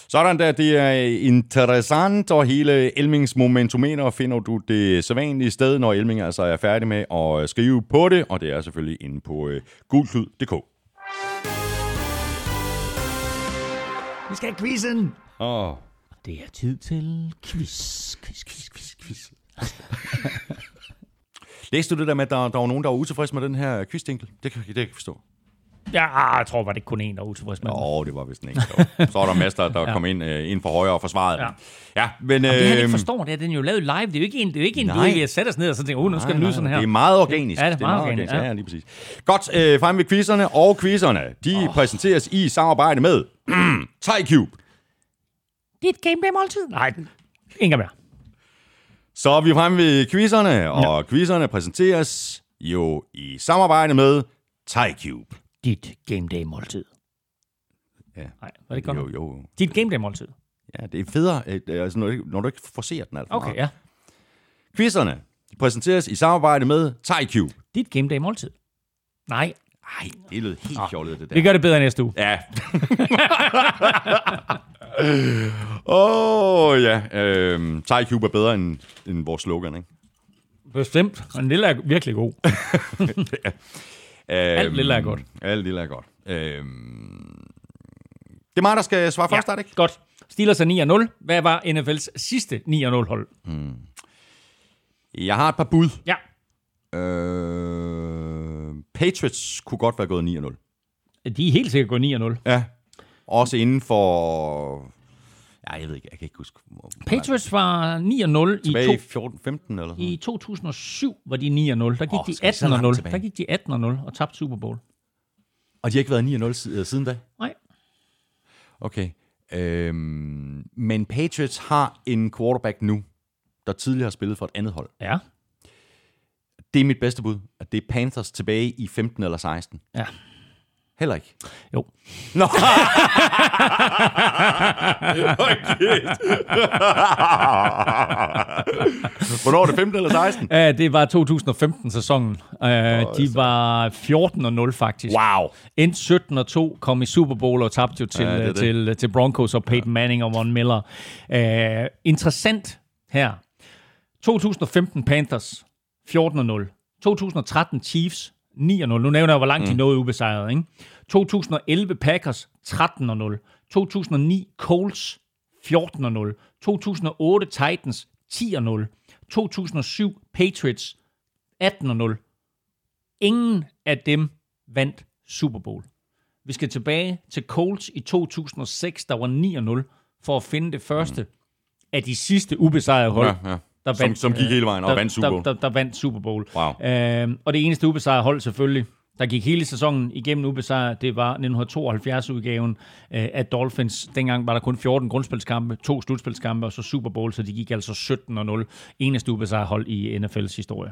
Sådan der, det er interessant, og hele Elmings momentometer finder du det sædvanlige sted, når Elming altså er færdig med at skrive på det, og det er selvfølgelig inde på uh, gulklud.dk. Vi skal have quizzen! Åh, Det er tid til quiz, quiz, quiz, quiz, quiz. [LAUGHS] læste du det der med, at der, der var nogen, der var utilfredse med den her quizdinkel? Det kan, det kan jeg forstå. Ja, jeg tror, var det kun en, der var utilfreds med. Åh, det var vist en enkelt. Så var der masser, der [LAUGHS] ja. kom ind, uh, ind for højre og forsvarede Ja. Ja, men... Det han øhm, ikke forstår, det er, den er jo lavet live. Det er jo ikke en, det er jo ikke en, du vi sætter os ned og så tænker, oh, nu skal den lyde sådan her. Det er meget organisk. Ja, det er meget organisk, Ja, ja. ja, lige præcis. Godt, øh, frem ved quizzerne. Og quizzerne, de oh. præsenteres i samarbejde med [CLEARS THROAT] TyCube. Dit game day måltid. Nej, ingen mere. Så er vi fremme ved quizzerne, og ja. quizzerne præsenteres jo i samarbejde med TyCube. Dit game day måltid. Ja. Nej, var det godt? Jo, jo. Dit game day måltid. Ja, det er federe, øh, altså, når, du, ikke- når du ikke forser den alt for Okay, meget. ja. Quizzerne de præsenteres i samarbejde med TyCube. Dit game day måltid. Nej, Ej, det lød helt fjollet, det der. vi gør det bedre næste uge. Ja. [LAUGHS] Åh, oh, ja. Øhm, TyCube er bedre end, end vores slogan, ikke? Bestemt. Og en lille er virkelig god. [LAUGHS] Øhm, Alt lille er godt. Alt lille er godt. Øhm, det er mig, der skal svare først, er det ikke? Godt. Steelers er 9-0. Hvad var NFL's sidste 9-0 hold? Jeg har et par bud. Ja. Øh, Patriots kunne godt være gået 9-0. De er helt sikkert gået 9-0. Ja. Også inden for... Ja, jeg ved ikke, jeg kan ikke huske. hvor- Patriots var 9-0 i, Tilbage i to, 14-15 eller sådan i 2007 var de 9-0. Der gik oh, de skal vi så langt 18-0. tilbage? Der gik de 18-0 og tabte Super Bowl. Og de har ikke været 9-0 siden, siden da? Nej. Okay. Øhm, men Patriots har en quarterback nu, der tidligere har spillet for et andet hold. Ja. Det er mit bedste bud, at det er Panthers tilbage i 15 eller 16. Ja. Heller ikke. Jo. Nå. [LAUGHS] Hvornår er det 15 eller 16? Uh, det var 2015-sæsonen. Uh, de var 14-0 faktisk. Wow. Endte 17-2, kom i Super Bowl og tabte jo til, Ja, det ja, det. til, til Broncos og Peyton Manning og Von Miller. Uh, interessant her. 2015 Panthers 14-0. 2013 Chiefs 9-0. Nu nævner jeg, hvor langt mm. de nåede ubesejret. Ikke? 2011 Packers 13-0. 2009 Colts 14-0. 2008 Titans 10-0. 2007 Patriots 18-0. Ingen af dem vandt Super Bowl. Vi skal tilbage til Colts i 2006, der var 9-0, for at finde det første af de sidste ubesejrede hold. Ja, ja. Der Som- som gik hele vejen og der, vandt Super Bowl. Der, der, der vandt Super Bowl. Wow. Øhm, og det eneste ubesejrede hold selvfølgelig, der gik hele sæsonen igennem ubesejret, det var 1972-udgaven øh, af Dolphins. Dengang var der kun 14 grundspilskampe, to slutspilskampe og så Super Bowl, så de gik altså 17-0. Eneste ubesejrede hold i NFL's historie.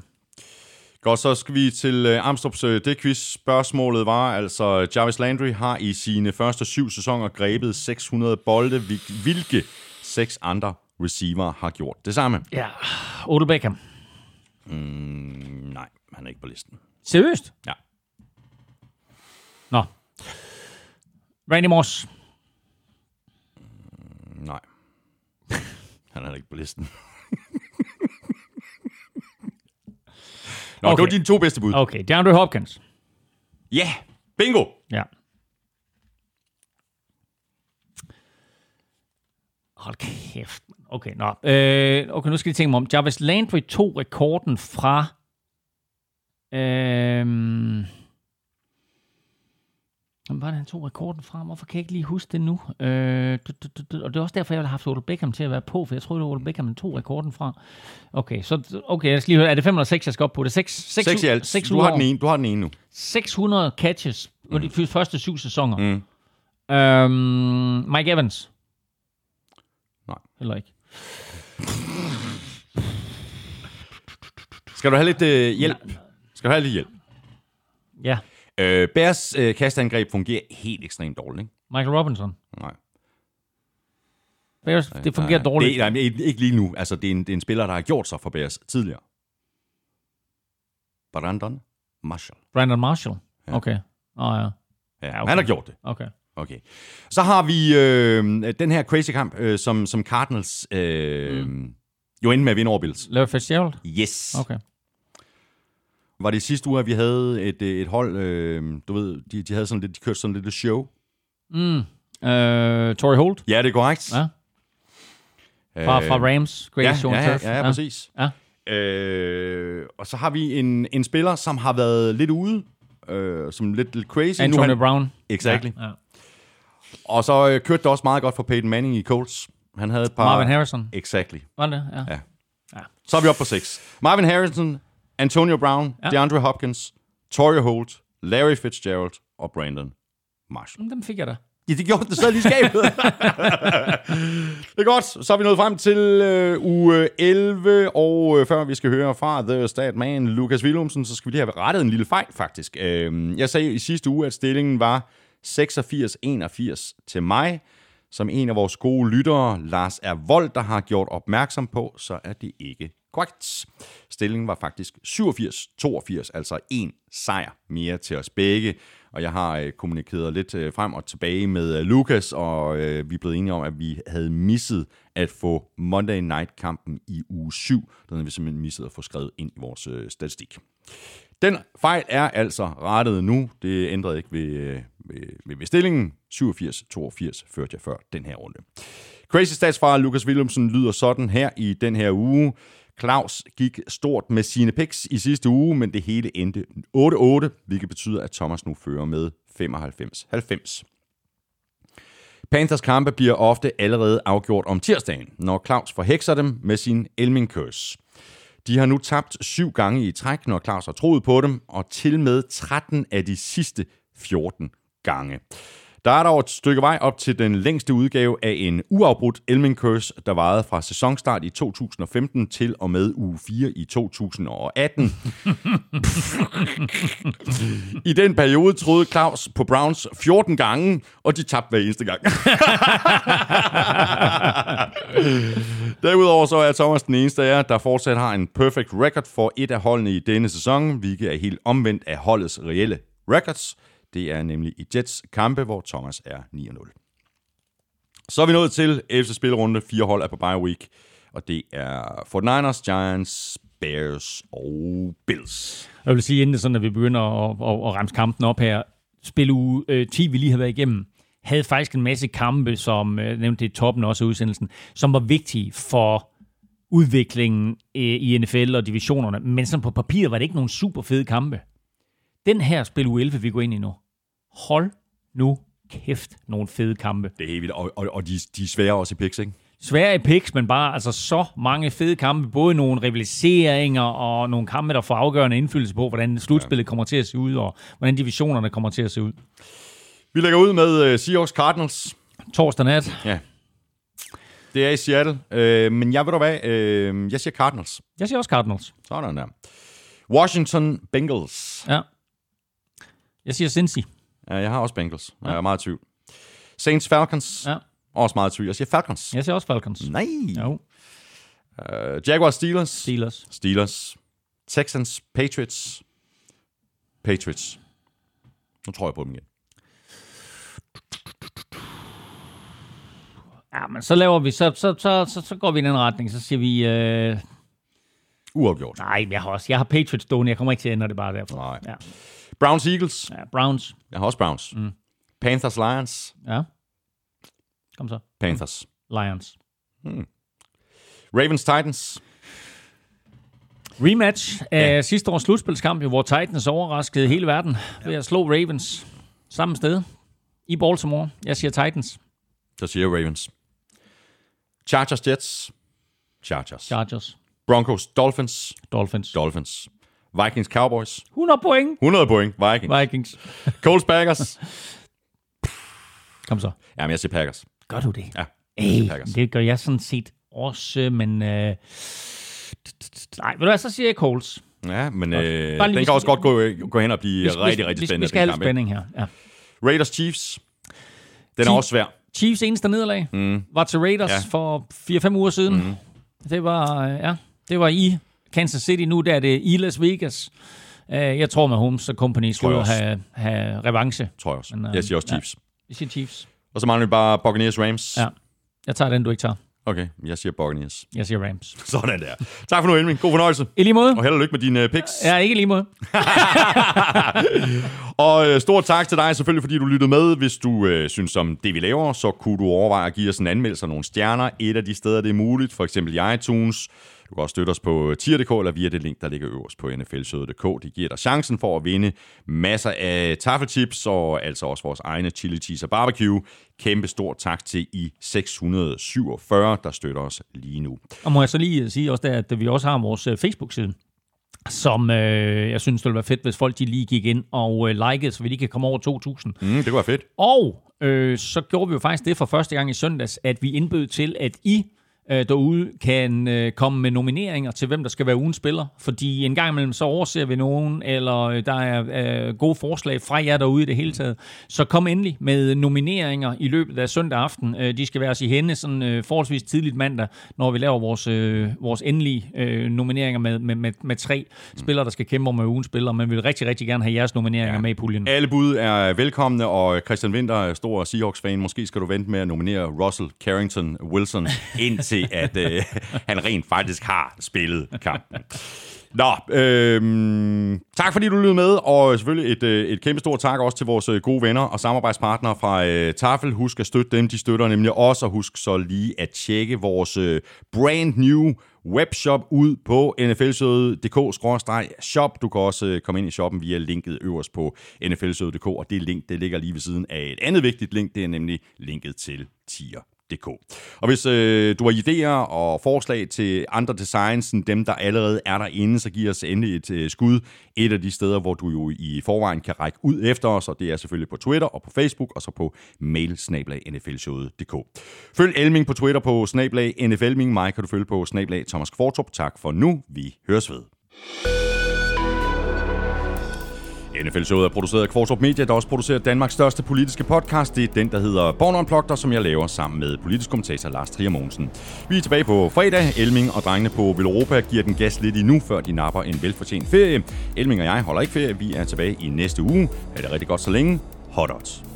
Godt, så skal vi til uh, Amstrup's uh, det quiz. Spørgsmålet var altså, Jarvis Landry har i sine første syv sæsoner grebet 600 bolde. Hvil- Hvilke seks andre receiver har gjort det samme? Ja, Odell Beckham. Mm, nej, han er ikke på listen. Seriøst? Ja. Nå. Randy Moss. Nej. [LAUGHS] Han er ikke på listen. [LAUGHS] Nå, okay. Det var dine to bedste bud. Okay. Okay, DeAndre Hopkins. Ja, yeah. bingo! Ja. Hold kæft. Okay, nå. Øh, okay, nu skal jeg tænke mig om. Jarvis Landry tog rekorden fra... Øh, Hvem var det, han tog rekorden fra? Hvorfor kan jeg ikke lige huske det nu? Øh, du, du, du, og det er også derfor, jeg ville have haft Odell Beckham til at være på, for jeg troede, det var Odell Beckham, han tog rekorden fra. Okay, så okay, jeg skal lige høre, er det 5 eller 6, jeg skal op på? Det er 6, 6, Seks i alt. 6 Du har, den ene, du har den ene nu. 600 catches på de f- første syv sæsoner. Mm. Øhm, Mike Evans. Nej. Heller ikke. Skal du have lidt øh, hjælp? Skal du have lidt hjælp? Ja. Øh, Bears øh, kastangreb fungerer helt ekstremt dårligt, ikke? Michael Robinson. Nej. Bears, det fungerer Nej, dårligt. Det, nej, ikke lige nu. Altså, det er, en, det er en spiller, der har gjort sig for Bears tidligere. Brandon Marshall. Brandon Marshall. Okay. Åh oh, ja. Ja, Ja, okay. Han har gjort det. Okay. Okay. Så har vi øh, den her crazy kamp, øh, som, som Cardinals øh, mm. jo endte med at vinde over Bills. Larry Fitzgerald? Yes. Okay. Var det sidste uge, at vi havde et, øh, et hold, øh, du ved, de, de havde sådan lidt, de kørte sådan lidt et show. Mm. Uh, Torrey Holt? Ja, det er korrekt. Ja. Fra, fra Rams. Great ja, ja, ja, ja, ja, præcis. Ja. Øh, og så har vi en, en spiller, som har været lidt ude, øh, som lidt, lidt crazy. Nu Antonio han- Brown. Exactly. Ja, ja. Og så øh, kørte det også meget godt for Peyton Manning i Colts. Han havde et par... Marvin Harrison. Exactly. Var det? Ja. Ja. Så er vi oppe på seks. Marvin Harrison, Antonio Brown, ja. Ja. DeAndre Hopkins, Torrey Holt, Larry Fitzgerald og Brandon Marshall. Dem fik jeg da. Ja, det gjorde det sad lige skabet. det er godt. Så er vi nået frem til øh, uge 11, og øh, før vi skal høre fra The Stat Man, Lukas Willumsen, så skal vi lige have rettet en lille fejl, faktisk. Øh, jeg sagde i sidste uge, at stillingen var 86-81 til mig. Som en af vores gode lyttere, Lars R. Vold, der har gjort opmærksom på, så er det ikke korrekt. Stillingen var faktisk 87-82, altså en sejr mere til os begge. Og jeg har øh, kommunikeret lidt øh, frem og tilbage med øh, Lukas, og øh, vi er blevet enige om, at vi havde misset at få Monday Night-kampen i uge 7. Den havde vi simpelthen misset at få skrevet ind i vores øh, statistik. Den fejl er altså rettet nu. Det ændrede ikke ved, øh, ved, ved, ved stillingen. 87-82 førte jeg før den her runde. Crazy Stats fra Lukas Willumsen lyder sådan her i den her uge. Claus gik stort med sine picks i sidste uge, men det hele endte 8-8, hvilket betyder, at Thomas nu fører med 95-90. Panthers kampe bliver ofte allerede afgjort om tirsdagen, når Claus forhekser dem med sin Elming Curse. De har nu tabt syv gange i træk, når Claus har troet på dem, og til med 13 af de sidste 14 gange. Der er dog et stykke vej op til den længste udgave af en uafbrudt Elming Curse, der varede fra sæsonstart i 2015 til og med uge 4 i 2018. I den periode troede Claus på Browns 14 gange, og de tabte hver eneste gang. Derudover så er Thomas den eneste af jer, der fortsat har en perfect record for et af holdene i denne sæson, hvilket er helt omvendt af holdets reelle records. Det er nemlig i Jets kampe, hvor Thomas er 9-0. Så er vi nået til 11. spilrunde. Fire hold er på bye week, og det er 49ers, Giants, Bears og Bills. Jeg vil sige, inden det sådan, at vi begynder at, at, at ramse kampen op her, spil uge øh, 10, vi lige har været igennem, havde faktisk en masse kampe, som øh, nævnte det i toppen også af udsendelsen, som var vigtige for udviklingen øh, i NFL og divisionerne, men sådan på papir var det ikke nogen super fede kampe. Den her spil u 11, vi går ind i nu, hold nu kæft nogle fede kampe. Det er helt vildt, og, og, og de, de er svære også i picks, ikke? Svære i picks, men bare altså så mange fede kampe. Både nogle rivaliseringer og nogle kampe, der får afgørende indflydelse på, hvordan slutspillet kommer til at se ud, og hvordan divisionerne kommer til at se ud. Vi lægger ud med uh, Seahawks Cardinals. Torsdag nat. Ja. Det er i Seattle, uh, men jeg ved du hvad, uh, jeg siger Cardinals. Jeg siger også Cardinals. Sådan der. Washington Bengals. Ja. Jeg siger Cincy. Ja, jeg har også Bengals. Jeg er meget i tvivl. Saints Falcons. Ja. Også meget i tvivl. Jeg siger Falcons. Jeg siger også Falcons. Nej. Jo. Uh, Jaguars Steelers. Steelers. Steelers. Texans Patriots. Patriots. Nu tror jeg på dem igen. Ja, men så laver vi, så, så, så, så, så går vi i den retning. Så siger vi, øh, Uafgjort. nej, jeg har også, jeg har Patriots stående. Jeg kommer ikke til at ændre det bare derfor. Nej. Ja. Browns Eagles. ja Browns. Jeg har også Browns. Mm. Panthers Lions. Ja. Kom så. Panthers. Lions. Ravens Titans. Rematch af ja. sidste års slutspilskamp, hvor Titans overraskede hele verden ved at slå Ravens samme sted i Baltimore. Jeg siger Titans. Så siger Ravens. Chargers Jets. Chargers. Chargers. Broncos Dolphins. Dolphins. Dolphins. Vikings Cowboys. 100 point. 100 point. Vikings. Vikings. [LAUGHS] Colts Packers. Kom så. Jamen, jeg siger Packers. Gør du det? Ja. Packers. det gør jeg sådan set også, men... Øh... Nej, ved du hvad, så siger jeg Colts. Ja, men øh, den kan også godt gå, gå hen og blive Vi, rigtig, rigtig spændende. vi skal have spænding her. Ja. Raiders Chiefs. Den er også svær. Chiefs eneste nederlag mm. var til Raiders Ja. for 4-5 uger siden. Mm. Det var øh, ja, det var i Kansas City. Nu der er det i Las Vegas. Uh, jeg tror, med Holmes og Company jeg også. have, have revanche. Tror jeg også. Men, øh, Jeg siger også ja. Chiefs. Vi siger Chiefs. Og så mangler vi bare Buccaneers Rams. Ja. Jeg tager den, du ikke tager. Okay, jeg siger Buccaneers. Jeg siger Rams. [LAUGHS] Sådan der. Tak for nu, Elming. God fornøjelse. I lige måde. Og held og lykke med dine uh, picks. Ja, ikke lige måde. [LAUGHS] Og øh, stort tak til dig selvfølgelig, fordi du lyttede med. Hvis du øh, synes om det, vi laver, så kunne du overveje at give os en anmeldelse af nogle stjerner. Et af de steder, det er muligt, for eksempel i iTunes. Du kan også støtte os på tier.dk eller via det link, der ligger øverst på nflsøde.dk. Det giver dig chancen for at vinde masser af taffelchips og altså også vores egne chili cheese og barbecue. Kæmpe stort tak til I 647, der støtter os lige nu. Og må jeg så lige sige også, der, at vi også har vores øh, Facebook-side, som øh, jeg synes, det ville være fedt, hvis folk de lige gik ind og øh, likede, så vi lige kan komme over 2.000. Mm, det kunne være fedt. Og øh, så gjorde vi jo faktisk det for første gang i søndags, at vi indbød til, at I øh, derude kan øh, komme med nomineringer til, hvem der skal være ugens spiller. Fordi en gang imellem, så overser vi nogen, eller øh, der er øh, gode forslag fra jer derude i det hele taget. Så kom endelig med nomineringer i løbet af søndag aften. Øh, de skal være os i hende sådan øh, forholdsvis tidligt mandag, når vi laver vores, øh, vores endelige øh, nomineringer med, med, med, med tre spillere, der skal kæmpe om med ugens spillere. Men vi vil rigtig, rigtig gerne have jeres nomineringer ja. med i puljen. Alle bud er velkomne, og Christian Winter er stor Seahawks-fan. Måske skal du vente med at nominere Russell Carrington Wilson, [LAUGHS] indtil at øh, [LAUGHS] han rent faktisk har spillet kampen. Nå, øh, tak fordi du lyttede med, og selvfølgelig et, øh, et kæmpe stort tak også til vores øh, gode venner og samarbejdspartnere fra øh, Tafel. Husk at støtte dem, de støtter nemlig os, og husk så lige at tjekke vores øh, brand new webshop ud på nflsøde.dk-shop. Du kan også øh, komme ind i shoppen via linket øverst på nflsøde.dk, og det link, det ligger lige ved siden af et andet vigtigt link, det er nemlig linket til tier. DK. Og hvis øh, du har idéer og forslag til andre designs end dem, der allerede er derinde, så giv os endelig et øh, skud. Et af de steder, hvor du jo i forvejen kan række ud efter os, og det er selvfølgelig på Twitter og på Facebook, og så på mail Følg Elming på Twitter på snablag nflming. Mig kan du følge på snablag Thomas Kvartrup. Tak for nu. Vi høres ved. NFL-showet er produceret af Kvartrup Media, der også producerer Danmarks største politiske podcast. Det er den, der hedder Born Unplugged, som jeg laver sammen med politisk kommentator Lars Trier Mogensen. Vi er tilbage på fredag. Elming og drengene på Europa giver den gas lidt endnu, før de napper en velfortjent ferie. Elming og jeg holder ikke ferie. Vi er tilbage i næste uge. Ha' det rigtig godt så længe. Hot odds.